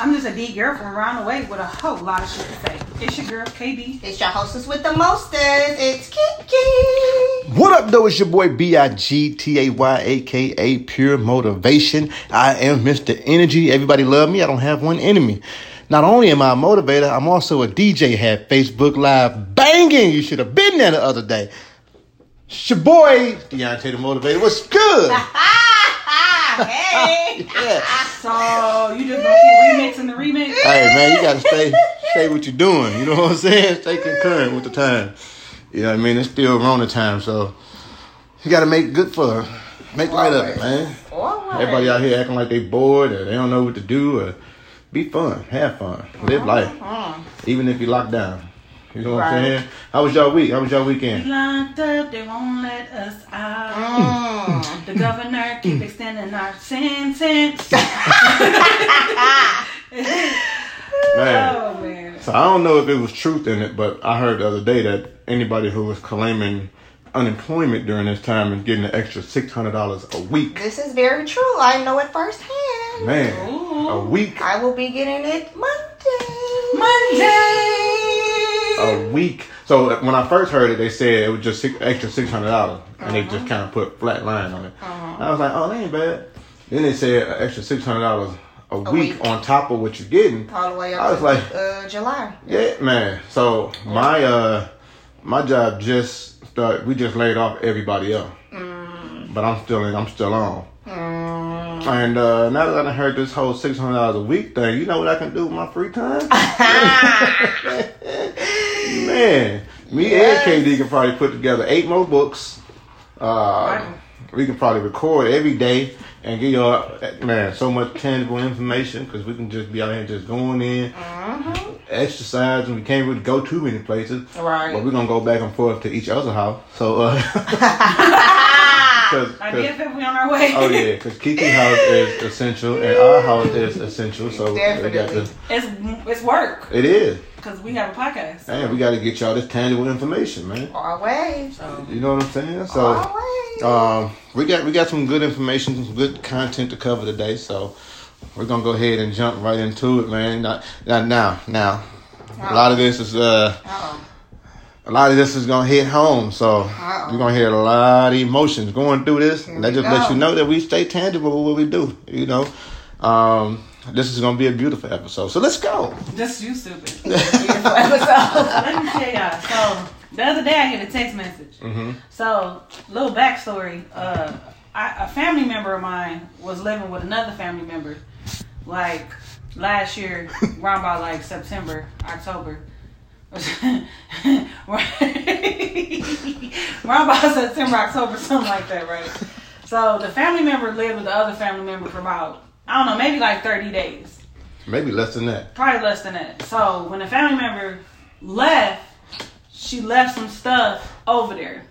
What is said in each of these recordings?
I'm just a D girl from around the way with a whole lot of shit to say. It's your girl, KB. It's your hostess with the mostest. It's Kiki. What up, though? It's your boy B I G T A Y, aka Pure Motivation. I am Mr. Energy. Everybody love me. I don't have one enemy. Not only am I a motivator, I'm also a DJ. Had Facebook Live banging. You should have been there the other day. It's your boy Deontay the Motivator. What's good? hey. yeah. So you just gonna keep remixing the remix? Hey man, you gotta stay stay what you're doing. You know what I'm saying? Stay concurrent with the time. You know what I mean? It's still Rona time, so you gotta make good for make light of it, man. Alright. Everybody out here acting like they bored or they don't know what to do or be fun, have fun, live life. Uh-huh. Even if you locked down. You know what I'm saying? How was y'all week? How was y'all weekend? Locked up, they won't let us out. Mm. The governor keep extending our sentence. Man. oh man. So I don't know if it was truth in it, but I heard the other day that anybody who was claiming unemployment during this time is getting an extra six hundred dollars a week. This is very true. I know it firsthand. Man, Ooh. a week, I will be getting it Monday. Monday. A week. So when I first heard it, they said it was just six, extra six hundred dollars, and they just kind of put flat line on it. I was like, oh, that ain't bad. Then they said an extra six hundred dollars a, week, week. on top of what you're getting. All the way up I was to like- uh, July. Yeah, man. So my uh my job just started. We just laid off everybody else, but I'm still in. I'm still on. And uh, now that I heard this whole six hundred dollars a week thing, you know what I can do with my free time? man, me Yes. and KD can probably put together eight more books. Uh, Right. we can probably record every day and give y'all man so much tangible information because we can just be out here just going in, exercising. We can't really go too many places, Right. but we're gonna go back and forth to each other's house. So, uh, cause, I 'cause- guess if we on our way. oh yeah, because Kiki house is essential and our house is essential. So we got to, It's it's work it is. because we have a podcast. Man, we got to get y'all this tangible information, man. Always. So. You know what I'm saying? So. Always. Um, we got we got some good information, some good content to cover today. So we're gonna go ahead and jump right into it, man. Now, now, now, now a lot of this is uh, Uh-oh. A lot of this is gonna hit home. So Uh-oh. you're gonna hear a lot of emotions going through this, and that we just lets go. you know that we stay tangible with what we do. You know, um, this is gonna be a beautiful episode. So let's go. Just you stupid. Beautiful episode. Let me tell y'all. So the other day I get a text message. Mm-hmm. So little backstory. Uh, I, a family member of mine was living with another family member, like last year, around about like September, October. around about September, October, something like that, right? So the family member lived with the other family member for about I don't know, maybe like thirty days Maybe less than that. probably less than that. So when the family member left, she left some stuff over there.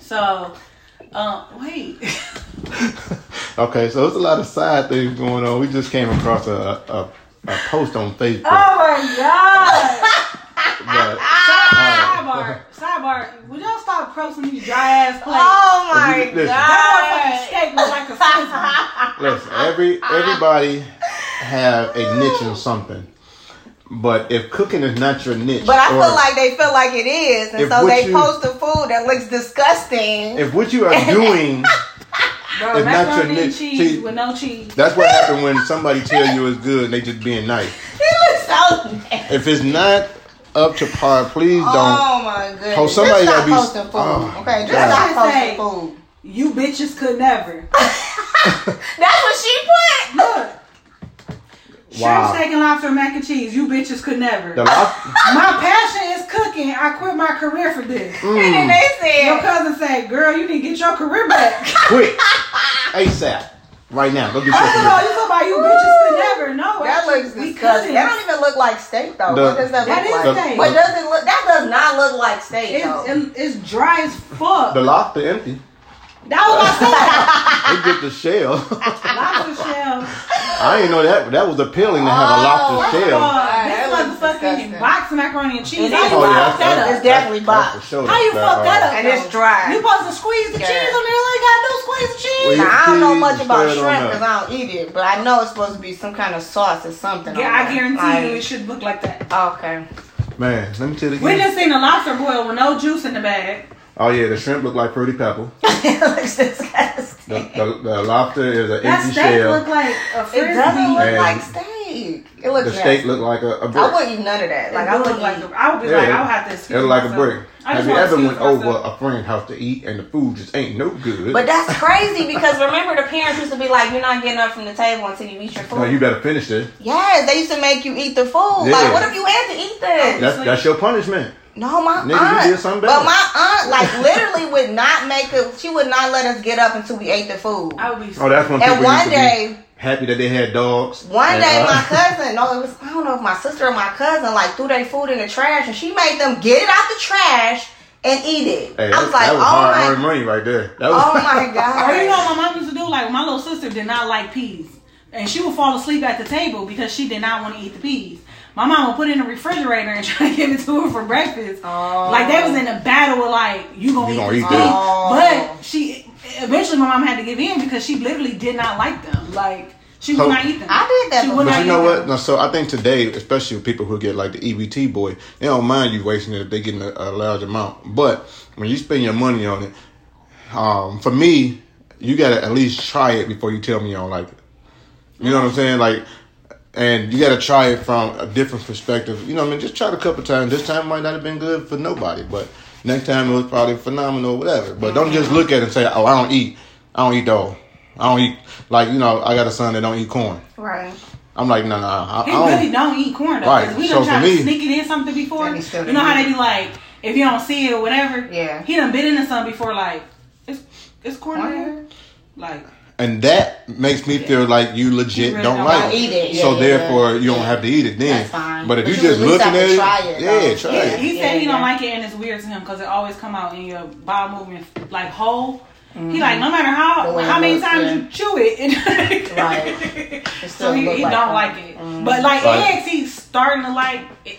So, uh, wait. Okay, so there's a lot of side things going on. We just came across a a, a post on Facebook. oh my god! But- ah, uh, Sidebar, sidebar. Would y'all stop posting these dry ass plates? Oh my Listen. That motherfucking god. steak look like a frisbee. Listen, every everybody have a niche in something, but if cooking is not your niche, But I or feel like they feel like it is, and so they you- post the food that looks disgusting. if what you are doing, Bro, It's not your macaroni niche. cheese See- with no cheese. that's what happened when somebody tell you it's good and they just being nice. it looks so nasty. If it's not up to par, please oh don't. Oh my goodness. Oh, somebody just gotta stop be- posting food. oh, okay, just God. stop posting food. You bitches could never. That's what she put. Look. Wow. Shrimp, steak, and lobster, mac and cheese. You bitches could never. The lob- My passion is cooking. I quit my career for this. And then mm. they said, Your cousin said, "Girl, you need to get your career back." quick, ASAP, right now. Go get your I said, "Oh, career. you talking about you bitches could never?" No, that actually, looks we disgusting. couldn't. That don't even look like steak though. The- what does that, That look is like? steak. What does it look? That does not look like steak It's, though. it- it's dry as fuck. The lobster empty. That was my son. They get the shell. Lobster shell. I didn't know that that was appeling to have a Oh, lobster of shell. all, That this looks looks motherfucking box macaroni and cheese. It How is you Oh, yeah, fuck that's- that It's definitely box. for sure. How you That, fuck that up? And it's dry. You supposed to squeeze the Yeah. cheese on there. You ain't got no squeeze the cheese. Well, Now, I don't know much about shrimp because I don't eat it, but I know it's supposed to be some kind of sauce or something. Yeah, I there. guarantee Like, you it should look like that. Okay. Man, let me tell you We just seen a lobster boil with no juice in the bag. Oh yeah, the shrimp look like pretty pepper. it looks disgusting. The, the, the lobster is an That empty steak shell. look like a frisbee. It frisbee. doesn't look And like steak. It looks the nasty. steak look like a, a brick. I wouldn't eat none of that. Like It I wouldn't look like eat. a, I would be Yeah, like, I'll have to excuse It look like a myself. brick. I Have just you ever excuse went over a friend's house to eat and the food just ain't no good? But that's crazy because remember the parents used to be like, "You're not getting up from the table until you eat your food." no, you better finish it. yes, they used to make you eat the food. Yeah. Like, what if you had to eat that? That's that's your punishment. No, my Nigga, you aunt. did something but my aunt, like, literally would not make it. She would not let us get up until we ate the food. I would be. Oh, that's when And one used to day- be happy that they had dogs. One And, day, uh, my cousin, no, it was I don't know if my sister or my cousin, like, threw their food in the trash, and she made them get it out the trash and eat it. Hey, I that, was like, that was oh hard my, earned money right there. That was, oh my Or god. you know what my mom used to do? Like my little sister did not like peas, and she would fall asleep at the table because she did not want to eat the peas. My mom would put it in the refrigerator and try to give it to her for breakfast. Oh. Like they was in a battle with like you gonna You eat gonna this eat pea. this. Oh. But she eventually my mom had to give in because she literally did not like them. Like she would So- not eat them. I did that She before. would But you know what? them. No, so I think today, especially with people who get like the EBT boy, they don't mind you wasting it if they getting a, a large amount. But when you spend your money on it, um, for me, you gotta at least try it before you tell me you don't like it. You know what I'm saying? Like, and you gotta try it from a different perspective. You know what I mean? Just try it a couple times. This time might not have been good for nobody, but next time it was probably phenomenal or whatever. But don't just look at it and say, "Oh, I don't eat. I don't eat dog. I don't eat." Like you know, I got a son that don't eat corn. Right. I'm like, no, no, I, I He don't. really don't eat corn though. Right, 'cause We so done for tried me- to sneak it in something before. And he still You know how they be like, if you don't see it or whatever. Yeah. He done bit into something before, like it's it's corn in Corn? here. Like and that makes me feel like you legit really don't don't like Don't it. eat it. so Yeah, therefore, yeah, you don't have to eat it then. That's fine. But if But you you just looking at it, try it, yeah, try Yeah, it. he said Yeah, he don't like it and it's weird to him because it always come out in your bowel movement like whole. Mm-hmm. He like no matter how how many looks, times yeah. you chew it, it Right. It so still he, he like don't that. like it. Mhm. But like Right. eggs, he's starting to like it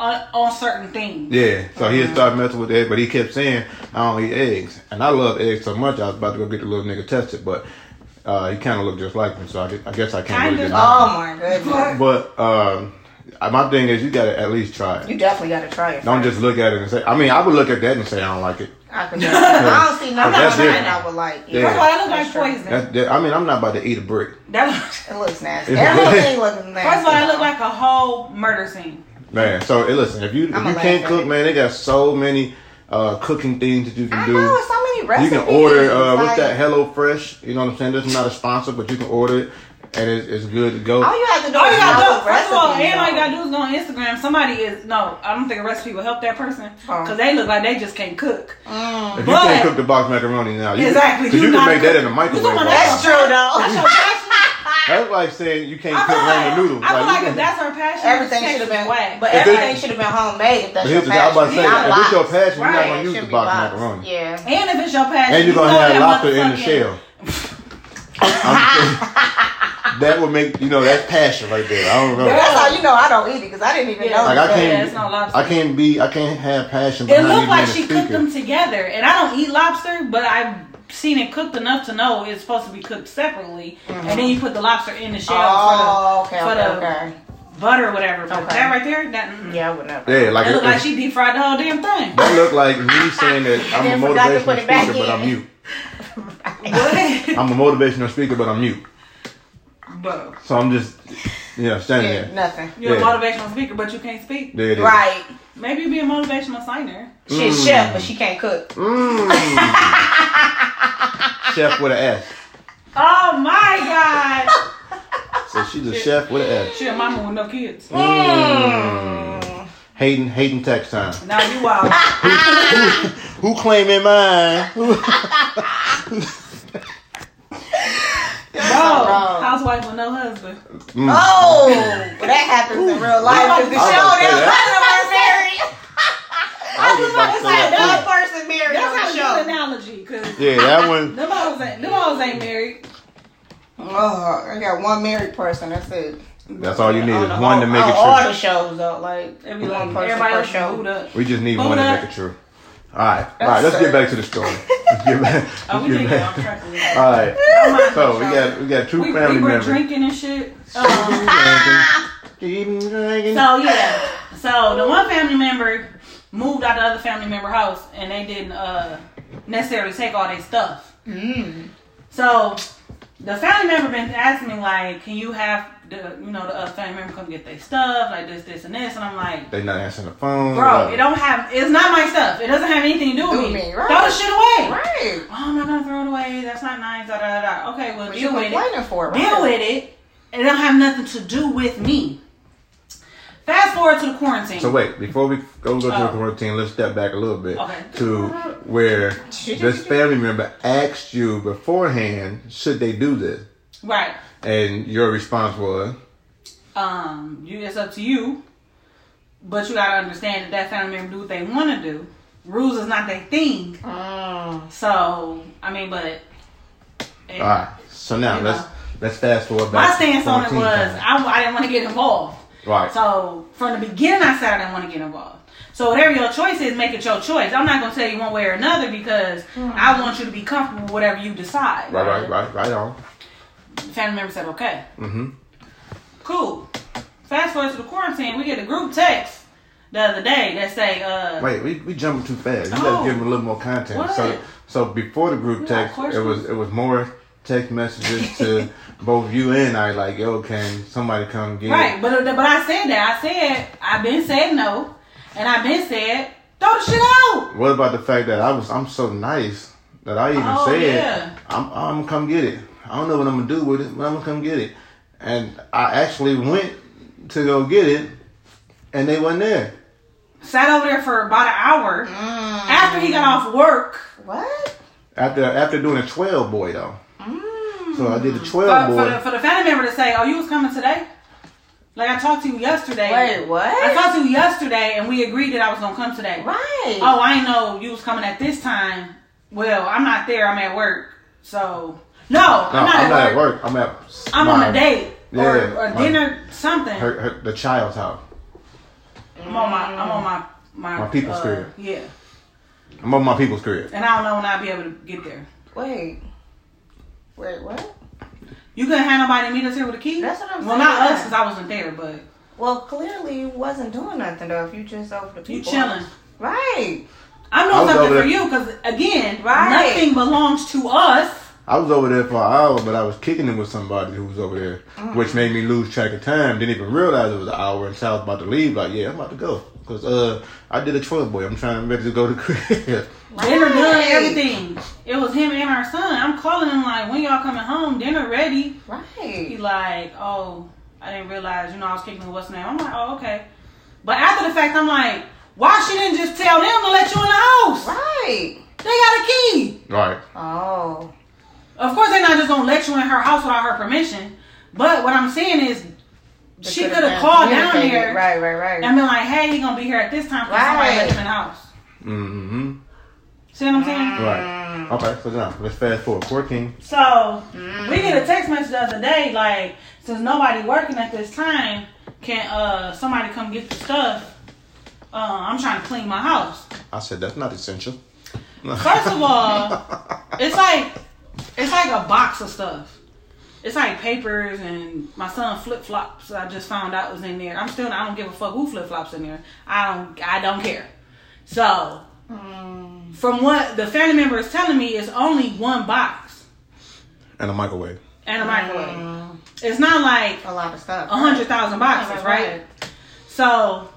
on, on certain things. Yeah, so he Uh-huh. had started messing with eggs, but he kept saying, I don't eat eggs. And I love eggs so much, I was about to go get the little nigga tested, but uh, he kind of looked just like me, so I, I guess I can't really Kinda. Oh my goodness. But um, my thing is, you gotta at least try it. You definitely got to try it. Don't first. just look at it and say, I mean, I would look at that and say, I don't like it. I, could just, I don't see nothing That's on different. I would like. Yeah. First of all, that look That's like true. poison. That's, that, I mean, I'm not about to eat a brick. That looks, It looks nasty. Everything looks nasty. first of all, that look like a whole murder scene. Man, so hey, listen, if you if I'ma you can't cook, it. man, they got so many uh, cooking things that you can I do. know so many recipes. You can order uh, what's that? Hello Fresh. You know what I'm saying? This is not a sponsor, but you can order it, and it's, it's good to go. All you have to do All is you gotta follow do, first of all, recipes, and all you gotta do is go on Instagram. Somebody is no, I don't think a recipe will help that person Oh. because they look like they just can't cook. Mm. if you but- can't cook the box macaroni now, you Exactly, Can, 'cause you you, can not make that in the microwave. talking about right? That's true though. That's your like saying you can't I cook feel ramen like, noodles. I feel like you if that's her passion, Everything should have been, whack. but If everything should have been homemade. If that's But your here's the thing, I'm about to passion. say, Not if it's your boxed. passion, you're not gonna use the be box boxed. macaroni. Yeah. And if it's your passion, And you're you gonna throw have lobster in the shell. That would make you know that's passion right there. I don't know. That's how you know I don't eat it because I didn't even Yeah. know. Like I can't, Yeah, it's not lobster. I can't be, I can't have passion It behind looked like she cooked them together, and I don't eat lobster, but I've seen it cooked enough to know it's supposed to be cooked separately, and then you mm-hmm. put the lobster in the shell Oh, for okay, the, for okay, the okay. butter or whatever. But Okay. that right there, that mm-mm. Yeah, I would never. Yeah, like that it, looked like she deep fried the whole damn thing. that looked like me saying that I'm a forgot to put motivational it back speaker, but. I'm mute. I'm a motivational speaker, but I'm mute. Bro, So I'm just, yeah, standing Yeah, there. nothing. you're Yeah. a motivational speaker, but you can't speak. There it is. Right. Maybe you be a motivational signer. She's Mm. chef, but she can't cook. Mm. chef with an S. Oh my god! So she's a chef with an S. She a mama with no kids. Mm. Hayden, Hayden text time. Now you wild. Who claiming mine? Bro, housewife with no husband. Mm. Oh, well, that happens in real life. 'cause the I was show, about to say there's that. one married. I was about to say like that person married That's on how the a show. good analogy, cause. Yeah, that one. them hoes ain't them hoes ain't married. Oh, I got one married person. That's it. That's all you need is the one to make it Oh, all the shows though, like It'd be one like person everybody per show. up. We just need Hold one to make it true. All right, all right. Let's get back to the story. Let's get back. Oh, let's get did get off back. track. a little. All right. So we got we got two we, family we were members. drinking and shit. Um, so yeah, so the one family member moved out the other family member house, and they didn't uh, necessarily take all their stuff. Mm. So the family member been asking me like, "Can you have the you know the other family member come get their stuff like this, this, and this?" And I'm like, They not answering the phone. "Bro, it don't have. It's not my stuff. It doesn't have anything to do with Do me. me, right. Throw the shit away." Right. Oh, I'm not gonna throw it away. That's not nice. Da, da, da, da. Okay, well, What you deal with it. complaining for? Right? Deal with it. It don't have nothing to do with me. Fast forward to the quarantine. So wait, before we go go to the Oh. quarantine, let's step back a little bit Okay. to where this family member asked you beforehand, should they do this? right. And your response was, Um, you it's up to you. But you gotta understand that that family member do what they want to do. Rules is not their thing. Mm. So I mean, but all right. So now let's know. let's fast forward my back. to stance on it was. I, I didn't want to get involved. Right. So from the beginning, I said I didn't want to get involved. So whatever your choice is, make it your choice. I'm not gonna tell you one way or another because I want you to be comfortable with whatever you decide. Right, right, right, right on. The family member said, "Okay, Mm-hmm. cool." Fast forward to the quarantine, we get a group text the other day that say, "Uh, Wait, we we jumping too fast. You Oh. gotta give them a little more content. What? So so before the group You got text, it was it was more text messages to both you and I like, yo, can somebody come get it. right." But but I said that. I said I've been said no, and I've been said throw the shit out. What about the fact that I was I'm so nice that I even Oh, said yeah. I'm I'm gonna come get it. I don't know what I'm gonna do with it, but I'm gonna come get it. And I actually went to go get it, and they wasn't there. Sat over there for about an hour Mm. after he got off work. What? After after doing a twelve boy though, Mm. So I did the For, twelve for, boy. the, for the family member to say, "Oh, you was coming today." Like I talked to you yesterday. Wait, what? I talked to you yesterday, and we agreed that I was gonna come today. Right. Oh, I know you was coming at this time. Well, I'm not there. I'm at work. So no, no, I'm not, at, work. work. I'm at. I'm my- on a date or, Yeah, or my- dinner, something. Her, her, the child's house. I'm on my I'm on my my, My people's uh, crib. Yeah, I'm on my people's crib. and I don't know when I'll be able to get there. Wait. Wait, what? You couldn't have nobody meet us here with a key. That's what I'm well, saying. not us because I wasn't there, but Well, clearly you wasn't doing nothing though. If you just over the people, you chilling. Right. I'm I doing was something for there- you because again, Right. nothing belongs to us. I was over there for an hour, but I was kicking it with somebody who was over there, mm. which made me lose track of time. Didn't even realize it was an hour until I was about to leave. Like, yeah, I'm about to go. Because uh, I did a 12 boy. I'm trying to ready to go to crib. Dinner done, everything. It was him and our son. I'm calling him like, when y'all coming home? Dinner ready. Right. He like, oh, I didn't realize, you know, I was kicking with what's name. I'm like, oh, okay. But after the fact, I'm like, why she didn't just tell them to let you in the house? Right. They got a key. right. Oh. Of course, they're not just gonna let you in her house without her permission. But what I'm saying is, They she could've could have been called down communicated. there Right, right, right. and been like, hey, he gonna be here at this time. Can somebody Right. let him in the house? Mm-hmm. See what I'm saying? Right. Okay, so now, let's fast forward. 14. So we get a text message the other day, like, since nobody working at this time, can uh somebody come get the stuff? Uh, I'm trying to clean my house. I said, that's not essential. First of all, it's like it's like a box of stuff. It's like papers and my son flip flops. I just found out was in there. I'm still I don't give a fuck who flip flops in there. I don't I don't care. So Mm. from what the family member is telling me, it's only one box and a microwave. and a microwave. Mm. It's not like A lot of stuff. a hundred thousand boxes, right? So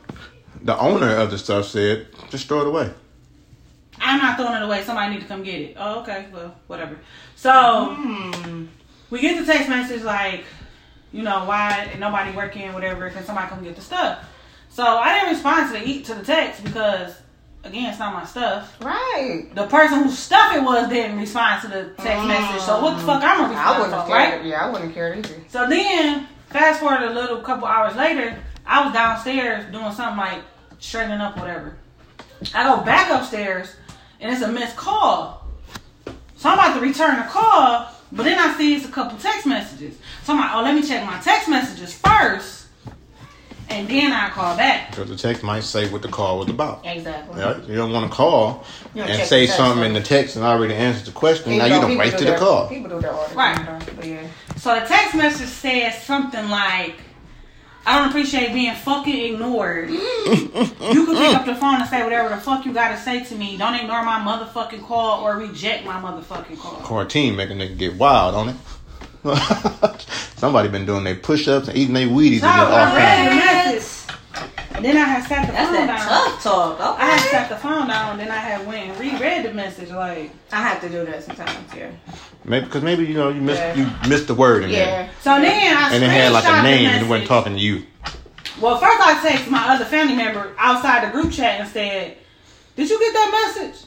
The owner of the stuff said, just throw it away. I'm not throwing it away. Somebody need to come get it. Oh, okay. Well, whatever. So Mm. We get the text message like, you know, why nobody working, whatever. Can somebody come get the stuff? So I didn't respond to the to the text because again, it's not my stuff. Right. The person whose stuff it was didn't respond to the text mm. message. So what the fuck I'm gonna I respond wouldn't have for, right? Yeah, I wouldn't care either. So then, fast forward a little couple hours later, I was downstairs doing something like straightening up, whatever. I go back upstairs, and it's a missed call. So I'm about to return the call, But then I see it's a couple text messages. So I'm like, oh, let me check my text messages first, and then I call back. Because the text might say what the call was about. Exactly. Right? You don't want to call and say the text, something huh? in the text and already answer the question. Even now you don't people wasted do the call. People do that all the Right. time, though. But yeah. So the text message says something like, I don't appreciate being fucking ignored. you can pick up the phone and say whatever the fuck you gotta say to me. Don't ignore my motherfucking call or reject my motherfucking call. Quarantine making nigga get wild on it. Somebody been doing their push-ups and eating their Wheaties So in I off time. The message. And then I had sat the That's phone that down. tough talk. Okay. I had sat the phone down and then I had went and reread the message like I have to do that sometimes. Yeah. Maybe because maybe you know you missed Yeah. you missed the word in there, Yeah. so then I and it had like a name and it wasn't talking to you. Well, first I texted my other family member outside the group chat and said, "Did you get that message?"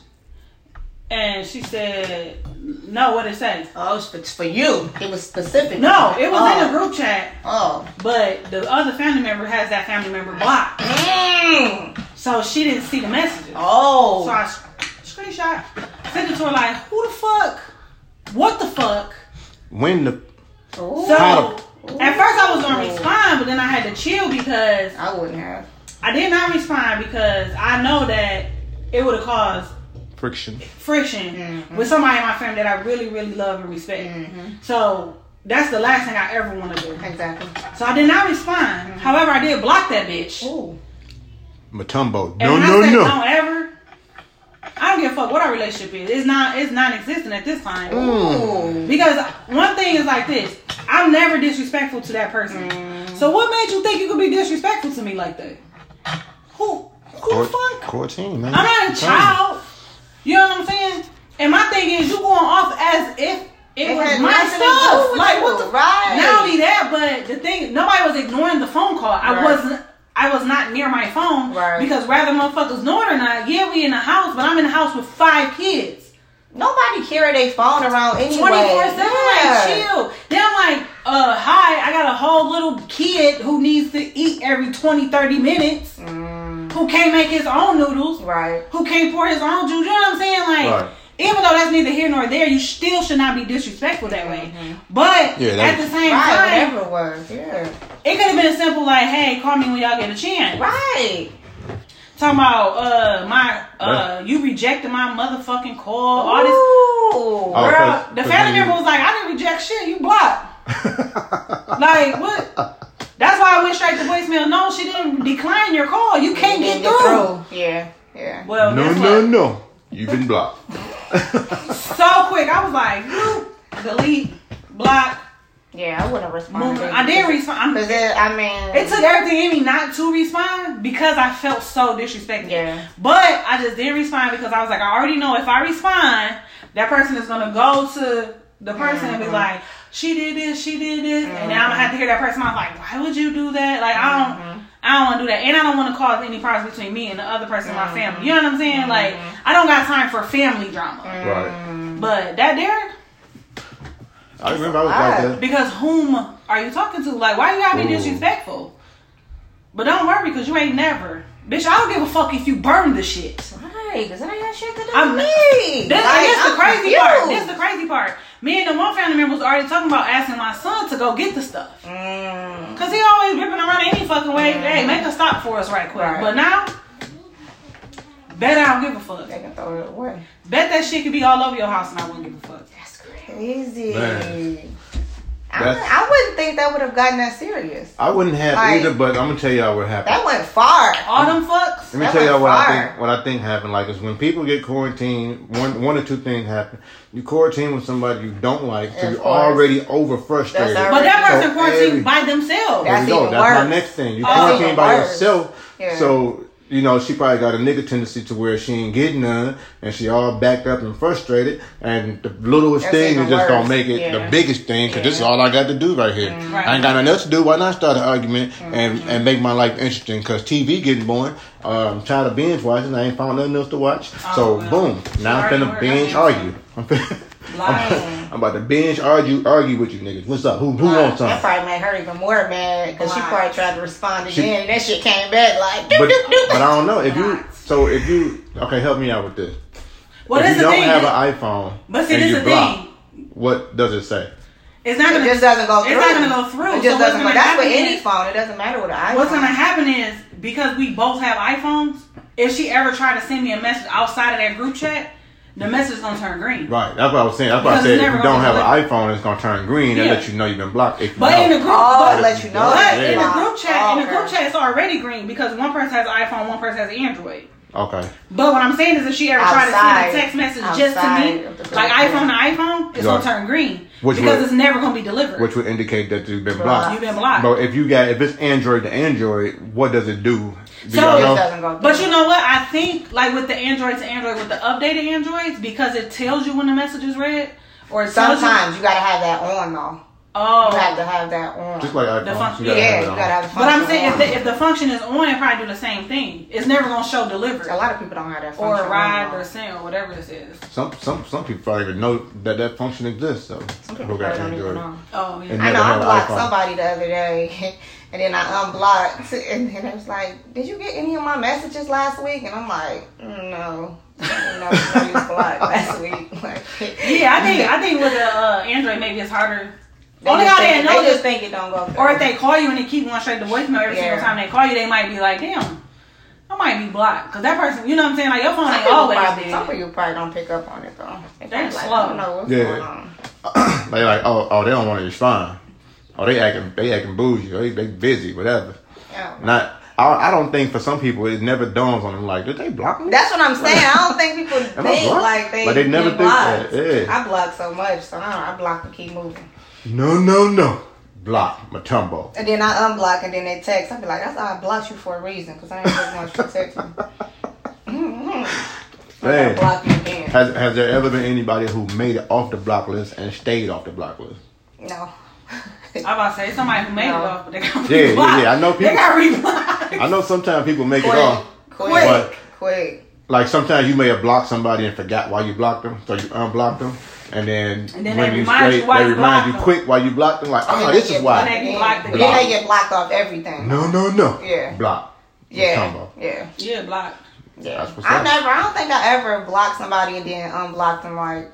And she said, "No, what it say?" Oh, it's for, it's for you. It was specific. No, it was oh. in the group chat, Oh. but the other family member has that family member blocked, Mm. so she didn't see the messages. Oh. So I sc- screenshot, sent it to her like, "Who the fuck? What the fuck?" When the Ooh. So How at first I was gonna respond, but then I had to chill because I wouldn't have. I did not respond because I know that it would have caused friction. friction Mm-hmm. with somebody in my family that I really, really love and respect. So that's the last thing I ever want to do. Exactly. So I did not respond. Mm-hmm. However, I did block that bitch. Ooh. Mutombo. No, no, I say no. don't ever, I don't give a fuck what our relationship is. It's not. It's non-existent at this time. Ooh. Because one thing is like this: I'm never disrespectful to that person. Mm. So what made you think you could be disrespectful to me like that? Who? Who the Court- fuck? Quarantine, man. I'm not a I'm telling you. child. You know what I'm saying? And my thing is, you going off as if it, It was my nothing to do stuff. Like you, what the right. Not only that, but the thing, nobody was ignoring the phone call. I wasn't. I was not near my phone Right. because whether motherfuckers know it or not, yeah, we in the house, but I'm in the house with five kids. Nobody carry their phone around anyway. 24 7, Yeah. like, chill. Then I'm like, uh, hi, I got a whole little kid who needs to eat every 20, 30 minutes, Mm, who can't make his own noodles, right. who can't pour his own juice. You know what I'm saying? Like, Right. even though that's neither here nor there, you still should not be disrespectful that way. But Yeah, at the same Right, time, whatever it was. Yeah. it could have been simple like, hey, call me when y'all get a chance. Right. Talking about, uh, my, uh, Right. you rejected my motherfucking call, all this. Ooh. Oh, Girl, 'cause- the 'cause family member was like, I didn't reject shit, you blocked. Like, what? Voicemail. No, she didn't decline your call. You can't get Didn't through. Yeah. Yeah. Well, no, no, what? no. You've been blocked. So quick. I was like, delete, block, Yeah, I wouldn't have responded. move. I did respond. Because it, I mean, It took everything in me not to respond because I felt so disrespected. Yeah. But I just didn't respond because I was like, I already know if I respond, that person is gonna go to the person and be mm-hmm. like, she did this, she did this, and then I'm gonna have to hear that person. I'm like, why would you do that? Like I don't, mm-hmm. I don't want to do that, and I don't want to cause any problems between me and the other person in my mm-hmm. family. You know what I'm saying? Like mm-hmm. I don't got time for family drama. Right. But that Derek, I remember I was like that. because whom are you talking to? Like why you gotta be Ooh. disrespectful? But don't worry, because you ain't never. Bitch, I don't give a fuck if you burn the shit. Right, because it ain't got shit to do I'm- with me. This, Like, this the I'm crazy part. confused. This is the crazy part. Me and the one family member was already talking about asking my son to go get the stuff. Mm. Cause he always ripping around any fucking way. Hey, make a stop for us right quick. Right. But now, bet I don't give a fuck. They can throw it away. Bet that shit could be all over your house and I wouldn't give a fuck. That's crazy. Man. I, That's- I wouldn't think that would have gotten that serious. I wouldn't have Like- either, but I'm gonna tell y'all what happened. That went far. All them fucks. Let me that tell y'all went what I think. What I think happened. Like is when people get quarantined, one one or two things happen. You quarantine with somebody you don't like, so you're already over frustrated. That's But that So person quarantined every- by themselves. There That's you go. even That's my next thing. You That's quarantine by worse. yourself. Yeah. So you know she probably got a nigga tendency to where she ain't getting none, and she all backed up and frustrated. And the littlest That's thing is just gonna make it Yeah. the biggest thing because this is Mm-hmm. all I got to do right here. Right. I ain't got nothing else to do. Why not start an argument and and make my life interesting? Because TV getting boring. I'm tired of binge watching. I ain't found nothing else to watch. so Oh, well. boom. Now I'm Already finna binge argue. I'm, Lying. I'm about to binge argue argue with you niggas. What's up? Who who Lying. wants That probably made her even more mad because she probably tried to respond She- again. that shit came back like, doop, But, doop, doop. but I don't know if you. So if you okay, help me out with this. Well, if that's you the don't thing. have an iPhone but see, and this you is the block, thing. What does it say? It's not It gonna just doesn't go through. It's not gonna go through. It just what's doesn't go. gonna That's with any phone. It doesn't matter with an iPhone. What's gonna happen is because we both have iPhones. If she ever tried to send me a message outside of that group chat, the message is gonna turn green. Right. That's what I was saying. That's why I said if you don't have be an iPhone, it's gonna turn green and Yeah. let you know you've been blocked. If you But in the group, Oh, but, let you know. but Yeah. in the group chat, Oh, in the group okay. chat, it's already green because one person has an iPhone, one person has an Android. okay. But what I'm saying is, if she ever tried to send a text message just to me, of the group, like iPhone to iPhone, it's Right. gonna turn green Which because would- it's never gonna be delivered. Which would indicate that you've been Blocked. blocked. You've been blocked. But if you got if it's Android to Android, what does it do? Do So- y'all It know? just doesn't go through. But you know what? I think like with the Android to Android, with the updated Androids, because it tells you when the message is read, or it tells sometimes you gotta have that on though. Oh, You have to have that on. Just like iPhone, function- you gotta yeah, have it you gotta have the but I'm function saying if the, if the function is on, it probably do the same thing. It's never gonna show delivered a lot of people don't have that or function. arrived on. or sent or whatever this is. Some some some people probably even know that that function exists. So Some who people got probably don't even Android? know. Oh yeah. And I know I blocked somebody the other day, and then I unblocked, and then it was like, "Did you get any of my messages last week?" And I'm like, mm, "No, no, no, you was blocked last week." Like, Yeah, I think I think with the uh, Android maybe it's harder. They Only just how they think- know they just this, think it don't go through. or if they call you and they keep going straight to voicemail every single time they call you, they might be like, "Damn, I might be blocked," because that person, you know what I'm saying? Like your phone some ain't always probably, there. some people probably don't pick up on it though. They They're like, slow. I don't know what's Yeah. going on. They like oh oh they don't want to respond. Oh they acting they acting bougie. Or they they busy whatever. Yeah. Not I I don't think for some people it never dawns on them like did they block me? That's what I'm saying. I don't think people think blocked? like they, Like, they never think blocked. that, yeah. I block so much, so I, don't, I block and keep moving. No no no. Block Mutombo. And then I unblock and then they text. I be like, that's why I blocked you for a reason because I ain't just want you to text me. Mm-hmm. Man. Has has there ever been anybody who made it off the block list and stayed off the block list? No. I'm about to say somebody who made No. it off, but they got Yeah, yeah, yeah, I know people. They people- got reblocked. I know sometimes people make it off. quick, But- quick. Like sometimes you may have blocked somebody and forgot why you blocked them, so you unblocked them, and then, And then when they you remind you straight, why they you remind blocked you them. quick why you blocked them. Like, oh, oh then this is why. blocked They again. blocked Then they get blocked off everything. No, no, no. Yeah. Block. Yeah. Yeah. yeah, blocked. Yeah. I never. I don't think I ever blocked somebody and then unblocked them like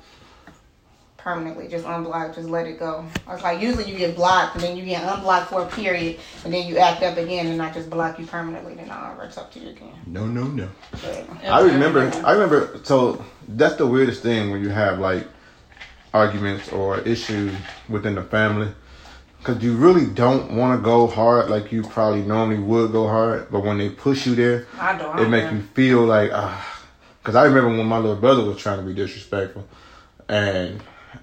permanently. Just unblock. Just let it go. I was like, usually you get blocked and then you get unblocked for a period and then you act up again and I just block you permanently. Then I'll ever talk to you again. No, no, no. But, I remember. I remember. So that's the weirdest thing when you have like arguments or issues within the family, because you really don't want to go hard like you probably normally would go hard, but when they push you there, I don't. it makes you feel like ah. Because I remember when my little brother was trying to be disrespectful, and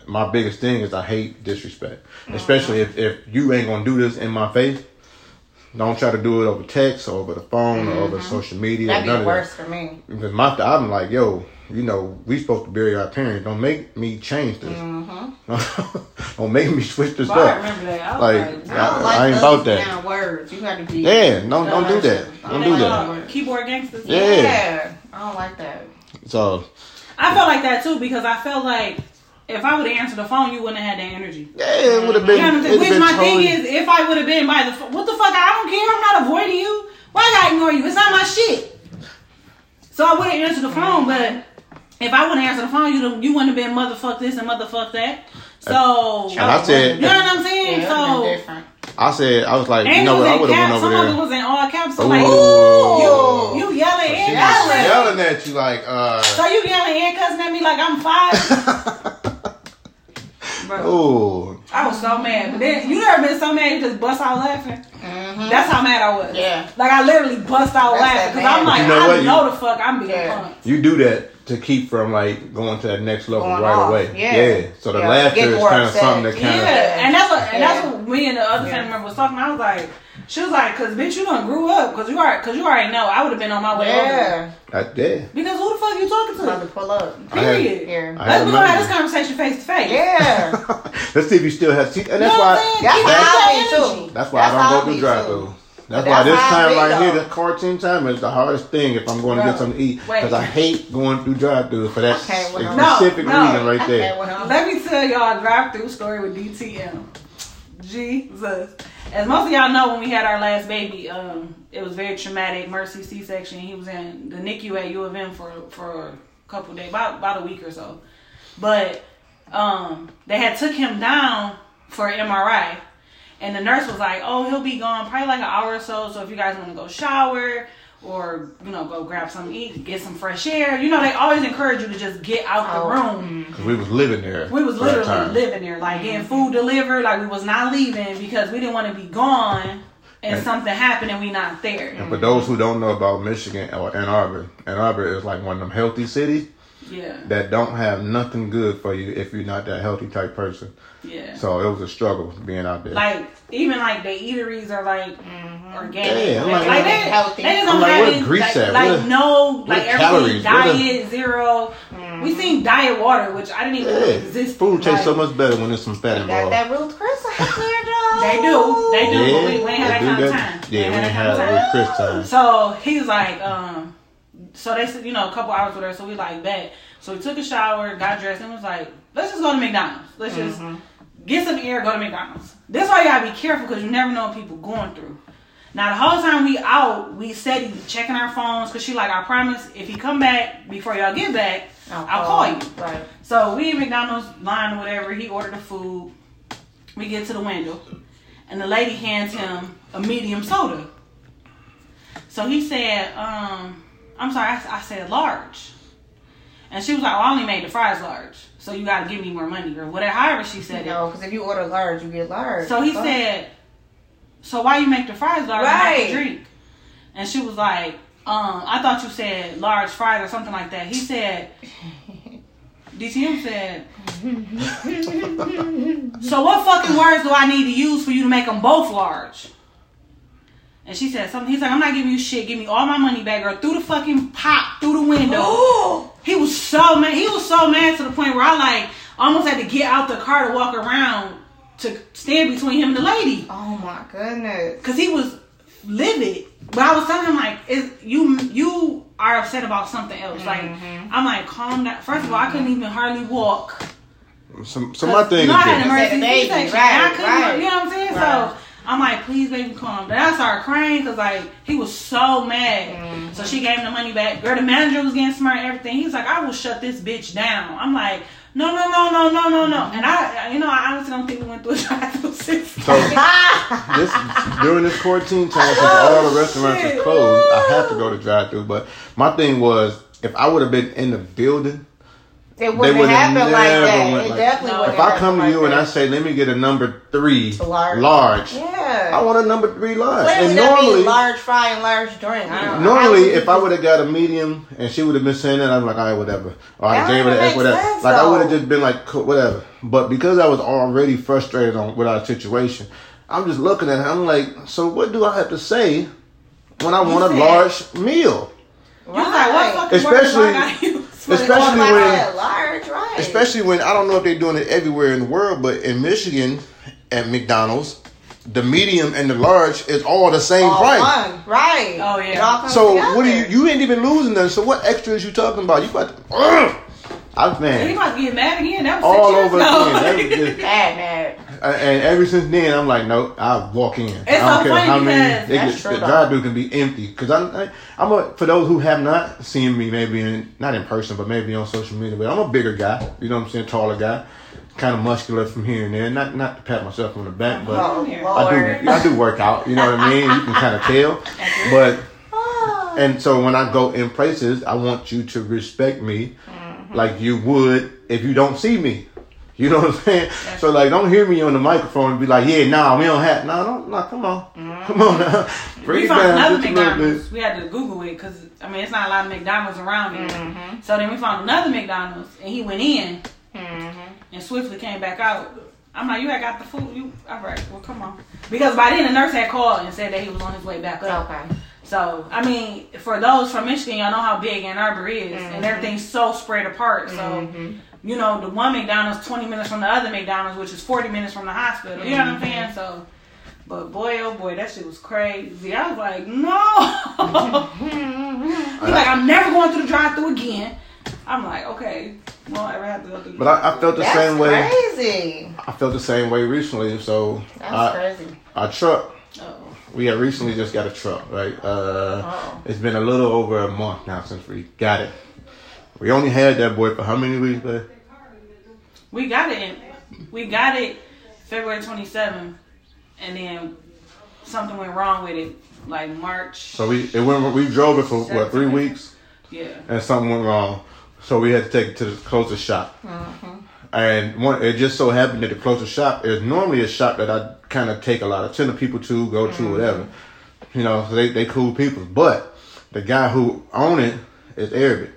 my biggest thing is I hate disrespect, especially if if you ain't gonna do this in my face. Don't try to do it over text or over the phone or over social media. that'd be worse that. for me. Because my I'm like, yo, you know, we supposed to bury our parents. Don't make me change this. Mm-hmm. Don't make me switch this I up. remember that. I Like, I- like I ain't about that. words. You got to be. Yeah, don't don't do that. Don't do that. uh, keyboard gangsters. Yeah. Yeah. I don't like that. So I felt like that too because I felt like if I would have answered the phone, you wouldn't have had that energy. yeah, it would have been. You know what I'm saying? Which been my totally- thing is, if I would have been by the phone, what the fuck? I don't care. I'm not avoiding you. Why I ignore you? It's not my shit. So I would have answered the phone, but if I wouldn't answer the phone, you you wouldn't have been motherfuck this and motherfuck that. So And I said, you know what I'm saying? Yeah, so. I said, I was like, you know what? I would have went caps. over Some of it there. was in all caps. So Ooh. like you, you yelling She and yelling. yelling at you like, uh, So you yelling and cussing at me like I'm five. Bro, oh, I was so mad. But then you never been so mad you just bust out laughing. Mm-hmm. That's how mad I was. Yeah. Like I literally bust out That's laughing because I'm like, You know I what? You- know the fuck I'm being Yeah. punked. you do that to keep from like going to that next level Going right off, away. yeah. So the Yeah, laughter get is kind of something that kind of. Yeah, and that's what and that's what me and the other Yeah. family member was talking. I was like, she was like, "Cause bitch, you done grew up. Cause you already, cause you already know I would have been on my way over. Yeah. I did. Because who the fuck you talking About to to? pull up. I had- Yeah. Let's had we gonna have this conversation face to face. Yeah. Let's see if you still have. See, and that's know why. saying? That's Keep how that I be energy. too. That's why That's I don't go through be, drive too. through. That's why this time be, right here, though. the cartoon time, is the hardest thing if I'm going to get something to eat. Because I hate going through drive through for that Okay, well, no. specific No, reason right Okay, there. well, Let me tell y'all a drive through story with DTM. Jesus. As most of y'all know, when we had our last baby, um, it was very traumatic. Mercy C section. He was in the NICU at U of M for for a couple days, about about a week or so. But um, they had took him down for an MRI, and the nurse was like, "Oh, he'll be gone probably like an hour or so. So if you guys want to go shower." Or you know, go grab something to eat, get some fresh air. You know, they always encourage you to just get out the Oh. room. Because we was living there. We was literally living there, like getting food delivered. Like we was not leaving because we didn't want to be gone and, And- something happened and we not there. And for those who don't know about Michigan or Ann Arbor, Ann Arbor is like one of them healthy cities Yeah, that don't have nothing good for you if you're not that healthy type person. yeah. So it was a struggle being out there. like even like the eateries are like organic. Yeah, I'm like, like- they, Healthy. they just I'm don't like, have any, grease like, like no like everything calories? Where the- diet zero. We seen diet water, which I didn't even know yeah, existed. food tastes so much better when there's some fat Got involved. that Ruth Chris out there, though. They do, they do. but we, we ain't had that they kind do of that. time. Yeah, we ain't ain't had had that kind it of with time. Chris time. So he's like, um, so they said, you know, a couple hours with her. So we like bet. So we took a shower, got dressed, and was like, let's just go to McDonald's. Let's just get some air, go to McDonald's. This why you gotta be careful because you never know what people going through. Now the whole time we out, we steady checking our phones because she like, I promise, if he come back before y'all get back, I'll, call you. Right. So we in McDonald's line or whatever. He ordered the food. We get to the window, and the lady hands him a medium soda. So he said, um, "I'm sorry, I, I said large," and she was like, "Well, I only made the fries large, so you got to give me more money or whatever." However, she said it. No, because if you order large, you get large. So he Fuck. said, "So why you make the fries large and not the drink?" And she was like, um, "I thought you said large fries or something like that." He said, "DTM said." so what fucking words do I need to use for you to make them both large? And she said something. He's like, I'm not giving you shit. Give me all my money back, girl. through the fucking pop through the window. He was so mad. He was so mad to the point where I like almost had to get out the car to walk around to stand between him and the lady Oh my goodness. because he was livid. But I was telling him like, is you you are upset about something else. Like mm-hmm. I'm like, calm down. First of all, I couldn't mm-hmm. even hardly walk. So, so my thing no, I had an is this. emergency C-section. right, and I couldn't, right, you know what I'm saying? right. So I'm like, please, baby, calm down. I started crying because like he was so mad. Mm-hmm. So she gave him the money back. Girl, the manager was getting smart and everything. He was like, I will shut this bitch down. I'm like, no, no, no, no, no, no, no. And I, you know, I honestly don't think we went through a drive-through system. So this during this quarantine time, since all the restaurants shit. are closed, I have to go to drive through. But my thing was, if I would have been in the building, It wouldn't would've happen like that. went It like- definitely No. wouldn't if I come to like you and I say, "Let me get a number three Large. large," Yeah. I want a number three large. Clearly and normally, large fry and large drink. I don't know. normally, How if I would have got a medium and she would have been saying that, I'm like, all right, whatever. Or I That gave her the don't X, make whatever. sense, like I would have just been like, whatever. But because I was already frustrated on with our situation, I'm just looking at her. I'm like, so what do I have to say when I want a large meal? You was like, what Especially- words do I gotta use? for this? especially when- large, right? Especially when I don't know if they're doing it everywhere in the world, but in Michigan at McDonald's, the medium and the large is all the same All price. one, right? Oh, yeah. It all comes So together. what do you? You ain't even losing nothing. So what extra is you talking about? You about to? Ugh! I He man, about to get mad again. That was all over ago. again. That was just- Mad, mad. And ever since then, I'm like, no, I walk in. It's I don't so care funny how many. They That's get, true, the though. drive through can be empty because I'm I, I'm a for those who have not seen me maybe in not in person but maybe on social media. But I'm a bigger guy. You know what I'm saying? Taller guy, kind of muscular from here and there. Not not to pat myself on the back, but. Oh, I do. I do work out. You know what I mean. You can kind of tell, but Oh. and so when I go in places, I want you to respect me mm-hmm. like you would if you don't see me. You know what I'm saying? So like, don't hear me on the microphone and be like, "Yeah, nah, we don't have, nah, don't, nah, come on, mm-hmm. come on now, bring we found down another just a little bit." McDonald's. We had to Google it because I mean it's not a lot of McDonald's around here. Mm-hmm. So then we found another McDonald's and he went in mm-hmm. and swiftly came back out. I'm like, you had got the food. You all right? Well, come on. Because by then the nurse had called and said that he was on his way back up. Okay. So I mean, for those from Michigan, y'all know how big Ann Arbor is, and everything's so spread apart. So you know, the one McDonald's 20 minutes from the other McDonald's, which is 40 minutes from the hospital. You know what I'm saying? So. But boy, oh boy, that shit was crazy. I was like, no. He's like, I'm never going through the drive-through again. I'm like, okay, won't ever have to go through. But I, I felt the That's same way. crazy. I felt the same way recently. So That's I, crazy. our truck, Oh. we had recently just got a truck, right? Uh, Oh. It's been a little over a month now since we got it. We only had that boy for how many weeks, babe? We got it. We got it February 27th, and then something went wrong with it, like March. So we it went. We drove it for what three weeks, Yeah. and something went wrong. So we had to take it to the closest shop. Mm-hmm. And one, it just so happened that the closest shop is normally a shop that I kind of take a lot of tender people to, go to, mm-hmm. whatever. You know, so they they cool people. But the guy who owned it is Arabic.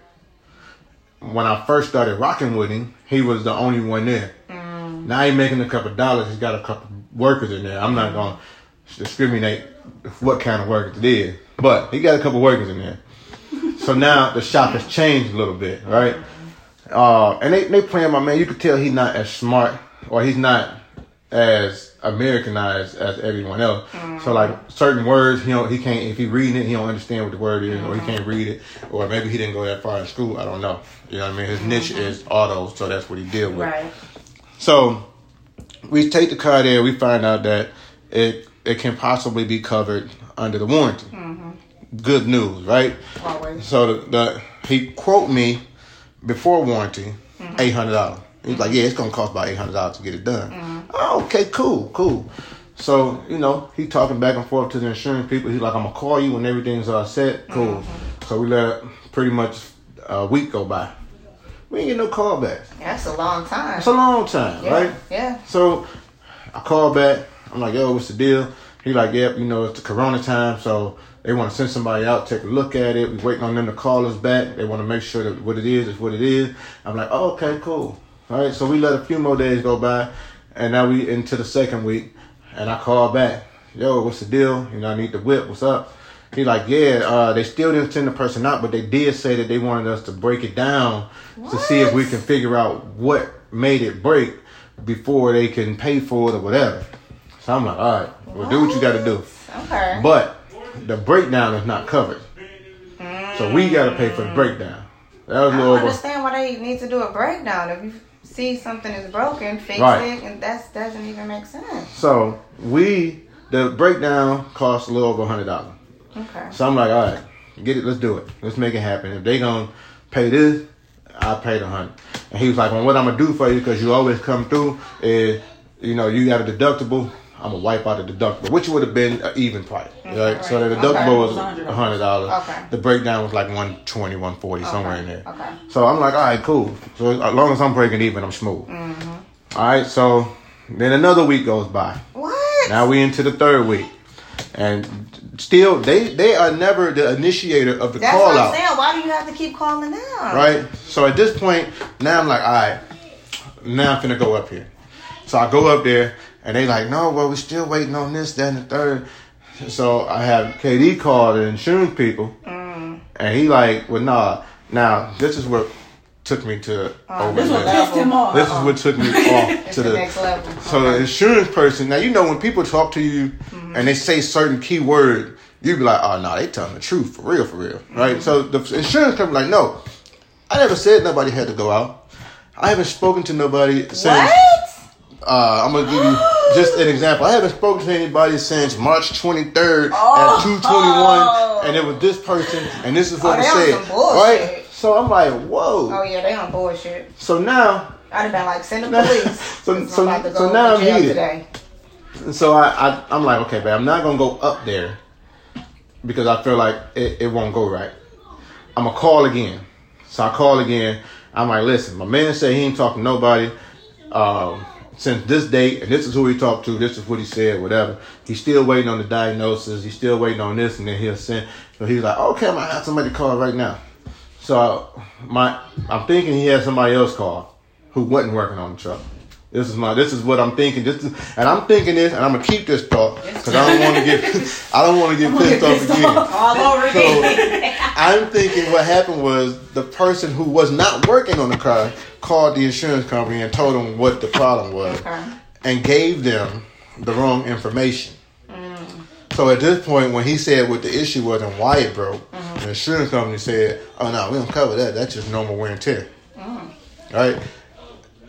When I first started rocking with him, he was the only one there. Now he's making a couple dollars. He's got a couple workers in there. I'm not gonna discriminate what kind of workers it is, but he got a couple workers in there. So now the shop has changed a little bit, right? Uh, and they they playing my man. You could tell he's not as smart or he's not as Americanized as everyone else. So mm. like certain words, he don't, he can't if he reading it, he don't understand what the word is, or he mm-hmm. can't read it, or maybe he didn't go that far in school. I don't know. You know what I mean? His niche mm-hmm. is auto, so that's what he deal with. Right. So we take the car there. We find out that it it can possibly be covered under the warranty. Mm-hmm. Good news, right? Always. So the, the he quote me before warranty eight hundred dollars. He's like, yeah, it's gonna cost about eight hundred dollars to get it done. Oh, okay, cool, cool. So you know he talking back and forth to the insurance people. He's like, I'm gonna call you when everything's all set. Cool. Mm-hmm. So we let pretty much a week go by. We ain't get no call back. That's a long time. It's a long time, yeah. right? Yeah. So I call back. I'm like, yo, what's the deal? He like, yep, you know, it's the corona time, so they want to send somebody out, take a look at it. We waiting on them to call us back. They want to make sure that what it is is what it is. I'm like, oh, okay, cool. All right, so we let a few more days go by, and now we into the second week, and I call back, yo, what's the deal? You know, I need the whip. What's up? He like, yeah, uh, they still didn't send the person out, but they did say that they wanted us to break it down to see if we can figure out what made it break before they can pay for it or whatever. So I'm like, all right, well, do what you got to do. Okay. But the breakdown is not covered, so we got to pay for the breakdown. That was I don't over. understand why they need to do a breakdown. If you see something is broken, fix Right. it, and that doesn't even make sense. So we the breakdown cost a little over a hundred dollars. Okay. So I'm like, all right, get it, let's do it, let's make it happen. If they gonna pay this, I pay the hundred. And he was like, well, what I'm gonna do for you because you always come through is, you know, you got a deductible. I'm gonna wipe out the deductible, which would have been an even price, right? So the Okay. deductible Okay. was a hundred dollars. Okay. The breakdown was like 120, 140, somewhere in there. Okay. So I'm like, all right, cool. So as long as I'm breaking even, I'm smooth. Mm-hmm. All right. So then another week goes by. What? Now we into the third week, and still they they are never the initiator of the That's call what I'm out, saying. Why do you have to keep calling them? right? So at this point, now I'm like, all right, now I'm finna go up here. So I go up there, and they like, no, well we're still waiting on this, that, and the third. So I have KD call the insurance people, Mm. and he like, well, nah. Now this is what took me to over This there. pissed him off. This is what took me off to the, the next level. so the insurance person, now you know when people talk to you and they say certain key words, you be like, oh no, they telling the truth for real, for real, right? So the insurance company like, no, I never said nobody had to go out. I haven't spoken to nobody since. what? Uh, I'm gonna give you just an example. I haven't spoken to anybody since March 23rd Oh. at 221, and it was this person, and this is what Oh, they said, right? So I'm like, whoa. Oh yeah, they on bullshit. So now I'd have been like, send the police. So- I'm so- to so now I'm here today. And so I, I I'm like, okay, babe, I'm not gonna go up there because I feel like it, it won't go right. I'm gonna call again. So I call again. I'm like, listen, my man said he ain't talking to nobody um, since this date, and this is who he talked to. This is what he said, whatever. He's still waiting on the diagnosis. He's still waiting on this, and then he'll send. So he's like, okay, I'm gonna have somebody call right now. So my, I'm thinking he had somebody else call who wasn't working on the truck. This is my. This is what I'm thinking. This is, and I'm thinking this, and I'm gonna keep this thought because I don't want to get. I don't want to get pissed off again. All over again. I'm thinking what happened was the person who was not working on the car called the insurance company and told them what the problem was Okay. and gave them the wrong information. Mm. So at this point, when he said what the issue was and why it broke, mm-hmm. the insurance company said, "Oh no, we don't cover that. That's just normal wear and tear." Mm. Right?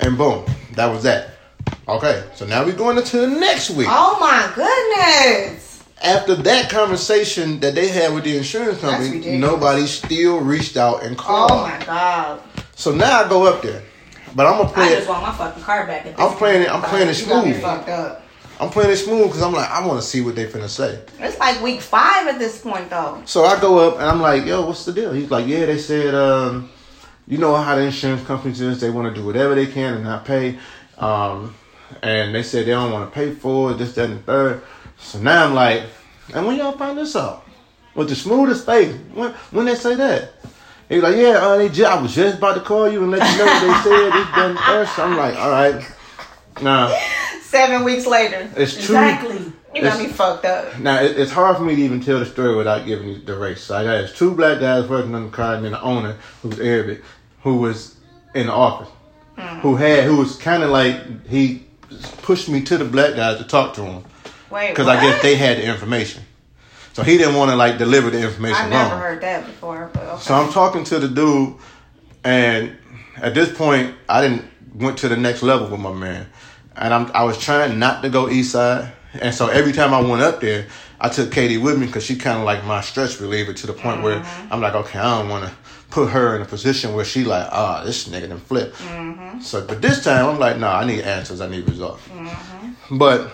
And boom, that was that. Okay, so now we're going into the next week oh my goodness. after that conversation that they had with the insurance company, nobody still reached out and called. Oh my god. So now I go up there. But I'm gonna play. I just it. want my fucking car back. At this I'm playing it- I'm playing it You got me smooth. fucked up. I'm playing it smooth because I'm like, I want to see what they finna say. It's like week five at this point, though. So I go up and I'm like, yo, what's the deal? He's like, yeah, they said, um, you know how the insurance companies is. They want to do whatever they can and not pay. Um, and they said they don't want to pay for it, this, that, and the third. So now I'm like, and when y'all find this out? With the smoothest face. When, when they say that? He's like, yeah, uh, they ju- I was just about to call you and let you know what they said, this, that, and the third. So I'm like, all right. Now, Seven weeks later, it's true. Exactly. You got me fucked up. Now it, it's hard for me to even tell the story without giving you the race. So I got two black guys working on the car, and then the owner, who's Arabic, who was in the office, hmm. who had, who was kind of like he pushed me to the black guys to talk to him Wait, because I guess they had the information. So he didn't want to like deliver the information I never wrong. heard that before. Okay. So I'm talking to the dude, and at this point, I didn't went to the next level with my man, and I'm I was trying not to go east side, and so every time I went up there, I took Katie with me because she kind of like my stress reliever to the point where mm-hmm. I'm like, okay, I don't want to put her in a position where she like, ah, this nigga done flip. Mm-hmm. So, but this time I'm like, nah, I need answers, I need results. Mm-hmm. But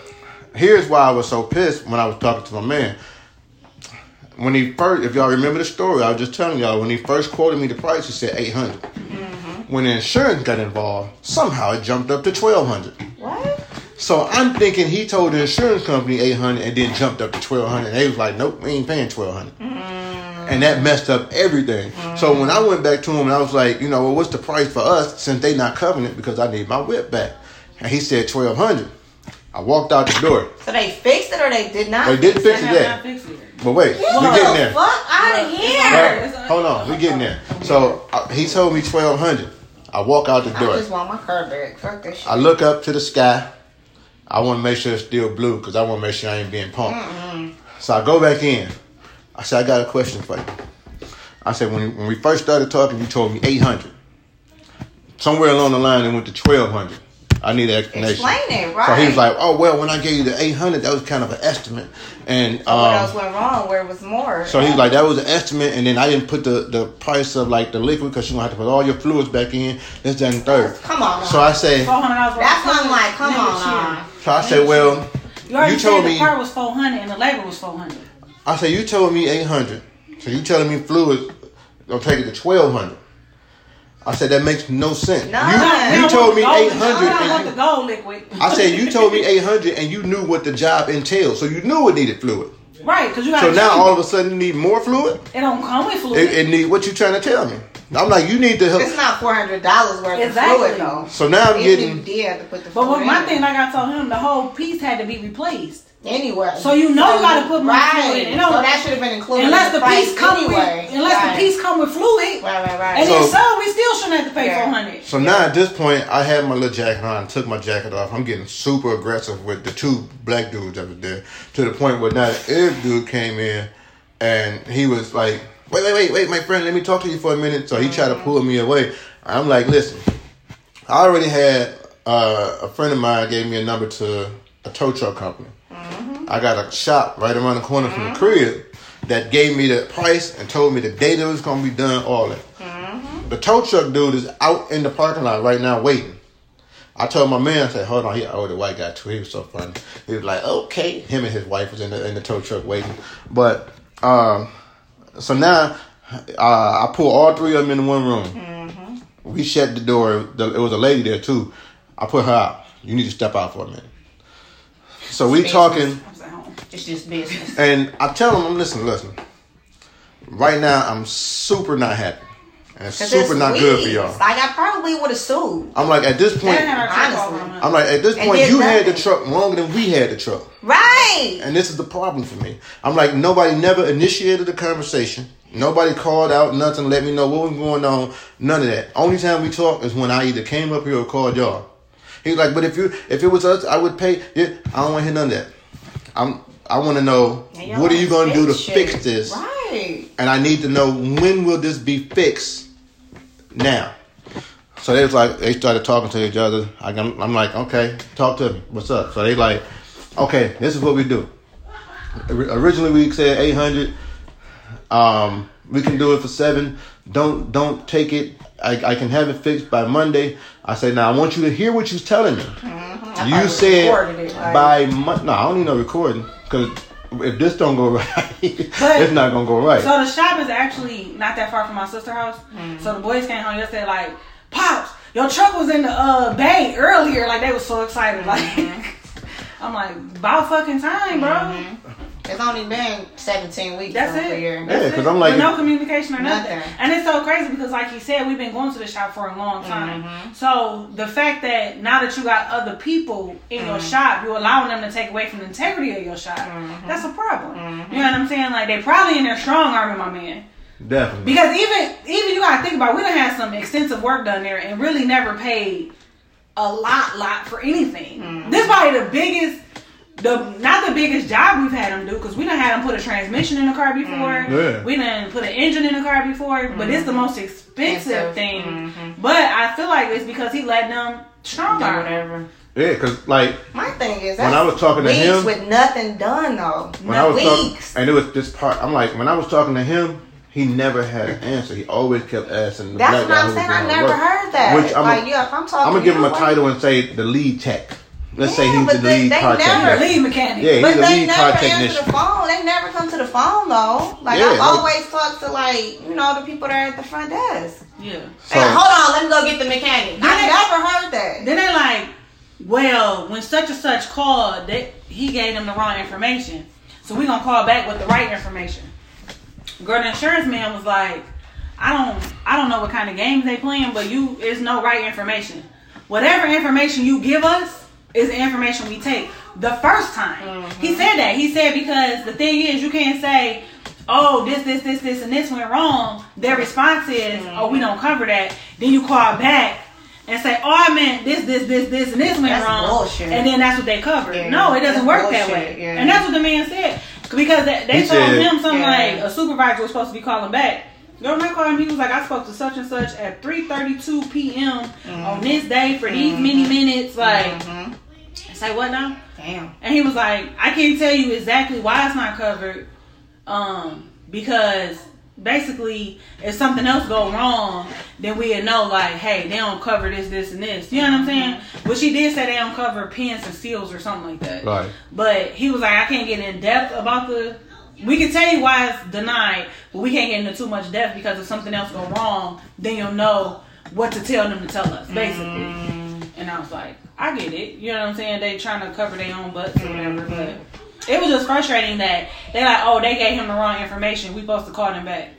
here's why I was so pissed when I was talking to my man when he first, if y'all remember the story, I was just telling y'all when he first quoted me the price, he said eight When the insurance got involved, somehow it jumped up to twelve hundred. what? So I'm thinking he told the insurance company eight hundred and then jumped up to twelve hundred. And they was like, "Nope, we ain't paying twelve hundred. And that messed up everything. So when I went back to him and I was like, you know, well, what's the price for us since they not covering it because I need my whip back? And he said twelve hundred. I walked out the door. So they fixed it or they did not? They didn't fix I it yet. not fixed it. But wait, we Get getting the there. fuck out of here! Right, hold on, we're getting there. So uh, he told me twelve hundred. I walk out the door. I just want my car back. Fuck this shit. I look up to the sky. I want to make sure it's still blue because I want to make sure I ain't being punked. So I go back in. I said, I got a question for you. I said, when, when we first started talking, you told me 800. Somewhere along the line, it went to 1200. I need an explanation. Explain it, right? So he was like, oh, well, when I gave you the 800, that was kind of an estimate. And what else um, went wrong? Where it was more? so he was like, that was an estimate. And then I didn't put the, the price of like the liquid because you're going to have to put all your fluids back in. This, that, and third. Come on. So I say, Four hundred. That's what I'm like. Come on, now. So I said, well, You already You told said me- the part was four hundred and the labor was four hundred. I said, you told me 800. So you telling me fluids gonna take it to 1200. I said, that makes no sense. No. You, We you told me 800 don't and you. I said, you told me 800 and you knew what the job entailed. So you knew it needed fluid. right, because you. So now all of a sudden you need more fluid? it don't come with fluid. It, it need what you trying to tell me. I'm like, you need to help. It's not four hundred dollars worth Exactly. of fluid though. So now I'm If getting you did to put the but fluid what my in. thing, like I told him, the whole piece had to be replaced. anyway. So you know you gotta put more right. fluid in. It don't- So that should have been included. Unless in the piece come anyway. with, unless right. the piece come with fluid, Right, right, right. and So- then so we still shouldn't have to pay Yeah. four hundred. So now at this point, I had my little jacket on, took my jacket off. I'm getting super aggressive with the two black dudes that was there to the point where now the Arab dude came in and he was like, wait, wait, wait, wait, my friend, let me talk to you for a minute. So he tried to pull me away. I'm like, listen, I already had uh, a friend of mine gave me a number to a tow truck company. I got a shop right around the corner from the crib that gave me the price and told me the date it was gonna be done, all that. The tow truck dude is out in the parking lot right now waiting. I told my man, I said, hold on, he an the white guy too. He was so funny. He was like, okay. Him and his wife was in the in the tow truck waiting. But um, so now uh, I pull all three of them in one room. We shut the door. The- It was a lady there too. I put her out. You need to step out for a minute. So we talking. I was at home. It's just business. And I tell them, I'm listen, listen. Right now, I'm super not happy, and it's 'Cause super it's not good for y'all. Like I probably would have sued. I'm like, at this point, They had our truck all Honestly. I'm like, at this point, did you had the truck longer than we had the truck, Right. and this is the problem for me. I'm like, nobody never initiated the conversation. Nobody called out nothing, let me know what was going on. None of that. Only time we talk is when I either came up here or called y'all. He's like, but if you if it was us, I would pay. Yeah, I don't want to hear none of that. I'm. I want to know what are you going to do to fix fix this, Right. and I need to know when will this be fixed. Now, so they was like they started talking to each other. I, I'm, I'm like, okay, talk to me. What's up? So they like, okay, this is what we do. Originally we said 800, um, We can do it for seven. Don't don't take it. I, I can have it fixed by Monday. I say now I want you to hear what you're telling me. I You said by Mon- no, I don't need no recording because if this don't go right, it's not gonna go right. So the shop is actually not that far from my sister's house. Mm. So the boys came home yesterday like, Pops, your truck was in the uh, bay earlier. Like they was so excited. Like Mm-hmm. I'm like, about fucking time, bro. It's only been 17 weeks That's over it. here. Yeah, because. I'm like- With no communication or nothing. Nothing. And it's so crazy because, like you said, we've been going to the shop for a long time. Mm-hmm. So the fact that now that you got other people in your Mm-hmm. shop, you're allowing them to take away from the integrity of your shop. Mm-hmm. That's a problem. You know what I'm saying? Like they probably in there strong arming my man. Definitely. Because even even you gotta think about, it, we done had some extensive work done there and really never paid a lot, lot for anything. Mm-hmm. This probably the biggest, the not the biggest job we've had them do because we done had them put a transmission in the car before. Mm-hmm. Yeah. We done put an engine in the car before, but it's the most expensive Expensive. thing. Mhm. But I feel like it's because he let them strong Do arm. whatever. yeah, because like My thing is, When I was talking to weeks him- with nothing done though. when I was talking, weeks. and it was this part. I'm like, when I was talking to him, he never had an answer. He always kept asking the That's black what guy I'm who was saying. I doing the never work. heard that. Which I'm like, a- yeah, if I'm talking, I'm gonna give him a title and say the lead tech. Let's say he's but the they- lead they car never technician. Lead mechanic. Yeah, But he's the they lead never car answer technician. the phone. They never come to the phone though. Like Yeah, I've like- always talked to like you know the people that are at the front desk. Yeah. So Hey, hold on, let me go get the mechanic. Yeah. I never heard that. Then they like, well, when such and such called, that he gave them the wrong information. So we gonna call back with the right information. Girl, the insurance man was like, I don't, I don't know what kind of games they playing, but you, it's no right information. Whatever information you give us is the information we take. The first time he mm-hmm. said that, he said because the thing is, you can't say, oh, this, this, this, this, and this went wrong. Their response is, oh, we don't cover that. Then you call back and say, oh, I meant this, this, this, this, and this went That's wrong. bullshit. And then that's what they covered. Yeah, no, it doesn't that's work that way. yeah. And that's what the man said. Because they, they told said- him something Yeah. like a supervisor was supposed to be calling back. Yo, when I called him, he was like, I spoke to such and such at 3.32 p.m. Mm-hmm. on this day for these many minutes. Like, Mhm. say what now? Damn. And he was like, I can't tell you exactly why it's not covered. Um, because basically if something else go wrong, then we'd know like, hey, they don't cover this, this, and this. You know what I'm saying? But she did say they don't cover pins and seals or something like that. Right. But he was like, I can't get in depth about the. We can tell you why it's denied, but we can't get into too much depth because if something else go wrong, then you'll know what to tell them to tell us, basically. Mm. And I was like, I get it. You know what I'm saying? They trying to cover their own butts or whatever, mm-hmm. but it was just frustrating that they like, oh, they gave him the wrong information. We supposed to call them back.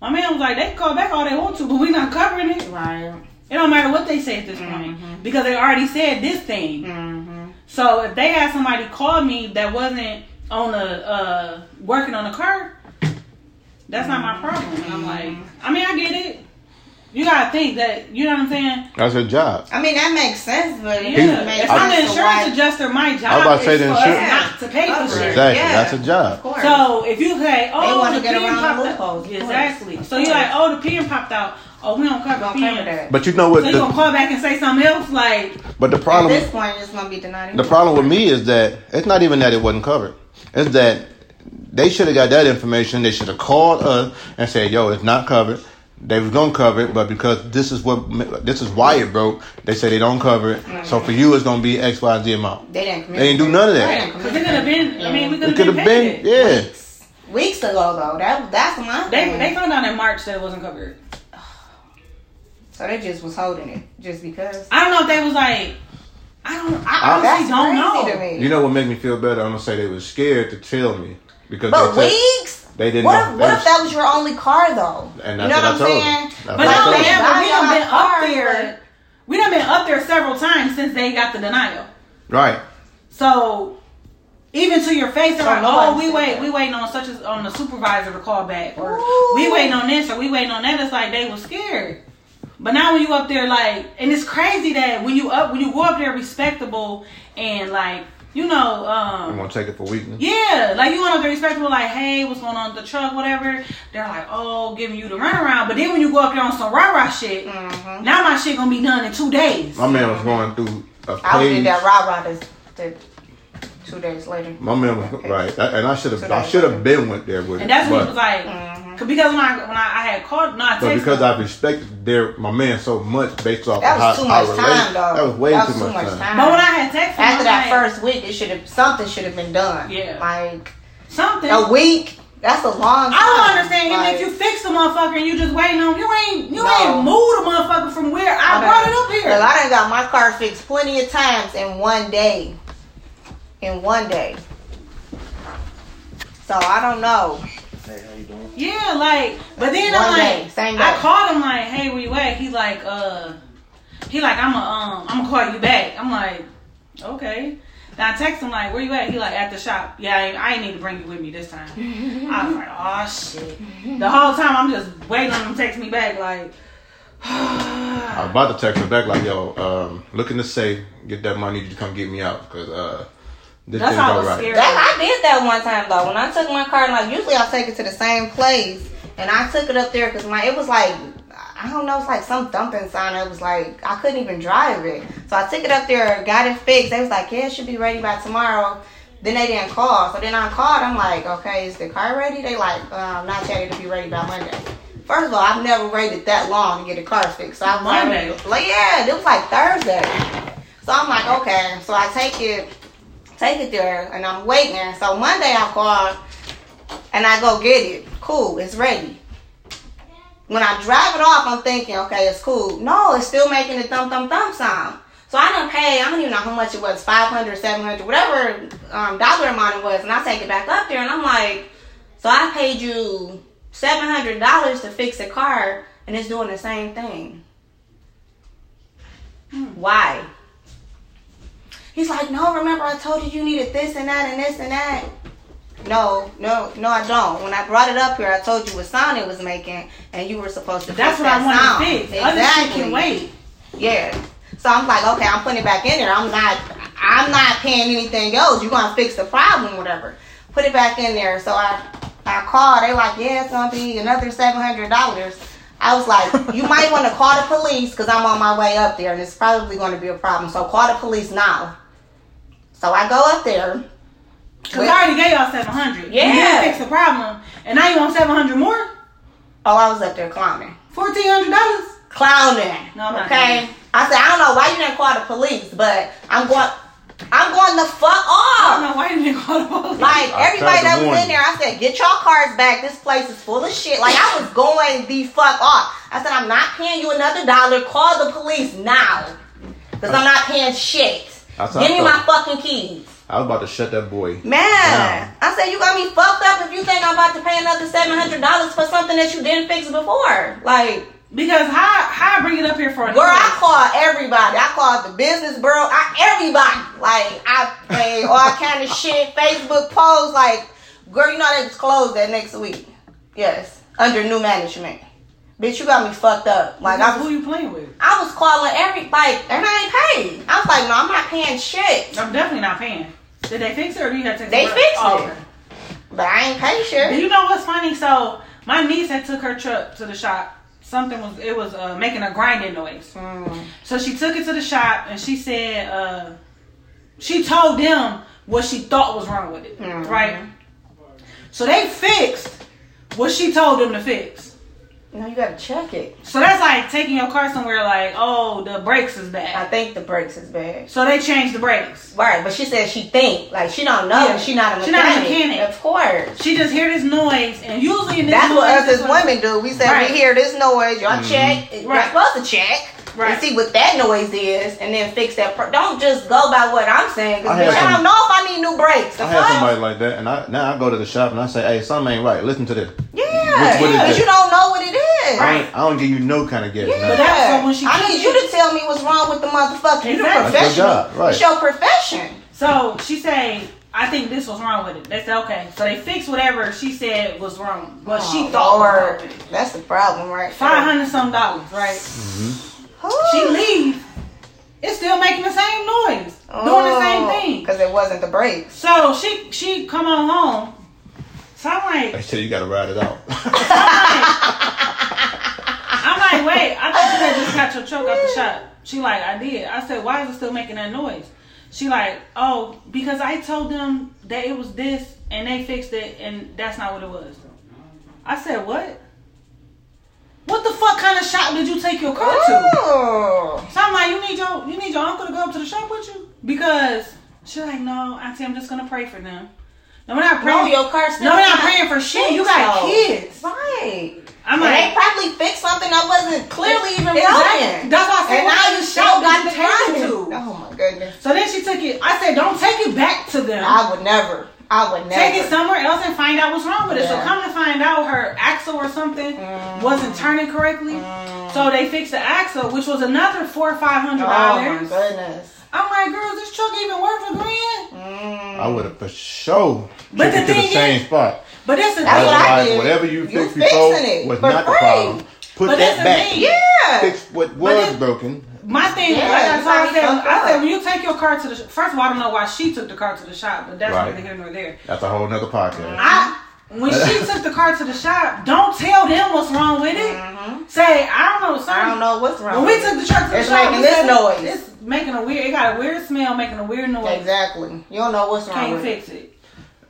My man was like, they can call back all they want to, but we not covering it. Right. It don't matter what they say at this point mm-hmm. because they already said this thing. Mm-hmm. So if they had somebody call me that wasn't on a uh, working on a car, that's not my problem. And I'm like, I mean, I get it. You gotta think that you know what I'm saying. That's her job. I mean that makes sense, but it Yeah, doesn't make if I'm the sense to insurance why- adjuster, my job I was about to say is the for us insurance- not to pay for Cover shit. it. Exactly. Yeah. That's a job. course. So if you say, oh, wanna the pin around the popped out, of course. exactly. Of So you course. like, oh, the pin popped out. Oh, we don't cover don't pins. cover that. But you know what? So you gonna call back and say something else? Like, but the problem At this point, it's gonna be denied. The problem with me is that it's not even that it wasn't covered. It's that they should have got that information. They should have called us and said, "Yo, it's not covered." They was gonna cover it, but because this is what this is why it broke, they say they don't cover it. So for you, it's gonna be X, Y, Z amount. They didn't. They didn't do none of that. Because it could have been. I mean, we could could have have been. been, yeah. Weeks, weeks ago though. That that's my They thing. they found out in March that it wasn't covered. so they just was holding it just because. I don't know if they was like. I don't. I I- honestly don't crazy know. to me. You know what made me feel better? I'm gonna say they were scared to tell me because but they said, weeks. they didn't What know. if, They what was- if that was your only car though? And you that's know what what I I'm saying? them. But what I not told only them. that, but we Y'all done been got up cars, there. We done been up there several times since they got the denial. Right. So even to your face, they're like, "Oh, we wait, that. we waiting on such as on the supervisor to call back, or Ooh. we waiting on this, or we waiting on that." It's like they were scared. But now when you up there, like, and it's crazy that when you up when you go up there respectable and like you know, I'm um, gonna take it for weakness. yeah, like you went up there respectable, like, hey, what's going on with the truck, whatever. They're like, oh, giving you the runaround. But then when you go up there on some rah rah shit, Mhm. now my shit gonna be done in two days. My man was going through a I would page. did that rah rah to, to Two days later. My man was right, That- and I should have. I should have been went there with And it. that's when but, he was like, Mm-hmm. Cause when I when I, I had called, no, I but because him. I respected their my man so much based off That of was how too I much time, though. that was way That too, was much, too much time. time. but when I had texted him, After that like, first week, it should have something should have been done. Yeah. Like something. a week. That's a long time. I don't understand. Like, if you fix the motherfucker and you just waiting on, you ain't you No. ain't moved the motherfucker from where I, I brought it up here. Girl, I done got my car fixed plenty of times in one day. In one day. So I don't know. Hey, how you doing? Yeah, like, but then One I'm day, like, same I called him like, hey, where you at? He's like, uh, he like, I'm a, um, I'm gonna call you back. I'm like, okay. Then I text him like, where you at? He like, at the shop. Yeah, I, ain't- I ain't need to bring you with me this time. I was like, oh shit. The whole time I'm just waiting on him to text me back like. I was about to text her back like, yo, um, looking to say, get that money, you to come get me out because uh, this That's how I go was right. scared. That I did that one time though. When I took my car, like usually I take it to the same place, and I took it up there because my it was like I don't know, it's like some dumping sign. It was like I couldn't even drive it, so I took it up there, got it fixed. They was like, yeah, it should be ready by tomorrow. Then they didn't call, so then I called. I'm like, okay, is the car ready? They like, um, not yet. It'll be ready by Monday. First of all, I've never waited that long to get a car fixed. So I was Monday? like, like, yeah, it was like Thursday. So I'm like, okay. So I take it, take it there, and I'm waiting. So Monday I call, and I go get it. Cool, it's ready. When I drive it off, I'm thinking, okay, it's cool. No, it's still making the thump thump thump sound. So I don't pay, I don't even know how much it was, 500 700 whatever um, dollar amount it was. And I take it back up there, and I'm like, so I paid you $700 to fix a car, and it's doing the same thing. Why? He's like, no, remember I told you you needed this and that and this and that. No, no, no, I don't. When I brought it up here, I told you what sound it was making, and you were supposed to. That's what I that wanted sound. to fix. Exactly. can wait. Yeah. So I'm like, okay, I'm putting it back in there. I'm not, I'm not paying anything else. You're gonna fix the problem, whatever. Put it back in there. So I, I called. They like, yeah, it's gonna be another seven hundred dollars. I was like, you might want to call the police because I'm on my way up there, and it's probably going to be a problem. So call the police now. So I go up there. Cause I already gave y'all seven hundred. You Yeah. didn't fix the problem, and now you want seven hundred more? Oh, I was up there clowning. Fourteen hundred dollars? clowning. No, I'm not okay. doing I said I don't know why you didn't call the police, but I'm going. I'm going the fuck I off. don't know why you didn't call the police. Like I everybody that was in there, I said, "Get your cars back. This place is full of shit." Like I was going the fuck off. I said, "I'm not paying you another dollar. Call the police now, because I'm not paying shit. That's how Give I me my fucking keys." I was about to shut that boy. Man, down. I said you got me fucked up if you think I'm about to pay another seven hundred dollars for something that you didn't fix before. Like, because how how I bring it up here for a Girl, I called everybody. I called the business bro. I everybody. Like I made all kind of shit. Facebook posts. Like, girl, you know they was closed that next week. Yes, under new management. Bitch, you got me fucked up. Like I who you playing with? I was calling every like, and I ain't paid. I was like, no, I'm not paying shit. I'm definitely not paying. Did they fix it or do you have to take They the fixed oh, it. But I ain't paid And shit. you know what's funny? So my niece had took her truck to the shop. Something was it was uh, making a grinding noise. Mm. So she took it to the shop and she said uh, she told them what she thought was wrong with it, Mhm. right? So they fixed what she told them to fix. No, you gotta check it. So that's like taking your car somewhere like, oh, the brakes is bad. I think the brakes is bad. So they changed the brakes. Right, but she said she think like she don't know. Yeah. She not a mechanic. She not a mechanic. mechanic. Of course. She just hear this noise, and usually in this That's noise, what us as women do. We say Right. we hear this noise, y'all Mhm. check. You're Right. supposed to check Right. and see what that noise is, and then fix that. Pro- don't just go by what I'm saying. Cause I had bitch, I don't know if I need new brakes. I had somebody like that, and I now I go to the shop and I say, "Hey, something ain't right. Listen to this." yeah, What- what is because that? you don't know what it is. I, ain't, I don't give you no kind of guess. Yeah. now. But that's when she I need you to tell me what's wrong with the motherfucker. You the Exactly. That's your professional. job, right. It's your profession. So she said, I think this was wrong with it. They said, okay. So they fixed whatever she said was wrong. What she Oh, thought was wrong Lord. with it. That's the problem, right? Five hundred some dollars, right? Mm-hmm. She leaves. It's still making the same noise. Doing the same oh, thing. Because it wasn't the brakes. So she she come on home. So I'm like, They said you got to ride it out. I'm like, wait, I thought you had just got your truck out the shop. She like, I did. I said, why is it still making that noise? She like, oh, because I told them that it was this and they fixed it and that's not what it was. I said, what? What the fuck kind of shop did you take your car to? Oh. So I'm like, you need your you need your uncle to go up to the shop with you because she's like, no, Auntie, I'm just gonna pray for them. No, we're not No, praying. your car still no, we're not not praying for shit. You got though. kids. Right. I'm like, they probably fixed something that wasn't clearly even Exactly. broken. That's why I said, And now kind you of got did the take to? Oh my goodness. So then she took it. I said, don't take it back to them. I would never. I would never. Take it somewhere else and find out what's wrong with it. So come to find out, her axle or something Mm. wasn't turning correctly. So they fixed the axle, which was another four or five hundred Oh my dollars. goodness. I'm like, girl, is this truck even worth a grand? Mm. I would have for sure But took the it to the thing same is- spot. But this is That's what I Otherwise, did. whatever you You fixed fixing before it was for not the problem. Put But that back. thing. Yeah. Fix what was broken. my thing. Yeah, like I, you so I said, I said, when you take your car to the sh- first of all, I don't know why she took the car to the shop, but that's Right. neither here nor there. That's a whole nother podcast. I when she took the car to the shop, don't tell them what's wrong with it. Mhm. Say I don't know. Something. I don't know what's wrong. When we with took the truck to the It's shop, making this said noise. It's making a weird. It got a weird smell, making a weird noise. Exactly. You don't know what's wrong with it. Can't with fix it.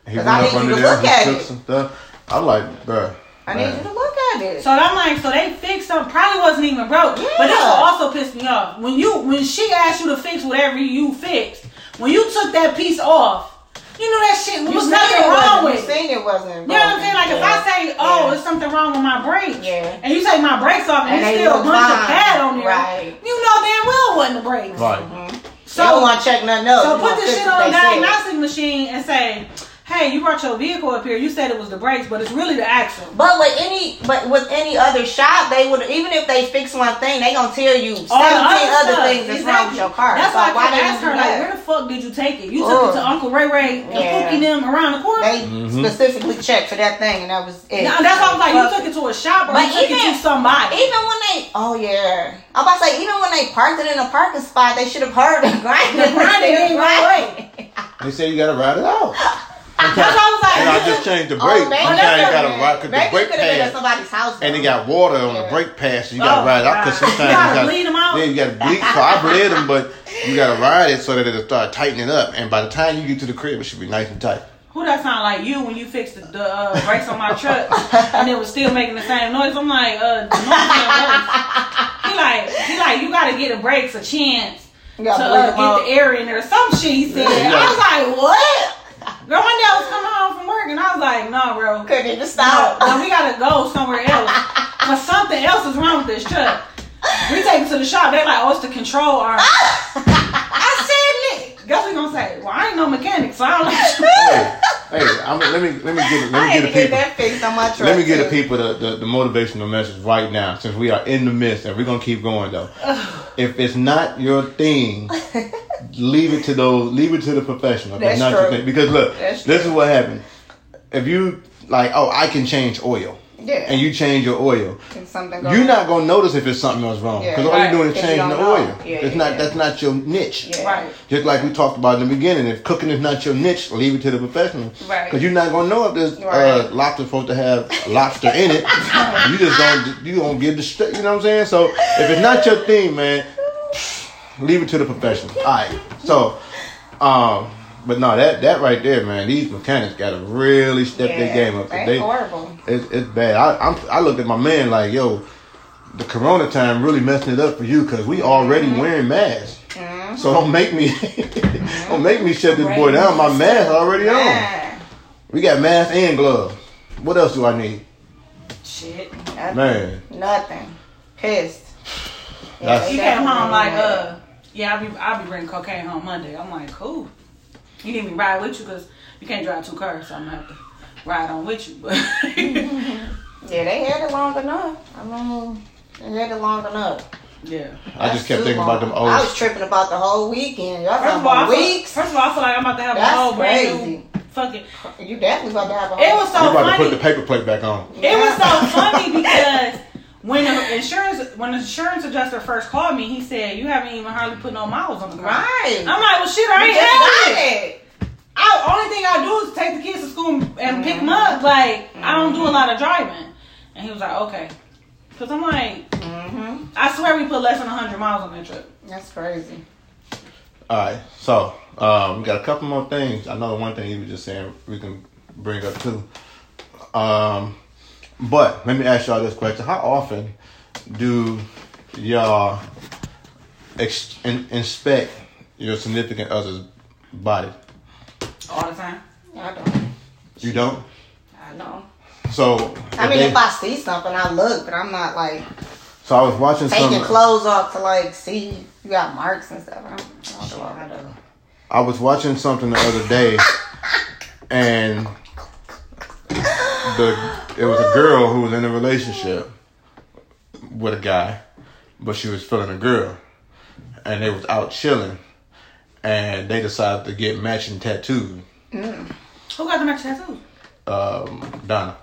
He 'Cause went I up need you under to there, look he at took it. some stuff. I'm like, bruh. I need you to look at it. So I'm like, so they fixed something. Probably wasn't even broke. Yeah. But this also pissed me off. When you when she asked you to fix whatever you fixed, when you took that piece off, you knew that shit you was nothing wrong with You it. seen it wasn't. You know what I'm saying? Like if I say, "Oh, Yeah. it's something wrong with my brakes," Yeah. and you take my brakes off, and, And there's still a look bunch of pad on there, Right. you know damn well it wasn't the brakes. Right. Mm-hmm. So you don't So, want to check nothing else. so You put this shit on a they said. diagnostic machine and say, "Hey, you brought your vehicle up here. You said it was the brakes, but it's really the axle." But with any, but with any other shop, they would even if they fix one thing, they gonna tell you All the seventeen other stuff. things that's wrong with your car. That's so why I why kept they asking her, like, where the fuck did you take it? You took it to Uncle Ray Ray and Yeah. Pookie them around the corner? They Mhm. specifically checked for that thing, and that was it. Nah, that's why I was like, you took it to a shop or But you took it even- to somebody. Even when they, oh yeah, I'm about to say, even when they parked it in a parking spot, they should have heard the grinding. The grinding didn't go. They say you gotta ride it out. That's why I was like, And I just changed the Oh, brake. maybe Sometimes you it gotta could've ride because the brake it been at pad. somebody's house. And they got water on the brake pad, so you gotta Oh, ride it out. Because God. sometimes You gotta you gotta out? Yeah, you gotta bleed. So I bled them, but you gotta ride it so that it'll start tightening up. And by the time you get to the crib, it should be nice and tight. Who that sound like you when you fixed the, the uh, brakes on my truck and it was still making the same noise? I'm like, uh, the noise. He like, he like, you gotta get the brakes a chance to uh, get the air in there. Some shit he said. Yeah, I was like, what? What? Girl, one day I was coming home from work and I was like, no, bro. Couldn't even stop. no, we gotta go somewhere else. But something else is wrong with this truck. We take it to the shop. They're like, oh, it's the control arm. I said, Nick. Guess what we gonna say? Well, I ain't no mechanic, so I don't know. Hey, hey, I'm, let me let me give let me had give to the get people that fixed on my truck. let me get the too. people the, the, the motivational message right now since we are in the midst and we're gonna keep going though. if it's not your thing, leave it to those leave it to the professional. If That's not your true. thing. Because look, That's this true. is what happened. If you like, oh, I can change oil. Yeah. And you change your oil. Can something You're not gonna notice if it's something else wrong Yeah, because all right. you're doing is changing the know. oil. Yeah, it's yeah, not yeah. that's not your niche. Yeah. Right. Just like we talked about in the beginning, if cooking is not your niche, leave it to the professional. Right. Because you're not gonna know if this uh, lobster supposed to have lobster in it. you just don't you don't give the st- you know what I'm saying. So if it's not your thing, man, leave it to the professional. All right. So, um, but no, that that right there, man, these mechanics got to really step their game up. They They, horrible. it's, it's bad. I I'm, I looked at my man like, yo, the Corona time really messing it up for you because we already Mm-hmm. wearing masks. So don't make me don't make me shut this boy down. My mask already on. We got mask and gloves. What else do I need, Shit. Nothing. man? Nothing. Pissed. That's- He came home like, uh, yeah, I'll be, I'll be bringing cocaine home Monday. I'm like, cool. You need me to ride with you because you can't drive two cars, so I'm gonna have to ride on with you. But Yeah, they had it long enough. I mean, they had it long enough. yeah. I just kept Too thinking about them long. old. I was tripping about the whole weekend. Y'all First of all, I about feel, weeks. first of all, I feel like I'm about to have a That's whole brand new fucking. You definitely about to have a whole It was so you about to put the paper plate back on. It was so funny because when the insurance when the insurance adjuster first called me, he said, "You haven't even hardly put no miles on the car." Right. I'm like, "Well, shit, I ain't just had got it. it. I only thing I do is take the kids to school and pick them up. Like I don't do a lot of driving." And he was like, "Okay," because I'm like, Mm-hmm. I swear we put less than 100 miles on that trip. That's crazy. All right, so um, we got a couple more things. I know the one thing you were just saying we can bring up too. Um, but let me ask y'all this question: How often do y'all ex- in- inspect your significant other's body? All the time. I don't. You don't. I know. So I mean, they- if I see something, I look, but I'm not like so I was watching taking some. clothes off to like see you got marks and stuff. I don't, I don't do. I was watching something the other day, and the it was a girl who was in a relationship with a guy, but she was feeling a girl, and they was out chilling, and they decided to get matching tattoos. Who got the matching tattoo? Um, Donna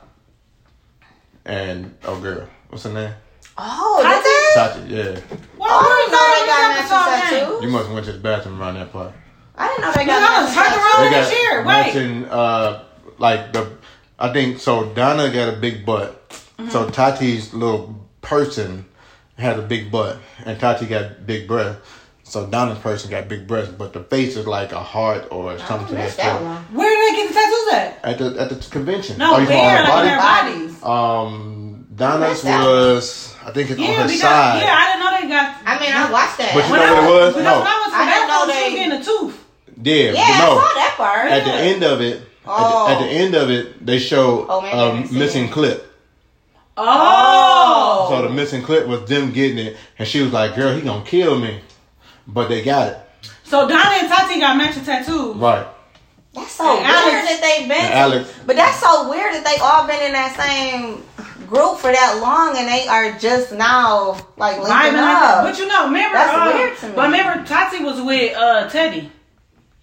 and oh girl, what's her name? Oh, Tati? did? Tati. Yeah, Well, Oh, I didn't know they got matching never saw you must have went to the bathroom around that part. I didn't know they that. got Look, I was matching turned around They this year. got Wait. matching, uh, like the, I think so. Donna got a big butt, Mm-hmm. so Tati's little person had a big butt, and Tati got big breasts. So Donna's person got big breasts, but the face is like a heart or something to that that one. Where did they get the tattoos at? At the at the convention. No, Oh, you talking where? Like her their bodies. Um, Donna's Missed was I think it's Yeah, on her because side. yeah, I didn't know they got. I mean, I watched that. But you When know I what it was? Because No. when I went to the I didn't know bathroom, she was they- getting a tooth. Yeah, yeah, no. I saw that part. At the end of it, at, Oh. the, at the end of it, they show Oh, man, I a missing it. clip. Oh. So the missing clip was them getting it, and she was like, "Girl, he gonna kill me," but they got it So Donna and Tati got matching tattoos. right. That's so And weird Alex- that they've been. And Alex, But that's so weird that they all been in that same group for that long and they are just now like linking Vibing like up. But you know, remember, That's uh, weird to me. but remember, Tati was with uh, Teddy.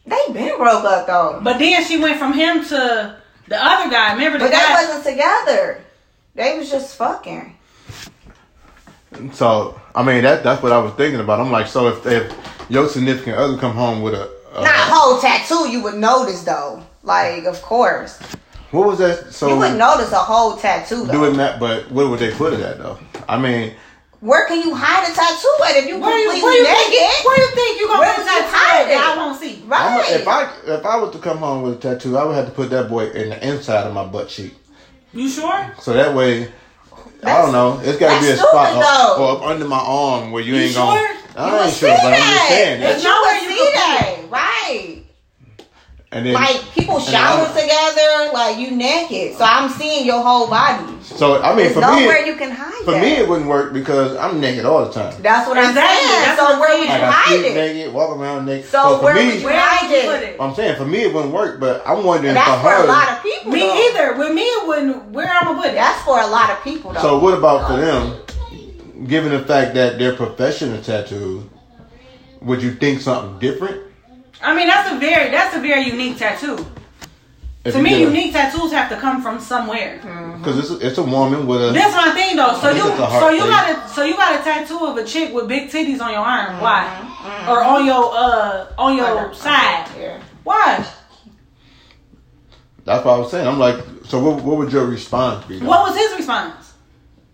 They been broke up though. But then she went from him to the other guy. Remember the But they wasn't together. They was just fucking. so I mean that that's what I was thinking about. I'm like, so if if your significant other come home with a, a Not a whole tattoo, you would notice though. Like, of course. what was that? So You wouldn't notice a whole tattoo though. do it not, but where would they put it at though? I mean, Where can you hide a tattoo at if you where you, where you naked? think? Where you think you gonna Where put a tattoo hide that it? I won't see? I'm right. a, if I if I was to come home with a tattoo, I would have to put that boy in the inside of my butt cheek. You sure? So that way, I don't know. It's got to be a spot stupid, up, or up under my arm where you, You ain't gonna. sure? I you ain't see sure, but I'm just that. saying But. There's you nowhere would you see could that. Right. And then, Like people and shower together, like you naked. So I'm seeing your whole body. so I mean, There's for me, nowhere it- you can hide for that. me, it wouldn't work because I'm naked all the time. That's what I'm saying. That's so where would you. Like hide sleep it? naked, walk around naked. So for where me, would you Where hide it? it? I'm saying for me it wouldn't work, but I'm wondering That's for for her. a lot of people. Me though. either. With me, it wouldn't. Where I'm gonna put it? That's for a lot of people though. So what about for them? Given the fact that they're professional tattoos, would you think something different? I mean, that's a very that's a very unique tattoo. If To me, get a- unique tattoos have to come from somewhere. Because it's a, it's a woman with a. That's my thing though. So you it's a heart so you thing. got a so you got a tattoo of a chick with big titties on your arm. Mm-hmm. Why? Or on your uh on your side. Yeah. Why? That's what I was saying. I'm like, so what, what would your response be? though? What was his response?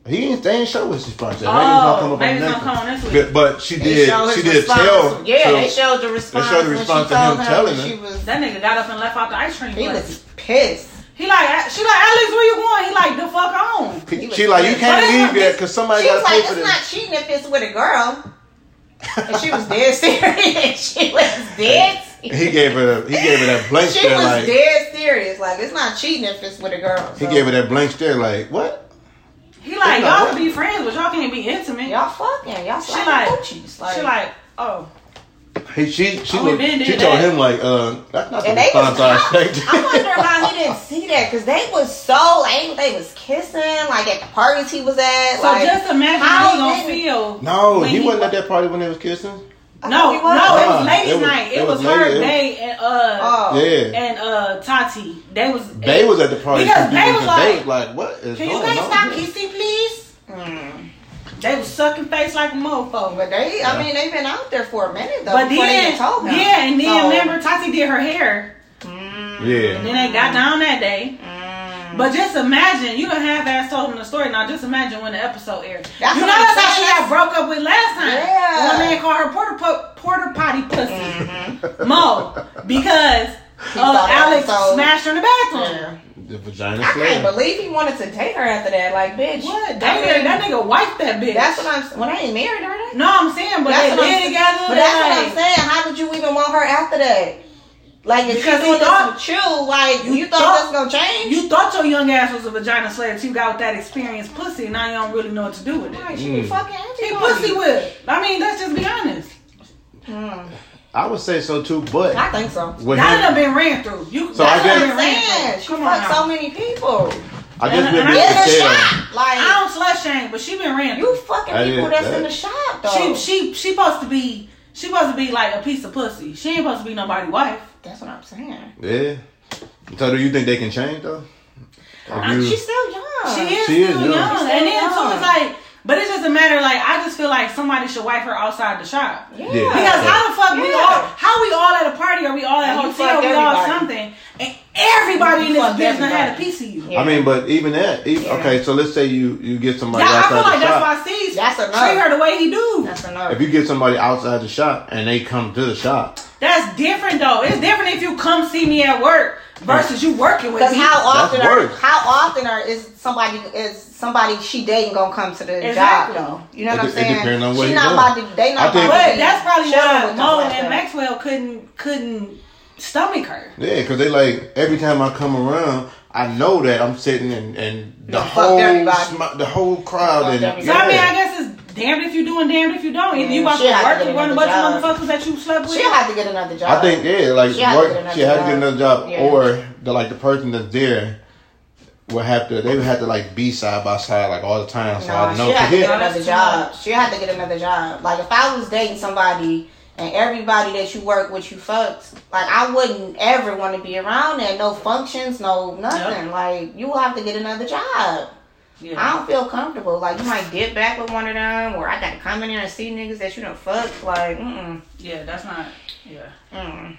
He ain't, they ain't show us his response yet. Oh, maybe it's gonna come up maybe on it's come on next this week. But, but she did. She did response. tell. Yeah, so they showed the response. They showed the when response she to him telling that her. She was, That nigga got up and left out the ice cream he place. was pissed. He like she like Alex, where you going? He like the fuck on. She, was she like, you can't But leave not- yet because somebody She got was to like, pay for it's not cheating if it's with a girl. And she was dead serious. she was dead serious. he gave her, he gave her that blank She stare, She was like dead serious. Like, it's not cheating if it's with a girl. he gave her that blank stare, like what? He like y'all can be friends, but y'all can't be intimate. Y'all fucking. Y'all She like, coochies. Like, she like, oh, He, she, she, Oh, we looked, she told him like, uh, that's not the and they was, I I, expected. Wonder how he didn't see that because they was so angry. They was kissing like at the parties he was at. so like, just imagine how how he gonna didn't- feel. no, when he wasn't at that party when they was kissing. I No, no, he it was ladies' it was- night. It, it was, was her, ladies- they, and uh, Oh. Yeah, and uh, Tati. They was they was at the party Because they was they like, was like, what is Can you guys stop kissing, please? Mm. They was sucking face like a mofo. But they, Yeah. I mean, they've been out there for a minute though. But before they then, even told him. yeah, and then So- remember Tati did her hair. Mm, And then they got down that day. mm. But just imagine, you don't have ass told him the story. Now just imagine when the episode aired. That's you know what I'm that's how she saying. got broke up with last time. Yeah. One man called her porter po- porter potty pussy. Mm-hmm. Mo. Because He uh, Alex smashed her in the bathroom. Yeah. The vagina I can't believe he wanted to date her after that. Like, bitch. What? I That, mean, nigga, that nigga wiped that bitch. That's what I'm. When I ain't married, are they? No, I'm saying, but That's they what I'm saying. together. But that's what I'm saying. How did you even want her after that? Like, if Because she you doing thought- this with you, like, you, you thought, thought- that's gonna change? You thought your young ass was a vagina slayer till you got with that experienced pussy. And now you don't really know what to do with it. Right, she be Mm. fucking He pussy whip. I mean, let's just be honest. Mm, I would say so too, but I think so. with That done him, been ran through. You, So I done guess- been ran through. she fucked so many people. I guess And- we'll and be I- In the shop, like I don't slut shame, but she been ran through. you fucking I people that's that. in the shop though. She she she supposed to be she supposed to be like a piece of pussy. She ain't supposed to be nobody's wife. That's what I'm saying. Yeah. So do you think they can change though? You- She's still young. She is She is still young. young, She's still and then too young. it's like, but it's just a matter like I just feel like somebody should wipe her outside the shop. Yeah. Yeah. Because how the fuck we all how we all at a party or we all at a And you hotel fucked we all everybody. something and everybody in You this fucked business had a everybody. piece of you. Yeah. I mean, but even that, even, Yeah. okay. So let's say you you get somebody Yeah, I feel like the that's shop. why C's That's enough. treat her the way he do. That's enough. If you get somebody outside the shop and they come to the shop, That's different though. It's different if you come see me at work versus you working with me. Because me. how often That's are worse. how often are is somebody is somebody she dating gonna come to the Exactly. job though? You know It what I'm de- it saying? depends on what she not doing. about to. They not I think- about to But that's probably why with them Mo like and that. Maxwell couldn't couldn't stomach her. yeah, because they like every time I come around, I know that I'm sitting and and the Done whole sm- the whole crowd Fucked and everybody. So I mean. I guess it's damned if you do and damned if you don't. Either you Yeah, about to have to work get and run a another bunch of job. motherfuckers that you slept with. She'll have to get another job. I think yeah, like She work, get another she had to get another job, Yeah. or the like the person that's there will have to they would have to like be side by side like all the time. So No, I know. she had to 'cause get yeah, another job. She had to get another job. Like if I was dating somebody and everybody that you work with you fucked, like I wouldn't ever want to be around there. No functions, no nothing. Like you will have to get another job. Yeah. I don't feel comfortable. Like you might dip back with one of them, or I gotta come in there and see niggas that you don't fuck. Like, mm yeah, that's not. Yeah. mm.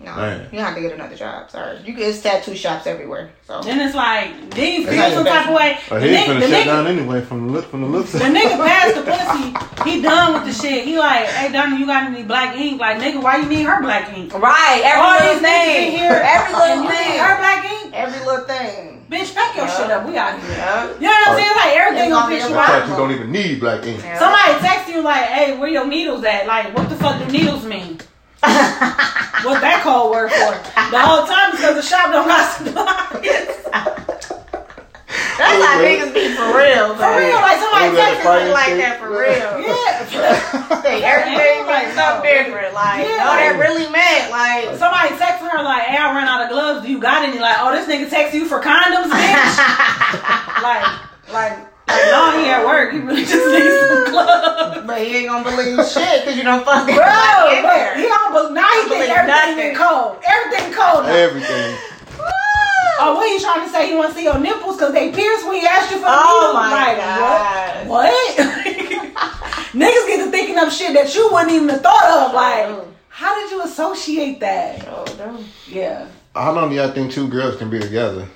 No, Man. you have to get another job. Sorry, you get tattoo shops everywhere. So Then it's like, then you That's feel some type of way. Oh, The, he's nigga, gonna the, shut nigga, down anyway from the look from the looks. the nigga passed the pussy. He done with the shit. He like, hey, Donnie, you got any black ink? Like, nigga, why you need her black ink? right, every All little these in thing, here, every little thing, her black ink? every little thing. Bitch, pack your Yeah. shit up. We out here. Yeah. You know what I'm saying? Like, everything It's gonna gonna piss be you a out. you don't even need black ink. Yeah. Somebody text you like, hey, where your needles at? Like, what the fuck do needles mean? What's that code word for? The whole time because the shop don't got supplies. That's how niggas be for real. For real, like somebody that texted me like stick? that for real. Yeah. Think everything like something different. Like, Yeah. no, that really meant like. Somebody texted her like, hey, I ran out of gloves. Do you got any? Like, oh, this nigga text you for condoms, bitch? like, like, like, no, he at work. He really just needs some gloves. But he ain't gonna believe shit because you don't fucking Bro, in but there. he don't believe, now he think believe everything nothing. cold. Everything cold now. Everything. Oh, what you trying to say? You want to see your nipples because they pierced when you asked you for the Oh needle? my like, God. What? What? Niggas get to thinking of shit that you wouldn't even have thought of. Like, how did you associate that? Oh, no. Yeah. How long do y'all think two girls can be together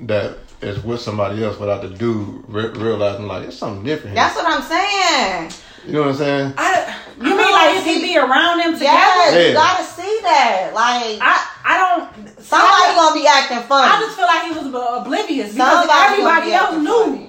that is with somebody else without the dude re- realizing like it's something different? Here. That's what I'm saying. You know what I'm saying? I, you mean like if he be around them together? Yes, Yeah. you gotta see that. Like, I I don't. somebody gonna be acting funny. I just feel like he was oblivious because Somebody everybody be else knew. funny.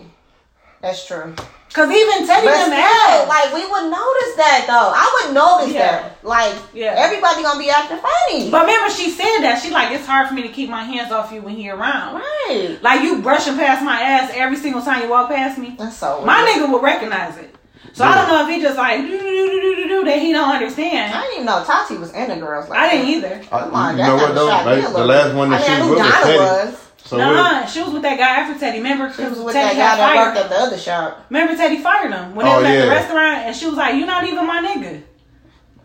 That's true. Because even Teddy But them still, asked. like we would notice that though. I would notice Yeah. that. Like, Yeah. everybody gonna be acting funny. But remember, she said that she like it's hard for me to keep my hands off you when he around. right. Like you brushing past my ass every single time you walk past me. That's so. My nigga would recognize it. So I don't know if he just like do do do do do do that he don't understand. I didn't even know Tati was into girls like I didn't that. either. I, Come on, you that know what kinda though? shocked me Like, a the little last bit. one that I mean, I she knew was with was Donna Teddy. was. So what- Nah, she was with that guy after Teddy. Remember, She was with Teddy that guy got that worked fired. at the other shop. Remember, Teddy fired him when they Oh, was at the yeah. restaurant, and she was like, "You're not even my nigga."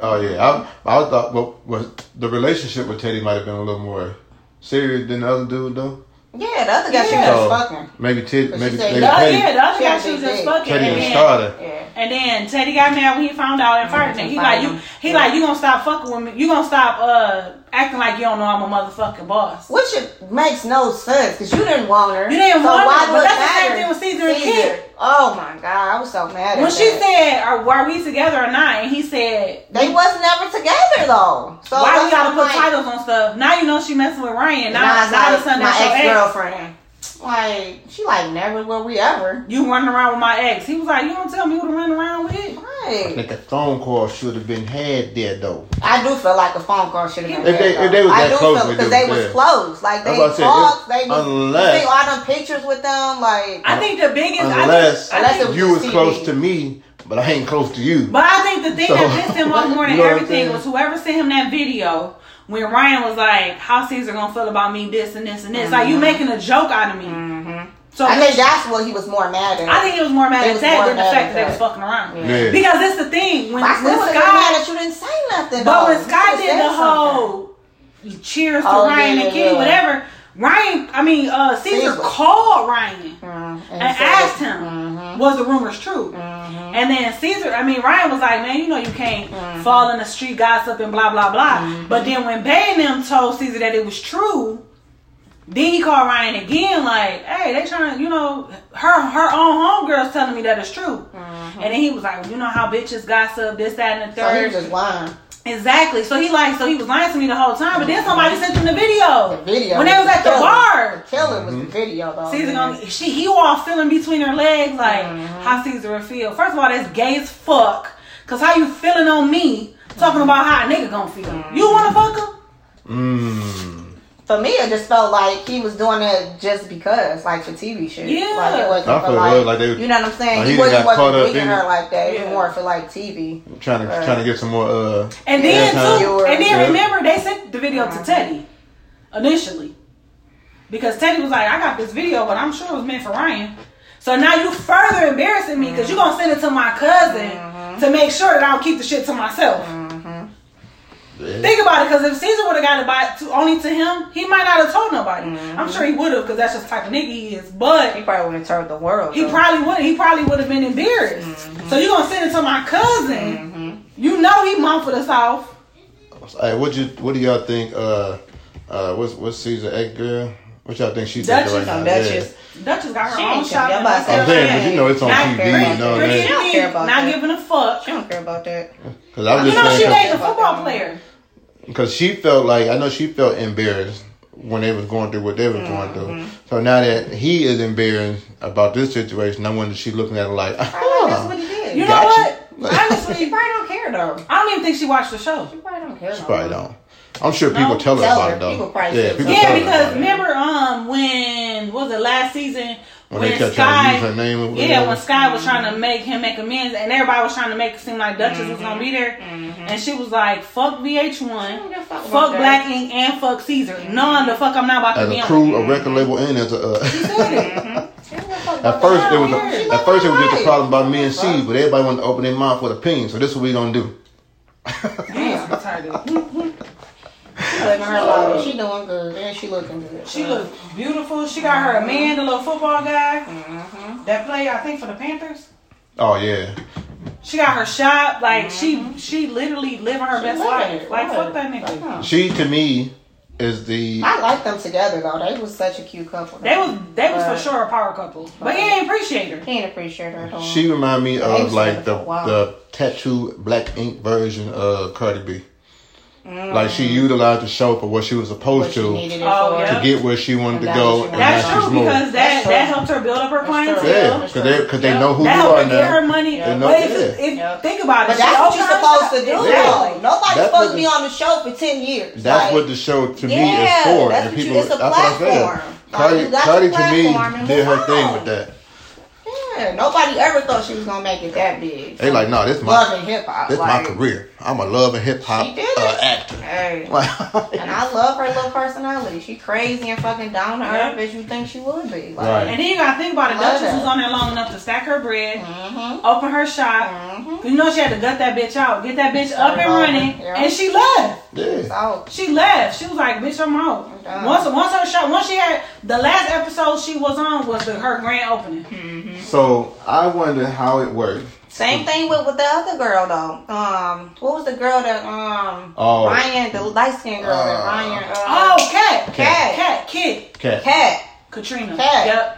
Oh yeah, I, I thought well, was the relationship with Teddy might have been a little more serious than the other dude though. Yeah, the other guy she Yeah. was So fucking. maybe Ted, But she maybe said maybe oh, The, Yeah, yeah, Teddy, the other She guy had a she was big just dick. fucking, Teddy and the then, starter. Yeah. And then Teddy got mad when he found out and fired him. He like you. He like you gonna stop fucking with me. You gonna stop uh acting like you don't know I'm a motherfucking boss. Which it makes no sense because you didn't want her. You didn't so want why her, but that's the same thing with Caesar and Kid. Oh my god, I was so mad. When she that. said, "Are, are we together or not?" and he said, they wasn't ever together though. So "Why we gotta put like, titles on stuff?" Now you know she messing with Ryan. Now, Nah, now all of like a sudden my that's your ex ex. girlfriend. Like she like never will we ever. You running around with my ex. He was like, "You don't tell me who to run around with." I Right. think a phone call should have been had there though. I do feel like a phone call should have been. If they- made, if they was I that do close, feel they because they was close. Like they what I said, talked. if- They unless- you see all them pictures with them. Like I think the biggest, Unless, I think, I Unless think was you was TV. close to me, but I ain't close to you. But I think the thing So- that pissed him off more than You know everything was whoever sent him that video when Ryan was like, "How Caesar gonna feel about me? This and this and this." Like you making a joke out of me. So Mm-hmm. I think that's what he was more mad at. I think he was more mad at that than the fact that they was fucking around. Yeah. Because that's the thing when, I when still would have been mad that you didn't say nothing. but though. when You Sky did the something. whole cheers to Oh, Ryan yeah, and Kenny, yeah. whatever. Ryan, I mean, uh, Caesar Caesar. called Ryan Mm, and he said asked it. him, Mhm. was the rumors true? Mhm. And then Caesar, I mean, Ryan was like, man, you know, you can't Mm-hmm. fall in the street gossip and blah, blah, blah. But then when Bay and them told Caesar that it was true, then he called Ryan again, like, hey, they trying to, you know, her her own homegirl's telling me that it's true. And then he was like, well, you know how bitches gossip, this, that, and the Mm-hmm. So he third. was just lying. Exactly. So he like, so he was lying to me the whole time. But then somebody sent him the video. The video When they was at the killer. bar. Killer was the video though. Caesar man. gonna she he all feeling between her legs like Mm-hmm. how Caesar would feel. First of all, that's gay as fuck. Cause how you feeling on me talking about how a nigga gonna feel? Mm-hmm. You wanna fuck him? Mmm. For me, it just felt like he was doing it just because, like for TV shit. Yeah. like it wasn't I for feel like, was like they you know what I'm saying. like he he wasn't, wasn't up digging in her like that. It Yeah. was more for like TV. Trying to Right. trying to get some more uh And then airtime. too, and then Yeah. remember they sent the video to Teddy initially. Because Teddy was like, I got this video, but I'm sure it was meant for Ryan. So now you further embarrassing me because you're gonna send it to my cousin Mm-hmm. to make sure that I don't keep the shit to myself. Yeah. Think about it, because if Caesar would have got it by to, only to him, he might not have told nobody. I'm sure he would have, because that's just the type of nigga he is. But He probably wouldn't have turned the world. he though. probably would. He probably would have been embarrassed. So you gonna send it to my cousin? You know he mumbled us off. Hey, what you what do y'all think? Uh, uh, what's what's Caesar ex girl? What y'all think she thinking Duchess, right now? Some Duchess. Duchess got her She own ain't shop. care in about North Yeah. I'm saying, but you know it's on Not TV pretty- and all pretty that. She don't care about Not that. giving a fuck. She don't care about that. Because I'm You just know she saying, dated a football player. because she felt like I know she felt embarrassed when they was going through what they was going through. Mm-hmm. So now that he is embarrassed about this situation, I wonder if she looking at it like, That's ah, what he did. You know what? She Honestly, probably don't care though. I don't even think she watched the show. She probably don't care. she no probably more. don't. I'm sure people No, tell her about her. it though. People probably yeah, people tell tell Yeah, her because remember, um, when what was it last season when, when, they kept trying to Sky, use her name. or yeah, when Sky was trying to make him make amends, and everybody was trying to make it seem like Duchess was gonna be there, and she was like, "Fuck VH1, don't give a fuck fuck. Black Ink, and fuck Caesar. Knowing the fuck I'm not about to as be a on." crew, a record label, and as a. Uh, She said it. She don't give a fuck At first, it was a, at first it was just a problem about me and C, but everybody wanted to open their mouth with opinions. So this is what we gonna do. Damn, I'm tired of it. She living her life. She doing good. And she looking good. She looks beautiful. She got her a man, the little football guy Mm-hmm. that play, I think, for the Panthers. Oh yeah, She got her shop. Like she, she literally living her best living life. it, Like right. fuck that nigga. Yeah. she to me is the I like them together though. They was such a cute couple. They was, they was for sure a power couple. But he ain't appreciate her. He didn't appreciate her at all. she remind me of like the for a while. the tattoo black ink version of Cardi B. Mm. Like she utilized the show for what she was supposed she to needed Oh, yeah. to get where she wanted And to that's go, what and That's now true she's moving. because that That's true. that helped her build up her That's true. clientele. Yeah, because they because they know who That you helped are her get her now. money. They know- but if, yeah. if, Yep. think about it, But that's what you're supposed to do. Exactly. though. Nobody's That's supposed to be on the show for ten years. That's Like, what the show to me Yeah, is for. that's and what you- people, it's a that's what I said. platform. Like, Cardi, you got Cardi your to me did her thing with that. Yeah, nobody ever thought she was gonna make it that big. They like, no, this my Love and Hip Hop. this like, my career. I'm a love and hip hop uh, actor. Hey. Like, And I love her little personality. She crazy and fucking down to Yeah. earth as you think she would be. Like, Right. And then you gotta think about it. Love Duchess that. was on there long enough to stack her bread, Mm-hmm. open her shop. Mm-hmm. You know she had to gut that bitch out, get that bitch up and running, over, yeah. and she left. yeah. She left. She was like, "Bitch, I'm out." done. Once, once her shop, once she had the last episode she was on was the, her grand opening. So I wonder how it worked. Same thing with, with the other girl though. Um, what was the girl that um Oh. Ryan, the light skinned girl that Uh. Ryan uh, Oh, cat, Cat. cat, kid, Cat. Cat. Katrina. Cat. Yep.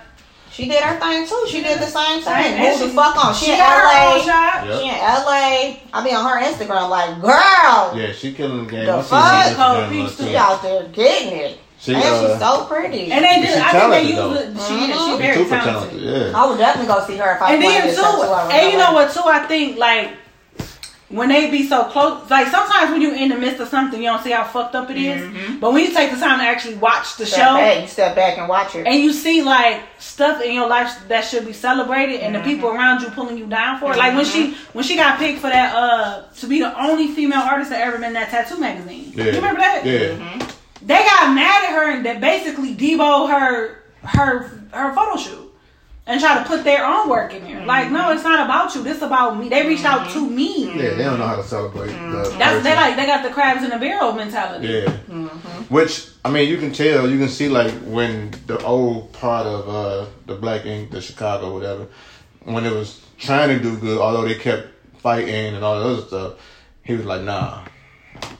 She did her thing too. She did the same Same. thing. And Moved the fuck on. She, She in got her own LA. shot. Yep. She in LA. I be on her Instagram like, girl, Yeah, she killing the game. The fuck? her Cold Instagram peach like too. she out there getting it. She, and uh, she's so pretty. And they did. She I think they though. used. it- She, Mhm. she She's very super talented. talented. Yeah. I would definitely go see her if I And wanted then to too, tattoo her in and you know what too? I think like when they be so close, like sometimes when you in the midst of something, you don't see how fucked up it is. But when you take the time to actually watch the Step show, back, you step back and watch it. and you see like stuff in your life that should be celebrated and the people around you pulling you down for it. Like when she when she got picked for that uh to be the only female artist that ever been in that tattoo magazine. Yeah. You remember that? Yeah. They got mad at her and they basically debo her her her photo shoot. And try to put their own work in there. Like, no, it's not about you. This about me. They reached out to me. Yeah, they don't know how to celebrate. The Mm-hmm. That's they like they got the crabs in the barrel mentality. Yeah. Which I mean, you can tell, you can see like when the old part of uh the Black Ink, the Chicago, whatever, when it was trying to do good, although they kept fighting and all that other stuff, he was like, nah.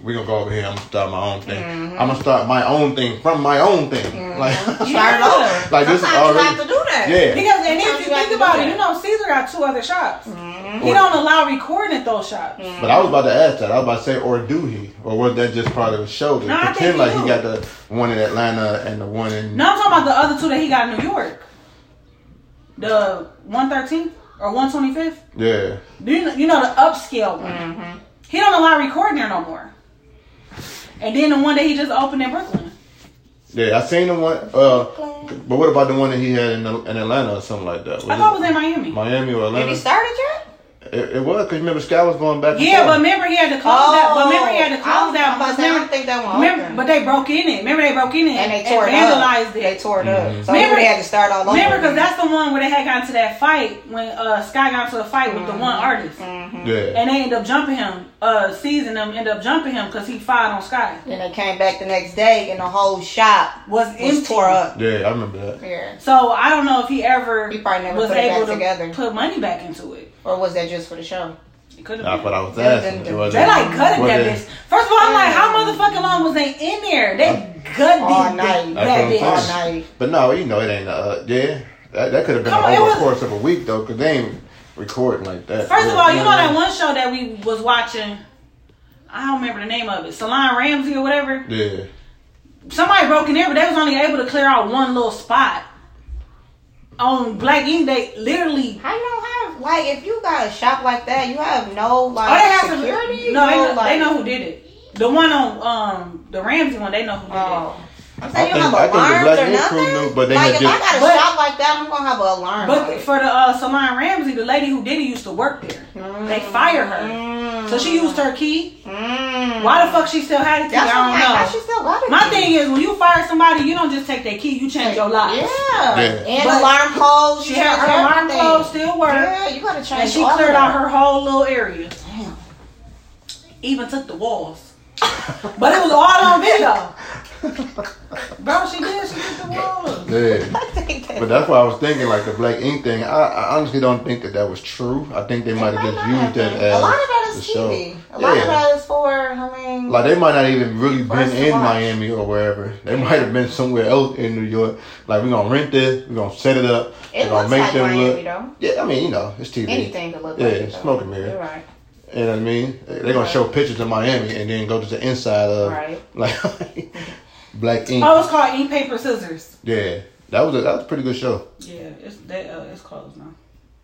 We gonna go over here. I'm gonna start my own thing. I'm gonna start my own thing from my own thing. Like, Start it Yeah. over. like this is Sometimes you already. have to do that. Yeah. Because and if you you think about it, you know Caesar got two other shops. Mm-hmm. He don't allow recording at those shops. But I was about to ask that. I was about to say, or do he, or was that just part of the show? To No, I think pretend he like do. he got the one in Atlanta and the one in. No, I'm talking about the other two that he got in New York. The 113th or 125th. Yeah. Do you know, you know the upscale one? Mm-hmm. He don't allow recording there no more. And then the one that he just opened in Brooklyn. Yeah, I seen the one. Uh, but what about the one that he had in, in Atlanta or something like that? Was I thought it it was in Miami. Miami or Have Atlanta? you started yet? It, it was because remember Sky was going back. and Yeah, but remember he had to close that. But remember he had to Oh, close I that. was about say, I Remember, don't think that one remember, open. but they broke in it. Remember they broke in it and they tore it vandalized up. it. They tore it up. Mhm. So Remember- they had to start all over. Remember, because that's the one where they had gotten to that fight when uh, Sky got into a fight with the one artist, yeah, and they ended up jumping him. Uh, seizing them, ended up jumping him because he fired on Sky. And they came back the next day and the whole shop Was was empty. tore up. yeah, I remember that. Yeah. So I don't know if he ever He probably never was put it back able to together. put money back into it. Or was that just for the show? It could have That's been. what I was asking. then- Was They like gutted that bitch. First of all, I'm like, how motherfucking long was they in there? They gutted All that, night. that That's bitch. All night. But no, you know it ain't. Uh, yeah, that, that could have been Come on, over was- the course of a week though, because they ain't recording like that. First of all, you know that one show that we was watching. I don't remember the name of it. Salon Ramsey or whatever. Yeah, Somebody broke in there, but they was only able to clear out one little spot. On Black Ink, they literally. How you don't have like if you got a shop like that, you have no like Oh, they have security. some. No, they know, like, they know who did it. The one on um the Ramsey one, they know who did Oh. it. I'm saying I you don't think- I think the Black or crew nothing. knew, but they like had if just- I got a But- shop like that, I'm gonna have an alarm. But like. for the uh, Salon Ramsey, the lady who did it used to work there. They fired her, so she used her key. Mm. Why the fuck she still had a key? That's I what don't How know. she still got it? My thing is, when you fire somebody, you don't just take their key; you change your lock. Yeah. Yeah. And But alarm codes. She had her alarm everything. clothes still work, Yeah, you gotta change. and she all of cleared out her whole little area. Damn. Even took the walls, but it was all on video. Bro, she did. She took the walls. yeah. I think that- But that's why I was thinking like the Black Ink thing. I, I honestly don't think that that was true. I think they might have just used that as a lot of that the is show. TV. A lot of that is for. I mean, Like they might not even really been in watch. Miami or wherever. They might have been somewhere else in New York. Like we're gonna rent this, we're gonna set it up, it we're gonna looks make like them Miami look. though. Yeah, I mean you know it's TV. Anything to look Yeah, like it. though. smoke and mirror. You're right. You know what I mean? They're gonna show pictures of Miami and then go to the inside of Right. like Black Ink. Oh, it's called Ink Paper Scissors. Yeah, that was a that was a pretty good show. Yeah, it's they, uh, it's closed now.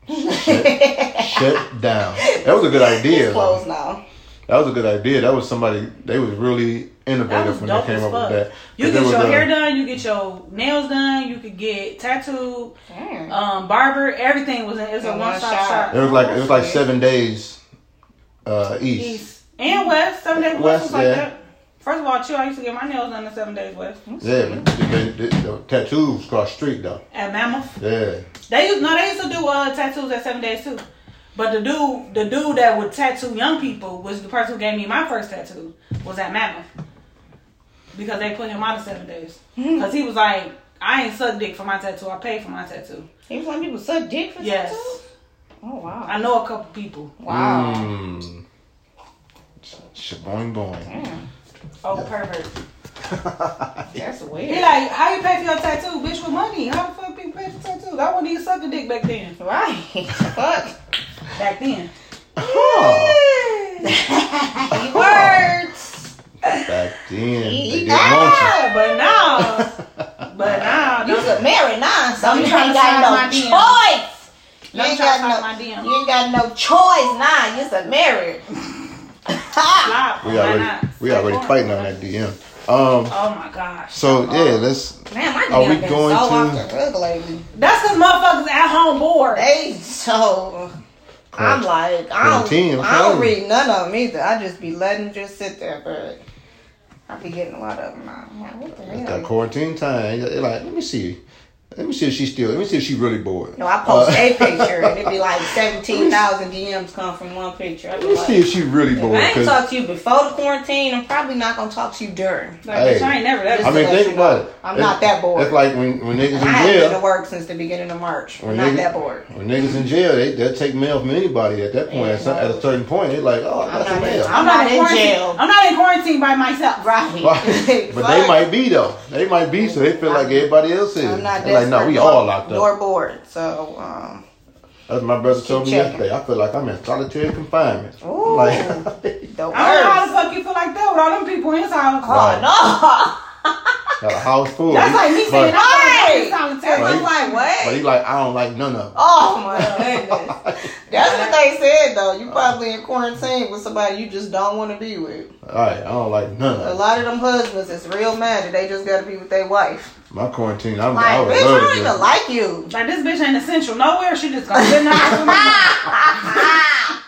Shut down. That was a good idea. It's though. closed now. That was a good idea. That was somebody. They was really innovative was when they came up fuck. with that. You get your a- hair done, you get your nails done, you could get tattooed, Damn. um, barber, everything was in. It's a one one stop shop. shop. It was like it was like seven days uh, east. East and west. Seven days west, West, was like yeah. that. First of all, chill. I used to get my nails done in seven days west Yeah, but the, the, the, the tattoos cross street though. at Mammoth. Yeah, They used no, they used to do uh, tattoos at seven days too. But the dude, the dude that would tattoo young people was the person who gave me my first tattoo. Was at Mammoth because they put him out of seven days because he was like, I ain't suck dick for my tattoo. I paid for my tattoo. He was letting people suck dick for Yes. tattoo? Oh wow. I know a couple people. Wow. Mm. Shaboing boing. Damn. Oh, pervert. That's weird. He like, how you pay for your tattoo, bitch, with money? How the fuck people pay for tattoos? I wouldn't even suck a dick back then. Right. Fuck. Back then. Huh. Words. Back then, they didn't Ah, but now, but now, You don't, could marry now, so you be trying ain't got no DM. choice. You ain't got slide my no. DM. You ain't got no choice now. You're a married. Slide, We already we already fighting on that DM. Um. Oh my gosh. So yeah, let's. Man, my Are DM we been going so to- off the hook lately. That's because motherfuckers at home bored. They so. I'm like, I don't, I'm don't read none of them either. I just be letting just sit there, but I be getting a lot of them now. I'm like, what the That hell? quarantine time. They're like, let me see. Let me see if she's still. Let me see if she's really bored. No, I post Uh, a picture and it'd be like 17,000 DMs come from one picture. I be Let me like, see if she's really if bored. I ain't 'cause- talk to you before the quarantine, I'm probably not gonna talk to you during. Like, Hey. bitch, I ain't never that. I mean, think about know. it. I'm It's- not that bored. It's like when when niggas in jail. I haven't in been to jail. work since the beginning of March. I'm When not niggas, that bored. when niggas in jail, they they'll take mail from anybody at that point. At, some, at a certain point, they're like, oh, I I'm got some not in- mail. I'm not in quarantine. jail. I'm not in quarantine by myself. Right. Right. but they might be though. They might be, so they feel like everybody else is. I'm not They're like, no, we all nor- locked up. Nor bored. So, um, That's what my brother told me checking. yesterday. I feel like I'm in solitary confinement. Ooh. Like, the I don't know how the fuck you feel like that with all them people inside. Oh, got a house full. That's like me saying but, I'm Right. solitary. I'm like, what? but he like, I don't like none of them. Oh my goodness. That's what they said though. You probably in quarantine with somebody you just don't want to be with. All right, I don't like none of Them. A lot of them husbands is real mad that they just gotta be with their wife. My quarantine, I'm, Like, I would bitch, I don't even like you. Like this bitch ain't essential nowhere. She just gonna sit in the house with me.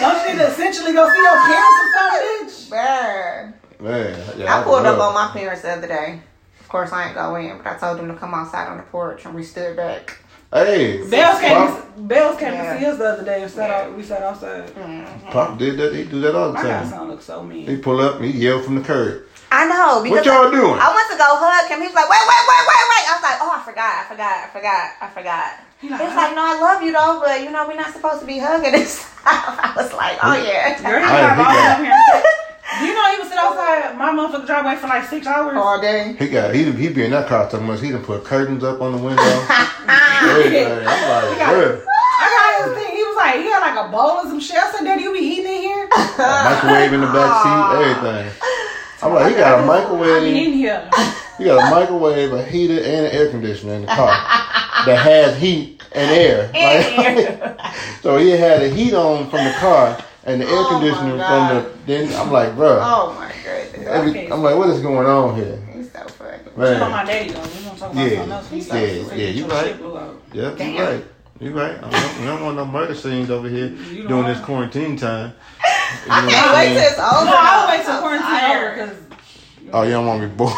Don't she essentially go see your parents or something, bitch? Bruh. man. Yeah, I would pulled up on my parents the other day. Of course, I ain't go in, but I told them to come outside on the porch, and we stood back. Hey, Bells came. Pop, To, Bells came Yeah. to see us the other day and sat out. We sat outside. Mm-hmm. Pop did that. He do that all the time. My time. godson looks so mean. He pull up, he yell from the curb. I know because What y'all doing? I went to go hug him. He was like, "Wait, wait, wait, wait, wait!" I was like, "Oh, I forgot, I forgot, I forgot, I forgot." He He like, was like, "No, I love you though, but you know we're not supposed to be hugging this." I was like, "Oh yeah." Girl, he Hey, drive he all got- up here. Do you know he was sit outside my motherfucking driveway for like six hours? All day. He got he he be in that car so much. He done put curtains up on the window. Everything. I'm like, got- bruh. I got his thing. He was like, he had like a bowl of some shit. I said, Daddy, you be eating in here? microwave in the back seat, everything. I'm like, he got a I be microwave. in here. He got a microwave, a heater, and an air conditioner in the car that has heat and air. Like, so he had the heat on from the car and the air Oh, conditioner from the. Then I'm like, bro, Oh my goodness. every, I'm like, what is going on here, He's so funny. Talking about my daddy though. We gonna talk about Yeah. something else. when you Yeah, start yeah, freaking you right. shit blew out. Yep, you Damn. right. You right. I don't, we don't want no murder scenes over here You during this quarantine time. You I can't what wait I'm till saying? it's over. No, I'll wait I'm till so quarantine over because Oh, you don't want to be bored.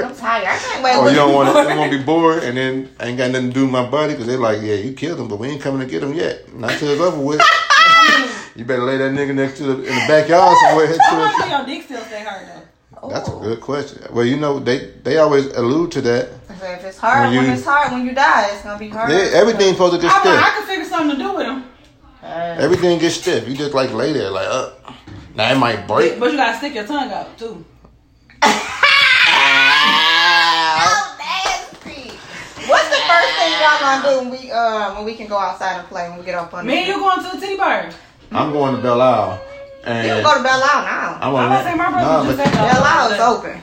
I'm tired. I can't wait. Oh, till you don't want to, over. you want to be bored, and then I ain't got nothing to do with my buddy because they're like, yeah, you killed him, but we ain't coming to get him yet. Not till it's over with. you better lay that nigga next to the in the backyard somewhere. how long till your dick still stay hard though? That's a good question. Well, you know, they they always allude to that. So if it's hard When when, it's hard when you die, it's gonna be hard. They, everything supposed to get I'm I stiff. could figure something to do with him. Uh, Everything gets stiff. You just like lay there, like, uh. Now it might break. But you gotta stick your tongue out too. Oh, nasty. What's the first thing y'all gonna do when we uh when we can go outside and play when we get off on Me and you going to the titty bar. I'm going to Belle Isle, You can go to Belle Isle now. I I want was say my brother Nah, just said. Belle Isle is open.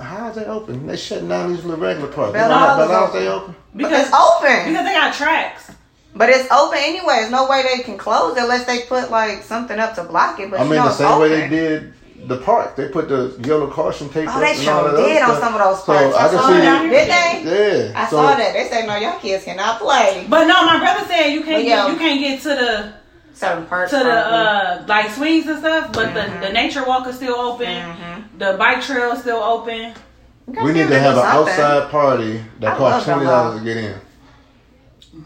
how's they open? They shutting down these little regular parks. Belle Belle Isle is Isle open. stay open. Because Because it's open. because they got tracks. But it's open anyway. There's no way they can close it unless they put like something up to block it. But I you mean, know the it's same way they did the park. They put the yellow caution tape Oh, up they and all sure that did on stuff. some of those So parks. I I, can saw see- that. Did they? Yeah. I so, saw that. They said no, y'all kids cannot play But no, my brother said you can't But get, yo. you can't get to the certain parts. to the uh like swings and stuff. But Mhm. the the nature walk is still open. Mhm. The bike trail is still open. We need to have an outside party that I costs twenty dollars to get in.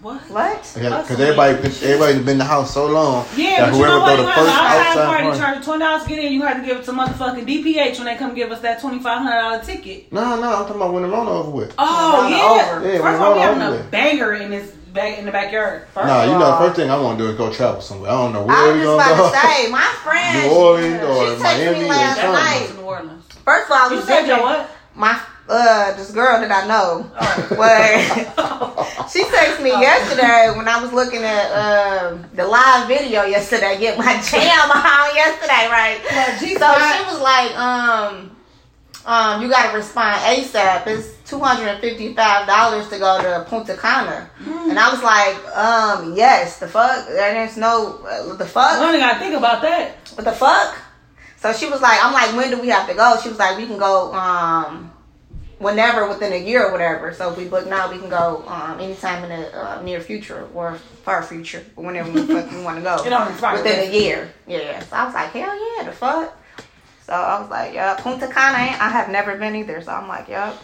What? What? Because everybody, everybody been in the house so long. Yeah, that but you know whoever what? You the have first an outside outside party, party- charge twenty dollars to get in. You have to give it to motherfucking DPH when they come give us that twenty five hundred dollar ticket. No, no, I'm talking about when the Rona over with. Oh Rona yeah. over. Yeah, First of all, we Rona having a with. banger in this back in the backyard. First Nah, of you all. know, the first thing I want to do is go travel somewhere. I don't know where I was we just gonna about go. to say, my friend. New Orleans or She texted me Miami last That's night. New Orleans. First of all, You said your what? My uh, this girl that I know, Oh. but she texted me yesterday when I was looking at um the live video yesterday. Get my jam on yesterday, right? Well, So spot- she was like, um, um, you got to respond ASAP. It's two hundred and fifty-five dollars to go to Punta Cana, and I was like, um, yes. The fuck, and there's no uh, the fuck. I only gotta think about that. What the fuck? So she was like, I'm like, when do we have to go? She was like, we can go um whenever within a year or whatever. So if we book now, we can go um anytime in the uh, near future or far future, whenever we fucking want to go. It don't within a year. Yeah. So I was like, hell yeah, the fuck. So I was like, yeah, Punta Cana. I have never been either. So I'm like, yep.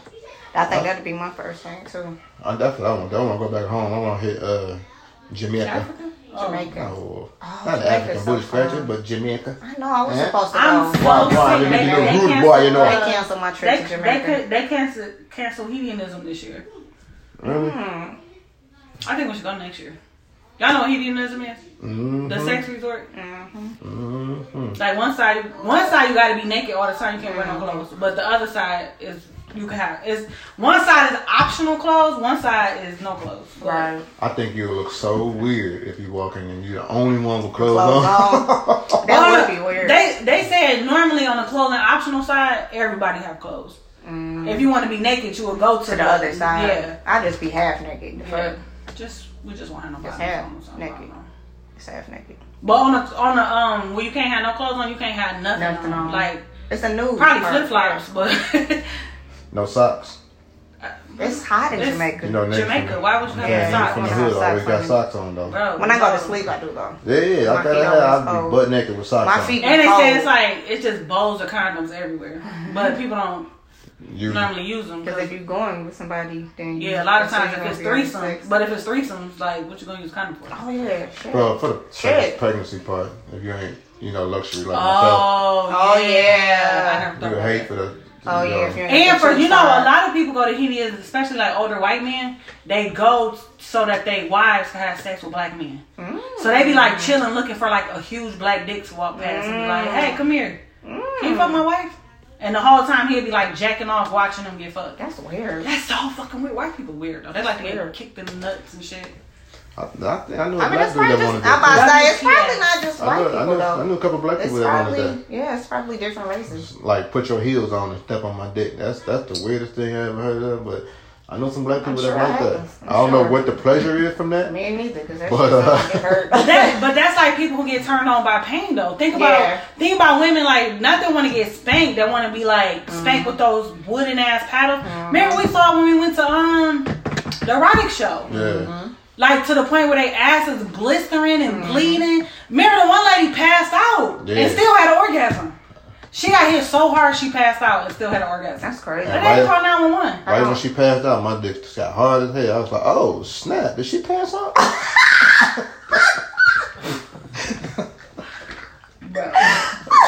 I think that'd be my first thing too. I definitely I want, I want to go back home. I want to hit uh, Jamaica. Africa? Oh. Jamaica. Oh, not Jamaica's African so British fun. country, but Jamaica. I know I was Yeah. supposed to I'm go. so Why- why? sick. They They, they, rude, boy, you know. They canceled my trip They, to Jamaica. could, they canceled cancel hedonism this year. Really? Hmm. I think we should go next year. Y'all know what hedonism is? Mm-hmm. The sex resort. Mm-hmm. hmm Like one side, one side you got to be naked all the time. You can't wear no clothes. But the other side is you can have. Is one side is optional clothes. One side is no clothes. Right. I think you'll look so weird if you walk in and you're the only one with clothes, Clothes on. That would be weird. They they said normally on the clothing optional side, everybody have clothes. If you want to be naked, you will go to, to the other side. Yeah. I just be half naked. Yeah. Just we just want to have no Just half on or something, I naked. don't. It's half naked. But on the on the um where you can't have no clothes on, you can't have nothing, Nothing on. on. Like It's a new probably flip flops, but no socks. Uh, it's hot in It's- Jamaica. You know, next Jamaica. Why would you have Yeah, a yeah, from on? the have hood, socks always got on. socks on though. Bro, when I go no. to sleep, I do though. Yeah, yeah, My I gotta feet have. always I'll be cold. butt naked with socks My on. feet And they cold. say it's like it's just bowls of condoms everywhere, but people don't You, normally use them. Because if you're going with somebody, then you- yeah, a lot of that's times when if it's you're gonna be having threesomes, but if it's threesomes, like what you gonna use condom for? oh yeah, shit. well, for the Shit. pregnancy part, if you ain't, you know, luxury like oh, myself, Oh, Oh, yeah. yeah. I never thought you would about hate that. for the. Oh you yeah, if you're And for you know, a lot. lot of people go to hedonism, especially like older white men. They go so that they wives can have sex with black men. Mm. So they be like chilling, looking for like a huge black dick to walk past and be like, "Hey, come here, can you fuck my wife?" And the whole time he'll be like jacking off, watching them get fucked. That's weird. That's so fucking weird. White people weird though. They like to get Weird. kicked in the nuts and shit. I, I, think I knew a I mean, black dude that just. wanted I'm about to to. say it's probably not just I white knew, I, people knew, I though. knew a couple black It's people that wanted probably that. yeah, it's probably different races. Like put your heels on and step on my dick. That's that's the weirdest thing I ever heard of. But I know some black people sure that like that. I'm I don't know what the pleasure is from that. Me neither, because that But, shit uh, sounds like it hurt. But that, but that's like people who get turned on by pain though. Think about Yeah. think about women like not that want to get spanked. They want to be like Mm-hmm. spanked with those wooden ass paddles. Remember we saw when we went to um the erotic show. Yeah. Mm-hmm. Like to the point where they ass is blistering and Mm-hmm. bleeding. Remember the one lady passed out Yeah. and still had an orgasm. She got hit so hard she passed out and still had an orgasm. That's crazy. Yeah. they called 911. Right when she passed out, my dick just got hard as hell. I was like, "Oh snap! Did she pass out?"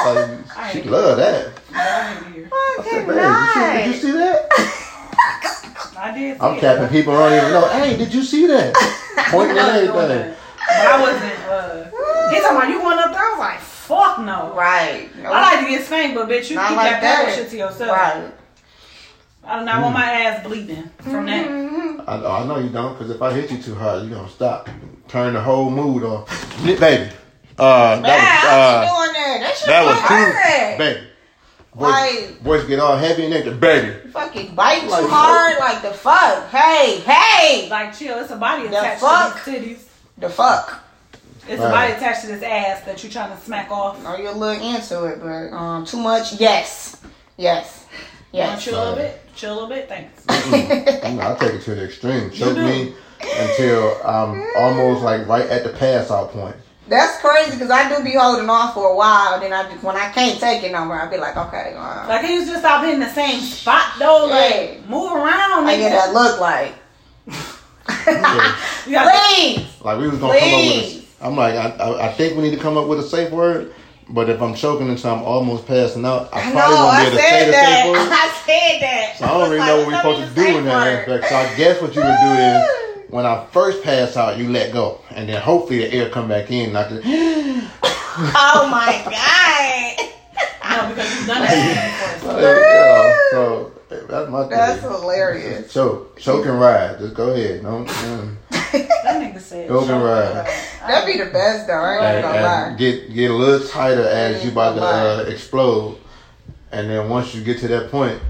Like, she love that. I. I said, "Babe, did you, did you see that?" I did. See I'm capping people don't even know. Hey, did you see that? Pointing I and everything. that. But I wasn't. Uh, he talking about you going up there. I was like, fuck no. Right. No, I like to get spanked, but bitch, you not keep like that paddle that. shit to yourself. Right. I do not want my ass bleeding from that. Mm-hmm. I, I know you don't, because if I hit you too hard, you gonna stop, turn the whole mood off, baby. Uh, that I was, was doing that. That uh, that was was too, hurt. baby. Voice, Like- voice get all heavy and naked, baby. Fucking bite Like- too hard. Like the fuck. Hey, hey. Like, chill. It's a body The attached fuck? to these titties. The fuck. It's a body attached to this ass that you're trying to smack off. Know you're a little into it, but um, too much. Yes. Yes. You want Yes. to chill a little bit? Chill a little bit? Thanks. You know, I take it to the extreme. Choke me until I'm almost like right at the pass out point. That's crazy because I do be holding on for a while. Then I just, when I can't take it no more, I be like, okay, uh, Like, can you just stop hitting the same spot, though? Yeah. Like, move around. I nigga. get that look like. Yeah. You gotta- Please. Like we was gonna come up with. Please. A, I'm like, I, I, I think we need to come up with a safe word. But if I'm choking until I'm almost passing out, I I probably know. won't be I able to say said the safe word. I said that. So I don't really know what we're supposed to do in that aspect. So I guess what you would do is when I first pass out, you let go, and then hopefully the air come back in. And I can, Oh my god. No, because you've done that before. you so that's my That's thing. hilarious. Choke, choke and ride. Just go ahead. Don't. That nigga said. Go and ride. That'd be the best though. I ain't and, gonna lie. get get a little tighter as you about to uh, explode, and then once you get to that point,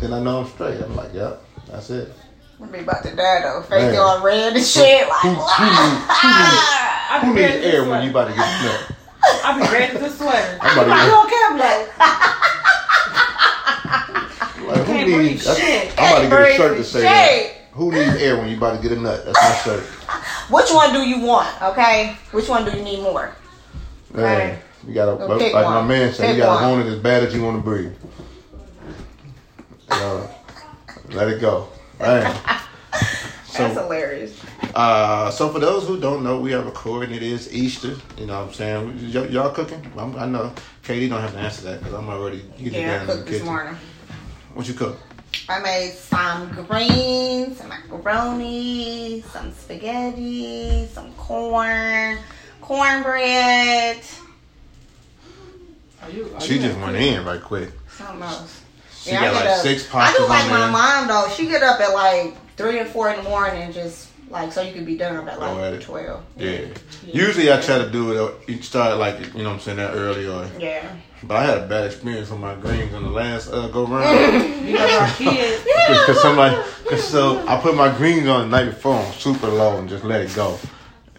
then I know I'm straight. I'm like, yep, that's it. I'm be about to die though. Face Man. all red and shit. Like, Who, who, needs, who, needs, I who be needs ready air to when sweat. you about to get snuck? I be ready to swear. I'm about to get- you? I'm like, Like, who Can't needs? shit. I'm about to get a shirt to breathe say that. Who needs air when you about to get a nut? That's my shirt. Which one do you want? Okay. Which one do you need more? Man, Right. you gotta, Go like pick my one. man said, Pick you gotta one. want it as bad as you want to breathe. Uh, let it go. Man. So, That's hilarious. Uh, so for those who don't know, we are recording. It is Easter. You know what I'm saying? Y- y'all cooking? I'm, I know. Katie don't have to answer that because I'm already getting Yeah, I down in the cooked this kitchen. morning. What you cook? I made some greens, some macaroni, some spaghetti, some corn, cornbread, are you, are She you just went cook? in right quick. something else. She Yeah, I got get like up- six I do like my there. mom though. She get up at like three or four in the morning, and just like so you could be done by Go at like it. twelve. Yeah. Usually I try to do it. uh, You start like you know what I'm saying that early or. Yeah. But I had a bad experience with my greens on the last uh, go round. Because our kids. Because somebody, cause so I put my greens on the night before on super low and just let it go,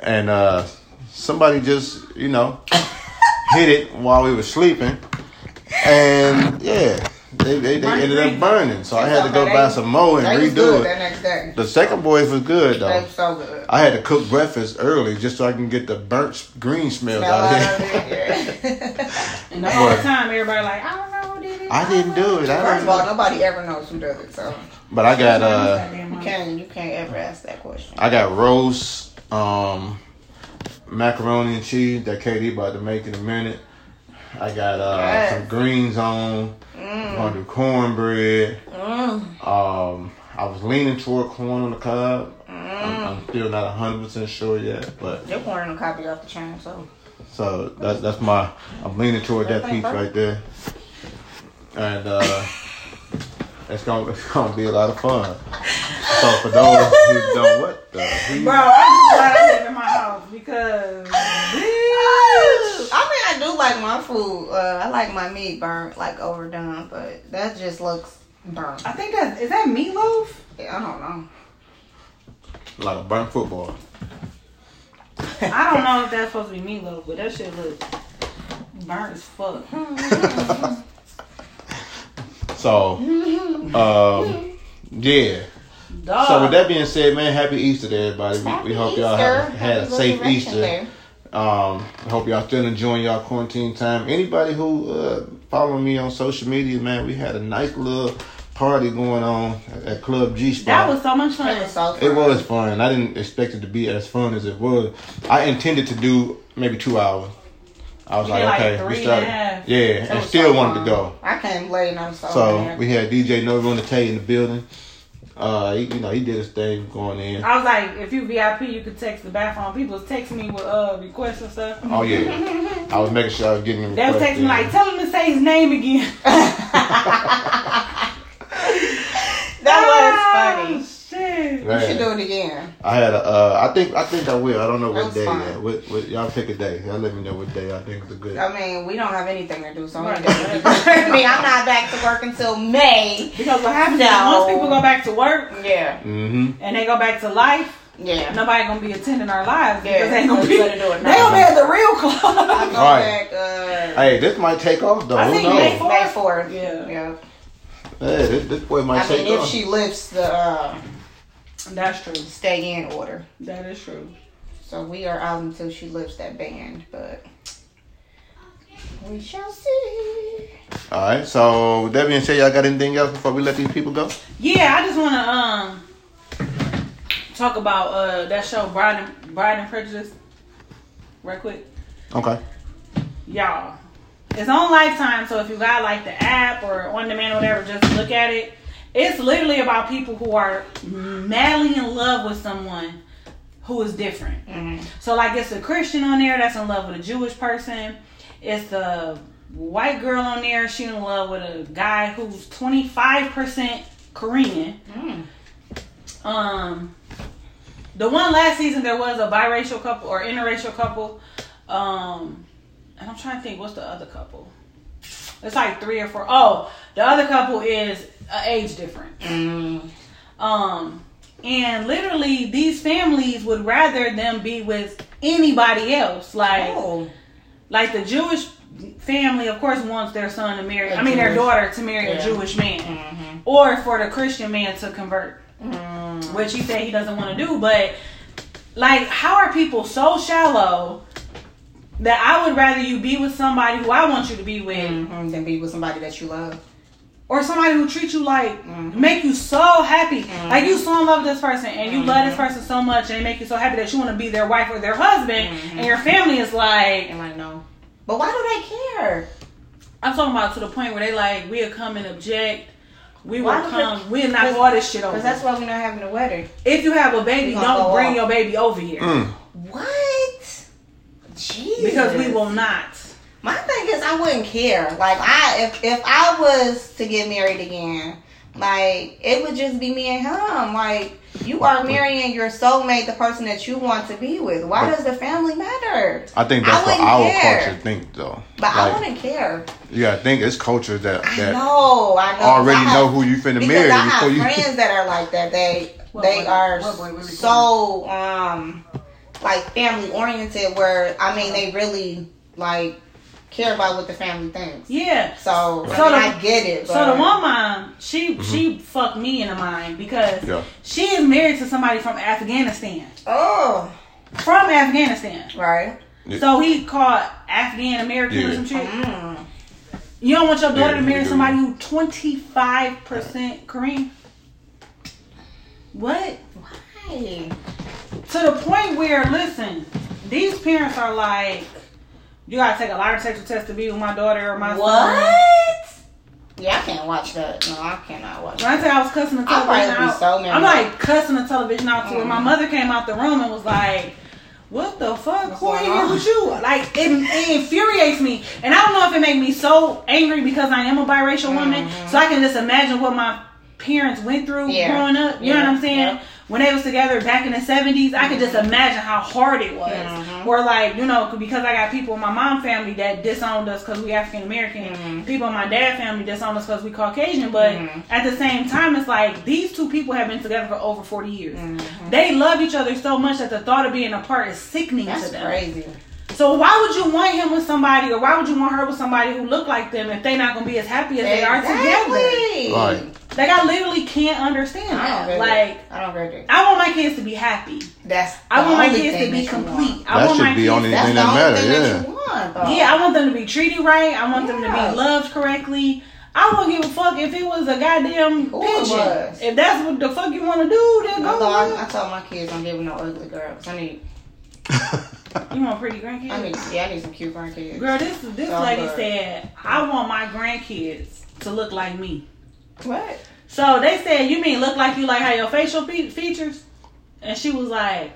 and uh, somebody just you know hit it while we were sleeping, and yeah, they they, they ended up burning. So I had to go They- buy some more and redo good it. that next day. The second boys was good though. so good. I had to cook breakfast early just so I can get the burnt green smells Smell out out of of here. it, yeah. And the whole time, everybody like, I don't know who did it. I didn't do it. First of don't all, know. nobody ever knows who does it, so But I got uh. You can't you can't ever ask that question. I got roast, um, macaroni and cheese that KD about to make in a minute. I got uh, Yes. some greens on. I'm gonna do cornbread. Mm. Um, I was leaning toward corn on the cob. I'm, Mm. I'm still not 100 percent sure yet, but They're pouring a copy off the chain, so so that's that's my. I'm leaning toward that piece right there, and uh, it's gonna it's gonna be a lot of fun. So for those who don't, what the? Who, Bro, I'm just glad I live in my house because. I mean, I do like my food. Uh, I like my meat burnt, like overdone, but that just looks burnt. I think that is that meatloaf. I don't know. like a burnt football. I don't know if that's supposed to be meatloaf, but that shit looks burnt as fuck. So, um, yeah. Dog. So with that being said, man, happy Easter to everybody. We, Happy we hope y'all have had a safe Easter. Um, I hope y'all still enjoying y'all quarantine time. Anybody who uh, following me on social media, man, we had a nice little party going on at, at Club G Spot. that was so much fun. It was so It was fun. I didn't expect it to be as fun as it was. I intended to do maybe two hours. I was We like, did like okay, three we and started. a half. Yeah, It and still so wanted fun. to go. I can't blame them so. So bad. we had DJ Nova on the Tay in the building. Uh, he, you know, he did his thing going in. I was like, if you VIP, you could text the bathroom. People was texting me with uh requests and stuff. Oh yeah, I was making sure I was getting. the They was texting me like, tell him to say his name again. that was funny. Shit. You should do it again. I had a. Uh, I think. I think I will. I don't know what day. Yet. What, what, y'all pick a day. Y'all let me know what day I think is a good. I mean, we don't have anything to do, so Right. I mean, I'm not back to work until May. Because what happens is No. once people go back to work Yeah, Mm-hmm. and they go back to life, yeah. nobody gonna be attending our lives Yeah, because they ain't gonna so be. you They do it gonna be at the real I club. go Right. back uh, Hey, this might take off though. I Who think knows? May May 4th. Yeah. yeah. Hey, this, this boy might I mean, take if off. she lifts the uh, That's true. stay in order. That is true. So we are out until she lifts that band, but we shall see. All right. So with that being said, y'all got anything else before we let these people go? Yeah, I just wanna um talk about uh that show Bride and Bride and Prejudice? Right quick. Okay. Y'all. It's on Lifetime, so if you got like the app or on demand or whatever, just look at it. It's literally about people who are madly in love with someone who is different. Mm-hmm. So like it's a Christian on there that's in love with a Jewish person. It's the white girl on there, she in love with a guy who's 25% Korean. Mm. Um, the one last season there was a biracial couple or interracial couple. Um, and I'm trying to think what's the other couple. It's like three or four. Oh, the other couple is uh, age difference. Mm. Um, and literally these families would rather them be with anybody else. Like, Oh. like the Jewish family, of course, wants their son to marry. A I mean, their daughter to marry a. Jewish man, Mhm. or for the Christian man to convert Mm. which he said he doesn't want to do. But like, how are people so shallow that I would rather you be with somebody who I want you to be with, Mhm. Then be with somebody that you love. Or somebody who treats you like Mhm. make you so happy, Mhm. like you so in love with this person and you love this Mhm. person so much and they make you so happy that you want to be their wife or their husband, Mhm. and your family is like, And like no. But why do they care? I'm talking about to the point where they like we'll come and object. We will Why do come. We'll knock 'cause- all this shit over. Because that's why we're not having a wedding. if you have a baby, don't bring off. your baby over here Mm. What? Jesus. because we will not. My thing is, I wouldn't care. Like, I if if I was to get married again, like it would just be me and him. Like, you are marrying your soulmate, the person that you want to be with. Why does the family matter? I think I that's what wouldn't our care. culture think though. But I wouldn't care. Yeah, gotta think it's culture that I that know. I know. already I have- know who you finna because marry I have you. friends that are like that. They What they boy? are boy? So um like family oriented. Where I mean, they really like care about what the family thinks. Yeah. So, So I, mean, the- I get it. But So the one mom, she she fucked me in the mind because Yeah. she is married to somebody from Afghanistan. Oh, From Afghanistan. right. Yeah. So he called Afghan American or some shit. Mm. You don't want your daughter Yeah, to marry somebody who twenty five percent Korean. What? Why? To the point where, listen, these parents are like, you gotta take a lie detector test to be with my daughter or my son. What? Yeah, I can't watch that. No, I cannot watch When I say I was cussing the I'll television be out, so. I'm like cussing the television out to where my mother came out the room and was like, "What the fuck? What's Who are going you on?" with you?" Like it, it infuriates me, and I don't know if it made me so angry because I am a biracial woman, Mhm. so I can just imagine what my parents went through Yeah. growing up. You know what I'm saying? Yeah. When they was together back in the 70s, I could just imagine how hard it was. Mhm. Or like, you know, because I got people in my mom family that disowned us because we African American. Mhm. People in my dad family disowned us because we Caucasian. But Mhm. at the same time, it's like these two people have been together for over 40 years. Mhm. They love each other so much that the thought of being apart is sickening That's to them. crazy. So why would you want him with somebody, or why would you want her with somebody who look like them if they're not gonna be as happy as they are together? Right. Like I literally can't understand I don't that. Like it. I don't get it. I want my kids to be happy. That's I want my kids to be complete. want. I That want my should be kids. only That's thing the that only matter, yeah. that you want. Yeah, I want them to be treated right. I want them to be loved correctly. I won't give a fuck if it was a goddamn Who it pigeon. was. If that's what the fuck you want to do, then I, go. thought, I, it. I told my kids don't give no ugly girls. I need, You want pretty grandkids? I need, yeah, I need some cute grandkids. Girl, this this Oh, lady said I want my grandkids to look like me. What? So they said, "You mean look like you like how your facial fe- features?" And she was like,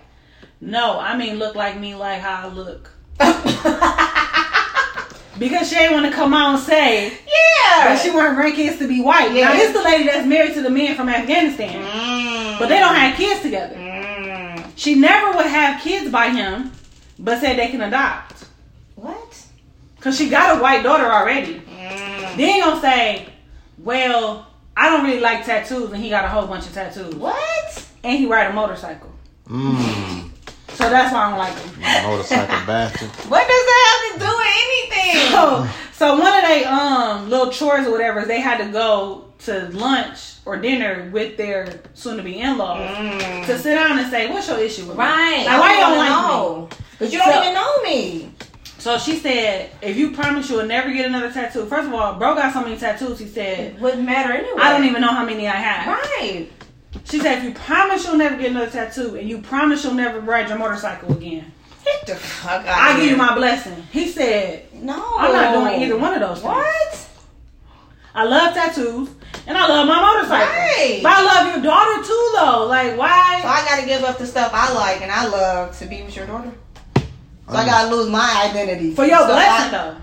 "No, I mean look like me, like how I look." Because she ain't want to come out and say yeah. that she want her grandkids to be white. Yeah. Now this the lady that's married to the man from Afghanistan, Mm. but they don't have kids together. Mm. She never would have kids by him, but said they can adopt What? because she got a white daughter already. Mm. Then you gonna say, "Well, I don't really like tattoos," and he got a whole bunch of tattoos, What? and he ride a motorcycle. Mmm. So that's why I don't like him. Motorcycle bastard. What does that have to do with anything? So, so one of they um little chores or whatever, they had to go to lunch or dinner with their soon-to-be in-laws Mm. to sit down and say, "What's your issue with me?" Right. Like, why I you don't wanna like me? But you don't So- even know me. So she said, "If you promise you will never get another tattoo, first of all, bro got so many tattoos. He said, It wouldn't matter anyway. I don't even know how many I have. Right. She said, if you promise you'll never get another tattoo and you promise you'll never ride your motorcycle again, Get the fuck out I give you my blessing. He said, No. I'm not doing either one of those things. What? I love tattoos and I love my motorcycle. Right. But I love your daughter too, though. Like, why? So why? I gotta give up the stuff I like and I love to be with your daughter. So I gotta lose my identity. For your So blessing, I- though.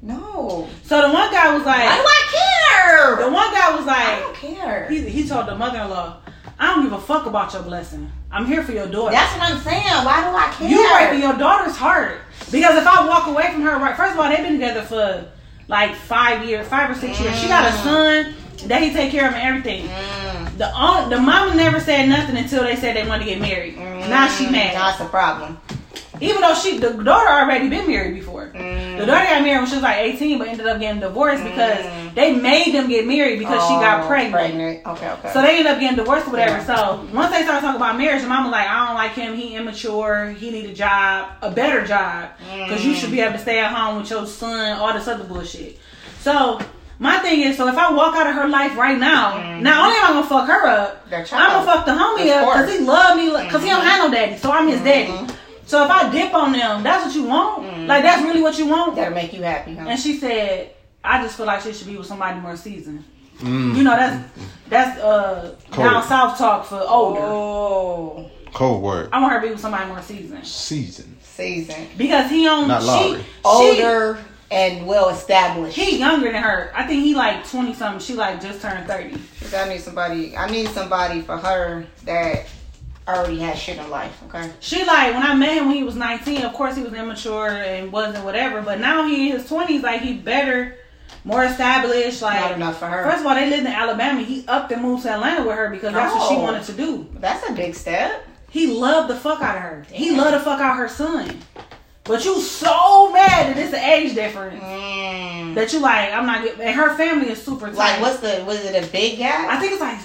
No. So the one guy was like, Why do I care? the one guy was like, I don't care. he, he told the mother-in-law, I don't give a fuck about your blessing. I'm here for your daughter. That's what I'm saying. Why do I care? You breaking your daughter's heart. Because if I walk away from her, right, first of all, they've been together for like five years, five or six years. She got a son that he take care of and everything. Mm. The the mama never said nothing until they said they wanted to get married. Now she mad. That's the problem. Even though she, the daughter already been married before. Mm. The daughter got married when she was like 18, but ended up getting divorced because Mm. they made them get married because she got Oh, pregnant. Okay, okay. So they ended up getting divorced or whatever. Yeah. So once they started talking about marriage, the mom was like, I don't like him. He immature. He need a job, a better job, because you should be able to stay at home with your son. All this other bullshit. So my thing is, so if I walk out of her life right now, not only am I gonna fuck her up, I'm gonna fuck the homie up because he love me, because he don't have no daddy, so I'm his daddy. So if I dip on them, that's what you want. Like that's really what you want. That'll make you happy, huh? And she said, I just feel like she should be with somebody more seasoned. Mm. You know, that's that's uh Cold. down south talk for older. Oh, Cold word. I want her to be with somebody more seasoned. Season. season. Because he on Not she, she Older and well established. he younger than her. I think he like twenty something. She like just turned thirty. I need somebody. I need somebody for her that already had shit in life. Okay. She like when I met him when he was nineteen, of course he was immature and wasn't whatever, but now he in his twenties, like he better, more established, like Not enough for her. First of all, they lived in Alabama. He upped and moved to Atlanta with her because that's what she Oh. wanted to do. That's a big step. He loved the fuck out of her. He loved the fuck out her son. But you so mad that it's an age difference Mm. that you like. I'm not. And her family is super tight. Like, what's the? Was it a big gap? I think it's like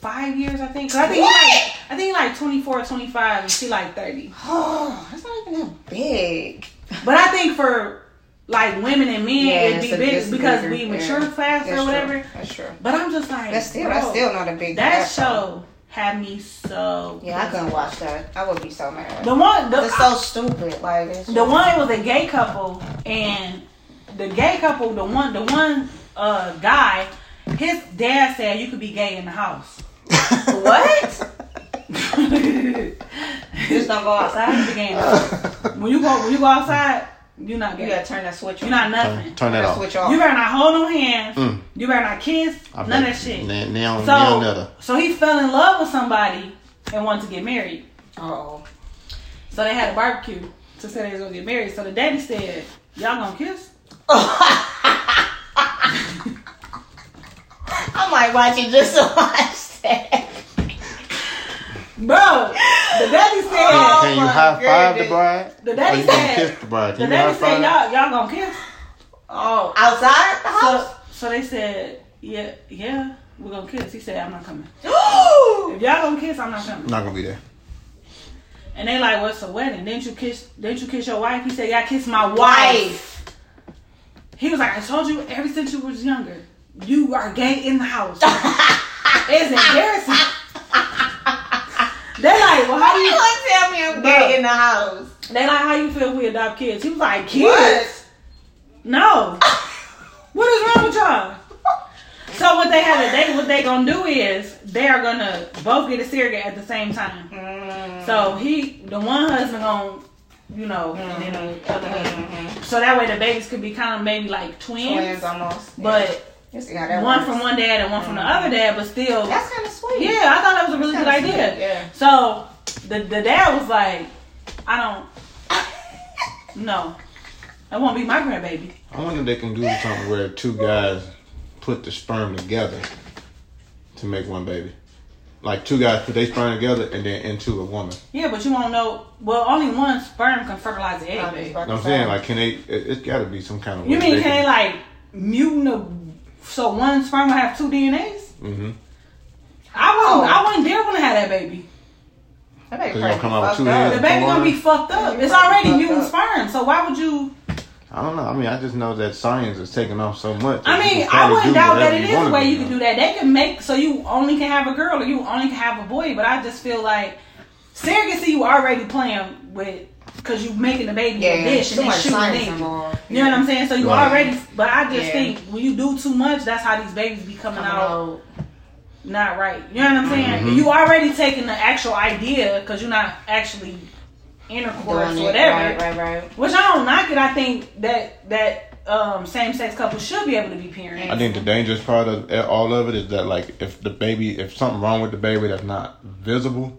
five years. I think. I think. What? He like, I think like 24, 25, and she like 30. Oh, that's not even that big. But I think for like women and men, Yeah, it'd be big because bigger, we mature yeah. faster That's or whatever. True. That's true. But I'm just like, That's still that's still not a big that show had me so. Yeah, I couldn't watch that. I would be so mad. The one, the, it's so stupid. Like it's The just- one was a gay couple, and the gay couple, the one, the one uh, guy, his dad said you could be gay in the house. What? Just don't go outside. You be gay in the house. When you go, when you go outside, you're not You gotta turn that switch. You're not nothing. Turn, turn that Turn off. switch off. You better not hold no hands. Mm. You better not kiss. I none of that shit. Now, now, now, So, another. so he fell in love with somebody and wanted to get married. Oh. So they had a barbecue to say they was gonna get married. So the daddy said, "Y'all gonna kiss?" I might watch it just so watch that. Bro, the daddy said. Oh, Can you high five the bride? The Or daddy you gonna said- kiss the bride? The Can you high daddy said, "Y'all, y'all gonna kiss?" Oh, outside the house. so they said, "Yeah, yeah, we're gonna kiss." He said, "I'm not coming. Oh! If y'all gonna kiss, I'm not coming." Not gonna be there. And they like, "What's a wedding? Didn't you kiss? Didn't you kiss your wife?" He said, "Yeah, I kissed my wife." wife. He was like, "I told you ever since you was younger, you are gay in the house. it's embarrassing." They like, "Well, how do You you?" gonna tell me I'm gay in the house? They like, "How you feel if we adopt kids?" He was like, "Kids? What? No. what is wrong with y'all?" So what they have to they what they gonna do is they are gonna both get a surrogate at the same time. Mm. So he the one husband gonna you know and then the other husband. So that way the babies could be kind of maybe like twins, Twins almost. but You see how that one works. from one dad and one from the mm-hmm. other dad, but still That's kind of sweet. yeah, I thought that was a really good That's kinda idea. sweet, yeah. So the the dad was like, I don't no. That won't be my grandbaby. I wonder if they can do something where two guys put the sperm together to make one baby. Like two guys put their sperm together and then into a woman. Yeah, but you won't know. Well, only one sperm can fertilize the egg, you know what i'm saying? Like, can they? It, it's got to be some kind of. You mean can they like mutant a, so one sperm will have two DNAs? Mm-hmm. I wouldn't. Oh. I wouldn't dare want to have that baby. That baby So you probably gonna come out with two up. heads? The baby gonna be fucked up. It's already Fucked mutant sperm. So why would you? I don't know. I mean, I just know that science is taking off so much. I mean, I wouldn't doubt that whatever it a way you can do that. They can make so you only can have a girl or you only can have a boy. But I just feel like surrogacy you already playing with because you're making the baby Yeah, a dish and then shooting science in. involved. You know what I'm saying? So you Right. already. But I just Yeah. think when you do too much, that's how these babies be coming Coming out out. not right. You know what I'm saying? Mhm. You already taking the actual idea because you're not actually intercourse Doing or it. whatever. Right, right, right. Which I don't knock it. I think that that um, same sex couples should be able to be parents. I think the dangerous part of all of it is that like if the baby, if something wrong with the baby that's not visible,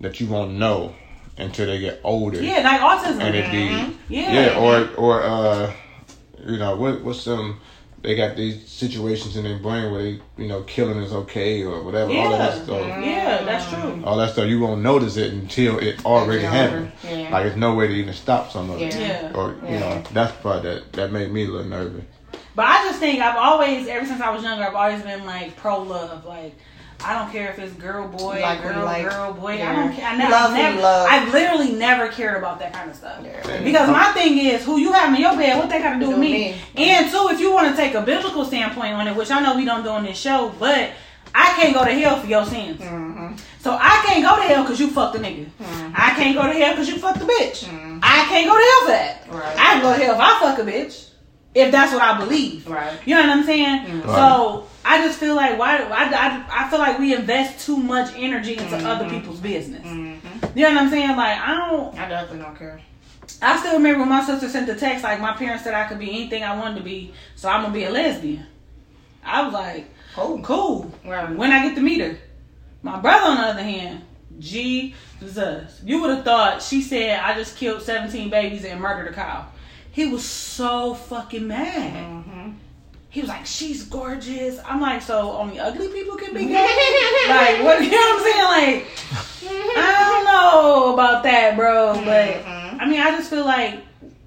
that you won't know until they get older. yeah, like autism. and it be Mm-hmm. Yeah. yeah, or or uh, you know what what's some they got these situations in their brain where they you know killing is okay or whatever all that Yeah. stuff. yeah, that's true. All that stuff you won't notice it until it already It's happened. Yeah. Like it's no way to even stop some of it. Yeah. Yeah. Or you know that's part that that made me a little nervous. But I just think I've always, ever since I was younger, I've always been like pro love. Like I don't care if it's girl boy, like girl like. girl boy. I don't care. I never, love never love. I literally never cared about that kind of stuff. Yeah. Because my thing is, who you have in your bed, what they got to do with me? me. And two, if you want to take a biblical standpoint on it, which I know we don't do on this show, but I can't go to hell for your sins. Mm-hmm. So I can't go to hell because you fucked a nigga. I can't go to hell because you fucked a bitch. I can't go to hell for that. Right. I can go to hell if I fuck a bitch. If that's what I believe. Right. You know what I'm saying? Mhm. So I just feel like why I, I, I feel like we invest too much energy into other people's business. Mm-hmm. You know what I'm saying? Like I don't I definitely don't care. I still remember when my sister sent the text like my parents said I could be anything I wanted to be, so I'm gonna be a lesbian. I was like, Cool. cool. Right. When I get to meet her. My brother on the other hand, Jesus. You would have thought she said I just killed 17 babies and murdered a cow. He was so fucking mad. Mm-hmm. He was like, she's gorgeous. I'm like, so only ugly people can be gay? like, what, you know what I'm saying? Like, I don't know about that, bro. But, Mhm. I mean, I just feel like,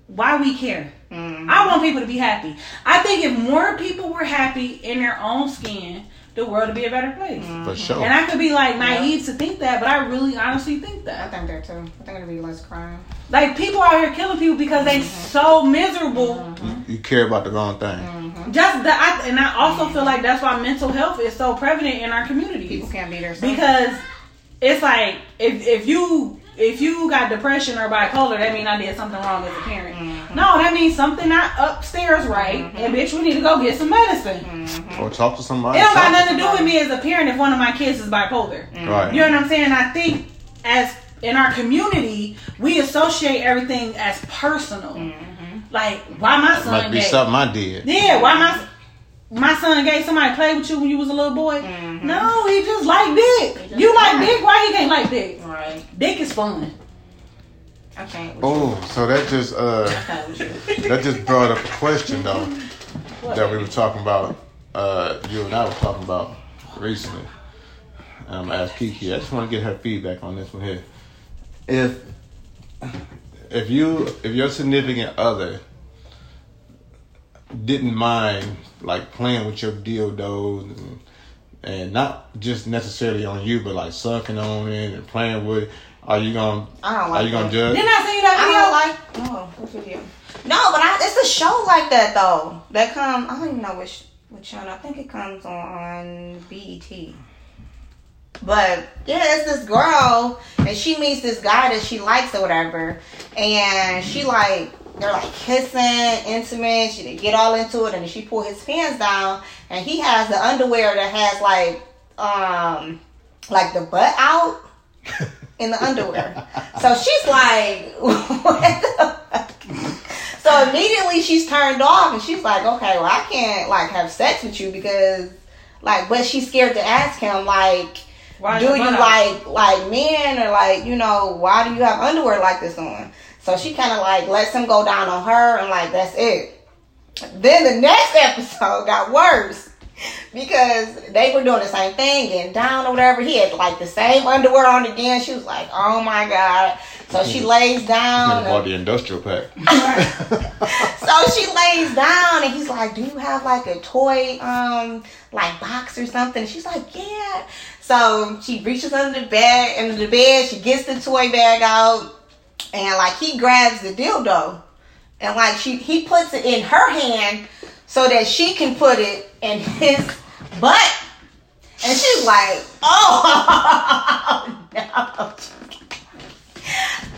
why we care? Mhm. I want people to be happy. I think if more people were happy in their own skin, the world would be a better place. For sure. And I could be like naive to think that, but I really honestly think that. I think that too. I think it'd be less crime. Like people out here killing people because they so miserable. you, you care about the wrong thing. Mm-hmm. Just that, I, and I also feel like that's why mental health is so prevalent in our communities. People can't be there. because it's like if if you if you got depression or bipolar, that means I did something wrong as a parent. Mhm. No, that means something not upstairs right, and bitch, we need to go get some medicine. Mm-hmm. Or talk to somebody. It don't got nothing to do with me as a parent if one of my kids is bipolar. Mm-hmm. Right. You know what I'm saying? I think as in our community, we associate everything as personal. Mm-hmm. Like, why my It son must be gay? something I did. Yeah, why my my son gay? Somebody played with you when you was a little boy? Mhm. No, he just like dick. Just You like like. dick? Why he can't like dick? Right. Dick is fun. I. Oh, so that just uh that just brought up a question though What? that we were talking about. Uh, you and I were talking about recently. And I'm gonna ask Kiki. I just want to get her feedback on this one here. If if you if your significant other didn't mind like playing with your dildos and, and not just necessarily on you, but like sucking on it and playing with it, are you gonna I don't like are you gonna that. judge? Didn't I send you that I video? don't like. No, what video? No, but I, it's a show like that though. That come. I don't even know which which channel. I think it comes on, on BET. But yeah, it's this girl, and she meets this guy that she likes or whatever, and she like they're like kissing, intimate. She they get all into it, and she pull his pants down, and he has the underwear that has like um like the butt out in the underwear. So she's like, what the fuck? So immediately she's turned off and she's like, okay, well I can't like have sex with you because like, but she's scared to ask him like, Why do you like like men or like you know why do you have underwear like this on? So she kind of like lets him go down on her and like that's it. Then the next episode got worse because they were doing the same thing, getting down or whatever. He had like the same underwear on again. She was like, "Oh my god!" So she lays down. Bought the industrial pack. So she lays down and he's like, Do you have like a toy um like box or something? She's like, Yeah. So she reaches under the bed under the bed, she gets the toy bag out and like he grabs the dildo and like she he puts it in her hand so that she can put it in his butt. And she's like, oh no.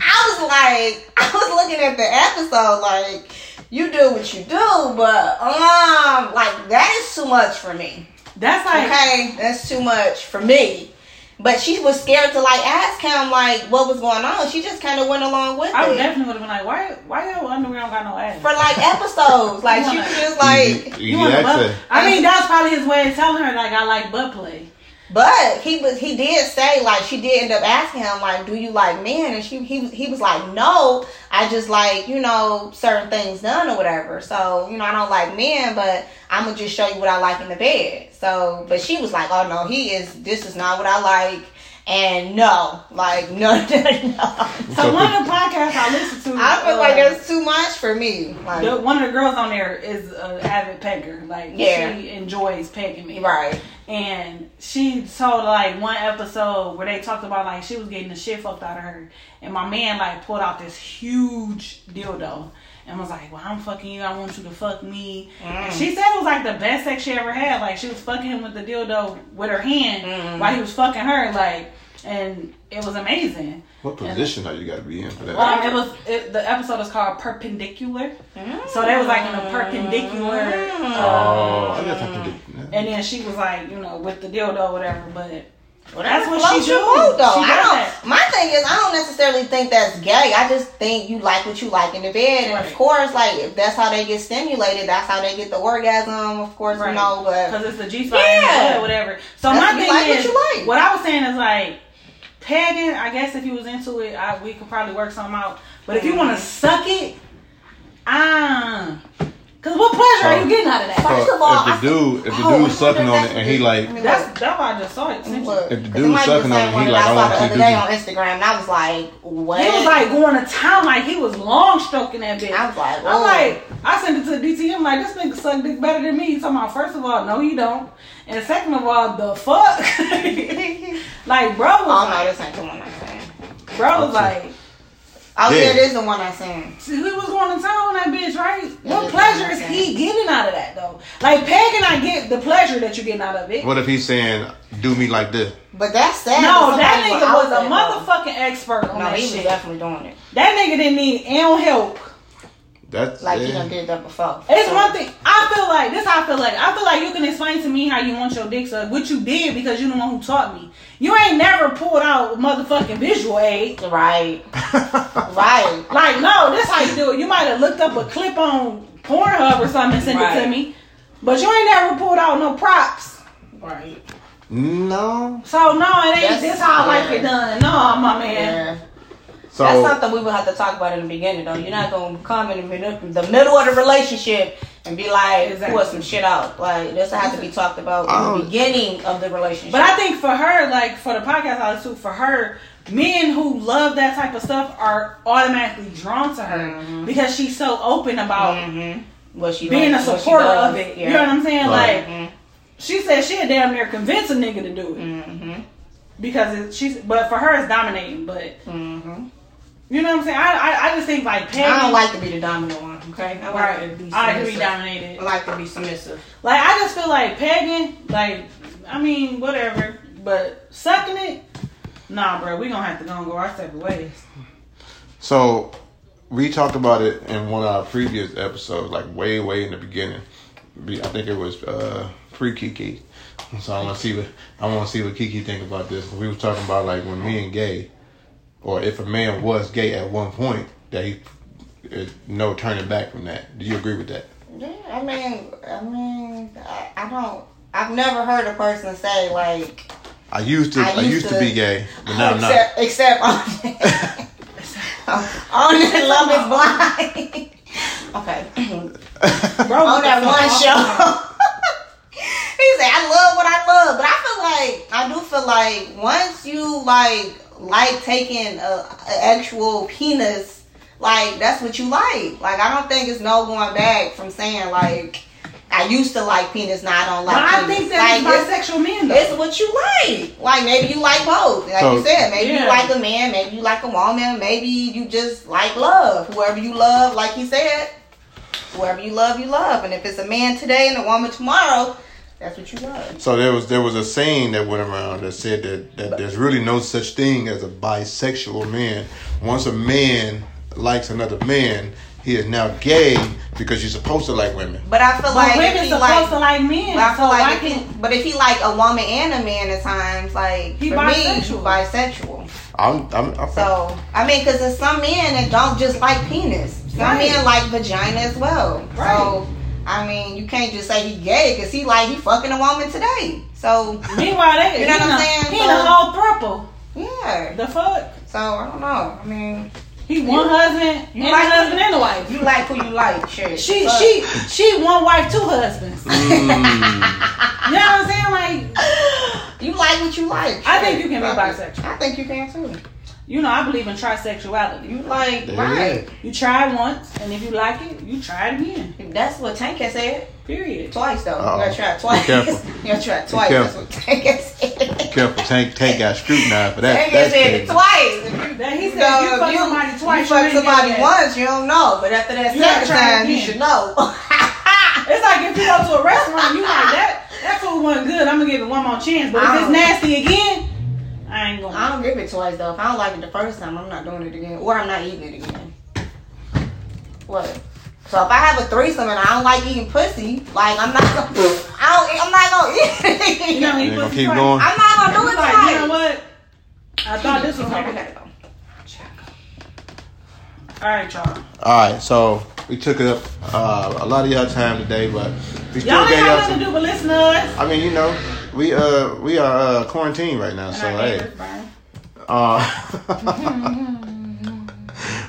I was like, I was looking at the episode like, you do what you do, but um, like that is too much for me. That's like Okay, that's too much for me. But she was scared to like ask him like what was going on. She just kind of went along with I would it definitely would have been like, why why your underwear don't got no ass? for like episodes. Like she was just like, you, want a asked butt- I mean, that's probably his way of telling her like I like butt play. But he was he did say like she did end up asking him like, do you like men? And she he he was like, no, I just like you know certain things done or whatever. So you know I don't like men, but I'm gonna just show you what I like in the bed. So but she was like, oh no, he is. This is not what I like. And no, like no, no, no. So one of the podcasts I listen to, I feel uh, like that's too much for me. Like, the, one of the girls on there is an avid pecker. Like Yeah. she enjoys pegging me. right. And she told like one episode where they talked about like she was getting the shit fucked out of her, and my man like pulled out this huge dildo and was like, "Well, I'm fucking you. I want you to fuck me." And Mm. she said it was like the best sex she ever had. Like she was fucking him with the dildo with her hand Mm. while he was fucking her. Like, and it was amazing. What position are you got to be in for that? Um, it was it, the episode is called Perpendicular. So they was like in a perpendicular. Mm. oh, Uh, I guess I can do that. and then she was like, you know, with the dildo or whatever. But Well, That's what she your do. boat, though. She I don't. that. My thing is, I don't necessarily think that's gay. I just think you like what you like in the bed, and of course, like if that's how they get stimulated, that's how they get the orgasm. Of course, you know, but because it's the G spot Yeah. or whatever. So That's- my thing like what is, you like. what I was saying is like pegging. I guess if you was into it, I, we could probably work something out. But if you want to suck it, ah, because what pleasure are you getting out of that? First of all, if the dude, if the Oh, dude's sucking on it and he like, I mean, That's that's why I just saw it. Since Look, If the 'cause it dude's might be sucking on it, one he like, I I saw want the to other see day on Instagram, and I was like, what? He was like going to town, like he was long stroking that bitch. I was like, I'm oh. like, I sent it to the DTM, like, this nigga suck dick better than me. He's talking about, first of all, no, you don't. And second of all, the fuck? like, bro was oh no, this ain't the one I'm saying. bro was like, Oh Yeah. yeah, it is the one I'm saying. see, he was going to town on that bitch, right? Yeah, what pleasure is he getting out of that, though? Like, Peg and I get the pleasure that you're getting out of it. what if he's saying, do me like this? But that's sad. No, that that nigga was out a there, though. motherfucking expert on No, that he was shit. definitely doing it. That nigga didn't need any help. That's Like yeah. he done did that before. It's So- one thing. I feel like this. I feel like I feel like you can explain to me how you want your dick sucked, what you did because you the one who taught me. You ain't never pulled out motherfucking visual aid. Right. right. Like no, this how you do it. You might have looked up a clip on Pornhub or something and sent it to me, but you ain't never pulled out no props. Right. No. So no, it ain't That's- this how I like it done. No, my man. Yeah. So That's something we would have to talk about in the beginning, though. You're not gonna come in the middle, the middle of the relationship and be like, Exactly. put some shit out. Like this will have to be talked about in the beginning of the relationship. But I think for her, like for the podcast I listen to, for her, men who love that type of stuff are automatically drawn to her Mhm. because she's so open about hmm what she being a likes, what she supporter of it. Yeah. You know what I'm saying? Right. Like Mhm. she said she had damn near convinced a nigga to do it Mhm. because it, she's. But for her, it's dominating. But Mhm. You know what I'm saying? I I, I just think like Peggy. I don't like to be the dominant one. Okay. I like Right. to be I like to be submissive. dominated. I like to be submissive. Like I just feel like pegging, like I mean whatever, but sucking it, nah, bro. We gonna have to go and go our separate ways. So we talked about it in one of our previous episodes, like way, way in the beginning. I think it was uh, pre Kiki. So I want to see what I want to see what Kiki think about this. We were talking about like when me and gay, or if a man was gay at one point, that he uh, no turning back from that. Do you agree with that? Yeah, I mean, I mean, I, I don't. I've never heard a person say like I used to I, I used, used to, to- be gay, but now I'm not. except except on on that Love Is Blind. okay, Bro, on that one show. he said, "I love what I love," but I feel like I do feel like once you like like taking a, a actual penis, like that's what you like. Like I don't think it's no going back from saying like. I used to like penis, now I don't like But I penis. think that's like, bisexual men though. it's what you like. Like maybe you like both. Like So- you said, maybe Yeah. you like a man, maybe you like a woman, maybe you just like love. Whoever you love, like he said, whoever you love, you love. And if it's a man today and a woman tomorrow, that's what you love. So there was there was a saying that went around that said that, that there's really no such thing as a bisexual man. Once a man likes another man, he is now gay because you're supposed to like women. But I feel but like if women he supposed like, to like men. but I feel why like, if he, can't but if he like a woman and a man at times, like He for me, bisexual. bisexual. I'm I'm, I'm So I mean, because there's some men that don't just like penis. Some Right. men like vagina as well. Right. So I mean, you can't just say he gay because he like he fucking a woman today. So Meanwhile, they You know what I'm saying? He in So- a whole throuple. yeah. The fuck? So I don't know. I mean, He one husband You and like- a husband and a wife. you like who you like. Shit. She Fuck. she she one wife, two husbands. Mm. You know what I'm saying? Like You like what you like. I think you can be bisexual. I think you can too. You know, I believe in trisexuality. You like There right. it is. You try once, and if you like it, you try it again. That's what Tank has said. Period. Twice though. Uh-oh. You gotta try it twice. Be careful. you gotta try it twice. Be That's what Tank has said. Careful, Tank Tank got scrutinized for that. Tank has That's said it twice. That he You said know, if you fuck you, somebody twice, you fuck ain't somebody get once, you don't know. But after that You second time, you should know. It's like if you go to a restaurant, you like that. That food wasn't good. I'm gonna give it one more chance. But if it's nasty again, I ain't gonna. I don't give it twice though. If I don't like it the first time, I'm not doing it again, or I'm not eating it again. What? So if I have a threesome and I don't like eating pussy, like I'm not gonna, I don't, I'm not gonna eat it. You know, You he ain't gonna keep twice. going? I'm not gonna do He's it like, twice. you know what? I thought this was Okay, okay. we gotta go. All right, y'all. All right, so we took up uh, a lot of y'all time today, but we still Y'all ain't gave got y'all nothing some. to do but listen to us. I mean, you know, we uh we are uh, quarantined right now, And so hey. Uh,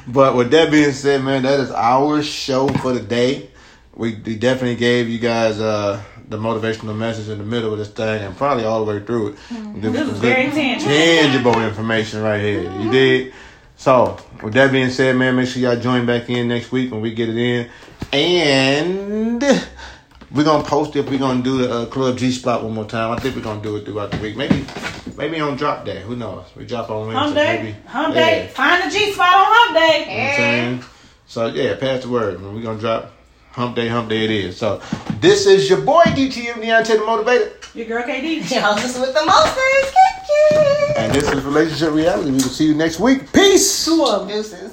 but with that being said, man, that is our show for the day. We, we definitely gave you guys uh, the motivational message in the middle of this thing and probably all the way through it. Did This was very tangible. tangible information right here. You did. So, with that being said, man, make sure y'all join back in next week when we get it in. And we're gonna post if we're gonna do the uh, Club G spot one more time. I think we're gonna do it throughout the week. Maybe maybe on drop day. Who knows? We drop on Wednesday. Hump day. Maybe. Hump Yeah. day. Find the G spot on hump day. You know what I'm saying? So yeah, pass the word. We're gonna drop hump day, hump day it is. So this is your boy DTM Deontay the Motivator. Your girl KD. Jones with the monsters. Kick. And this is Relationship Reality. We will see you next week. Peace. Two of 'em. Deuces.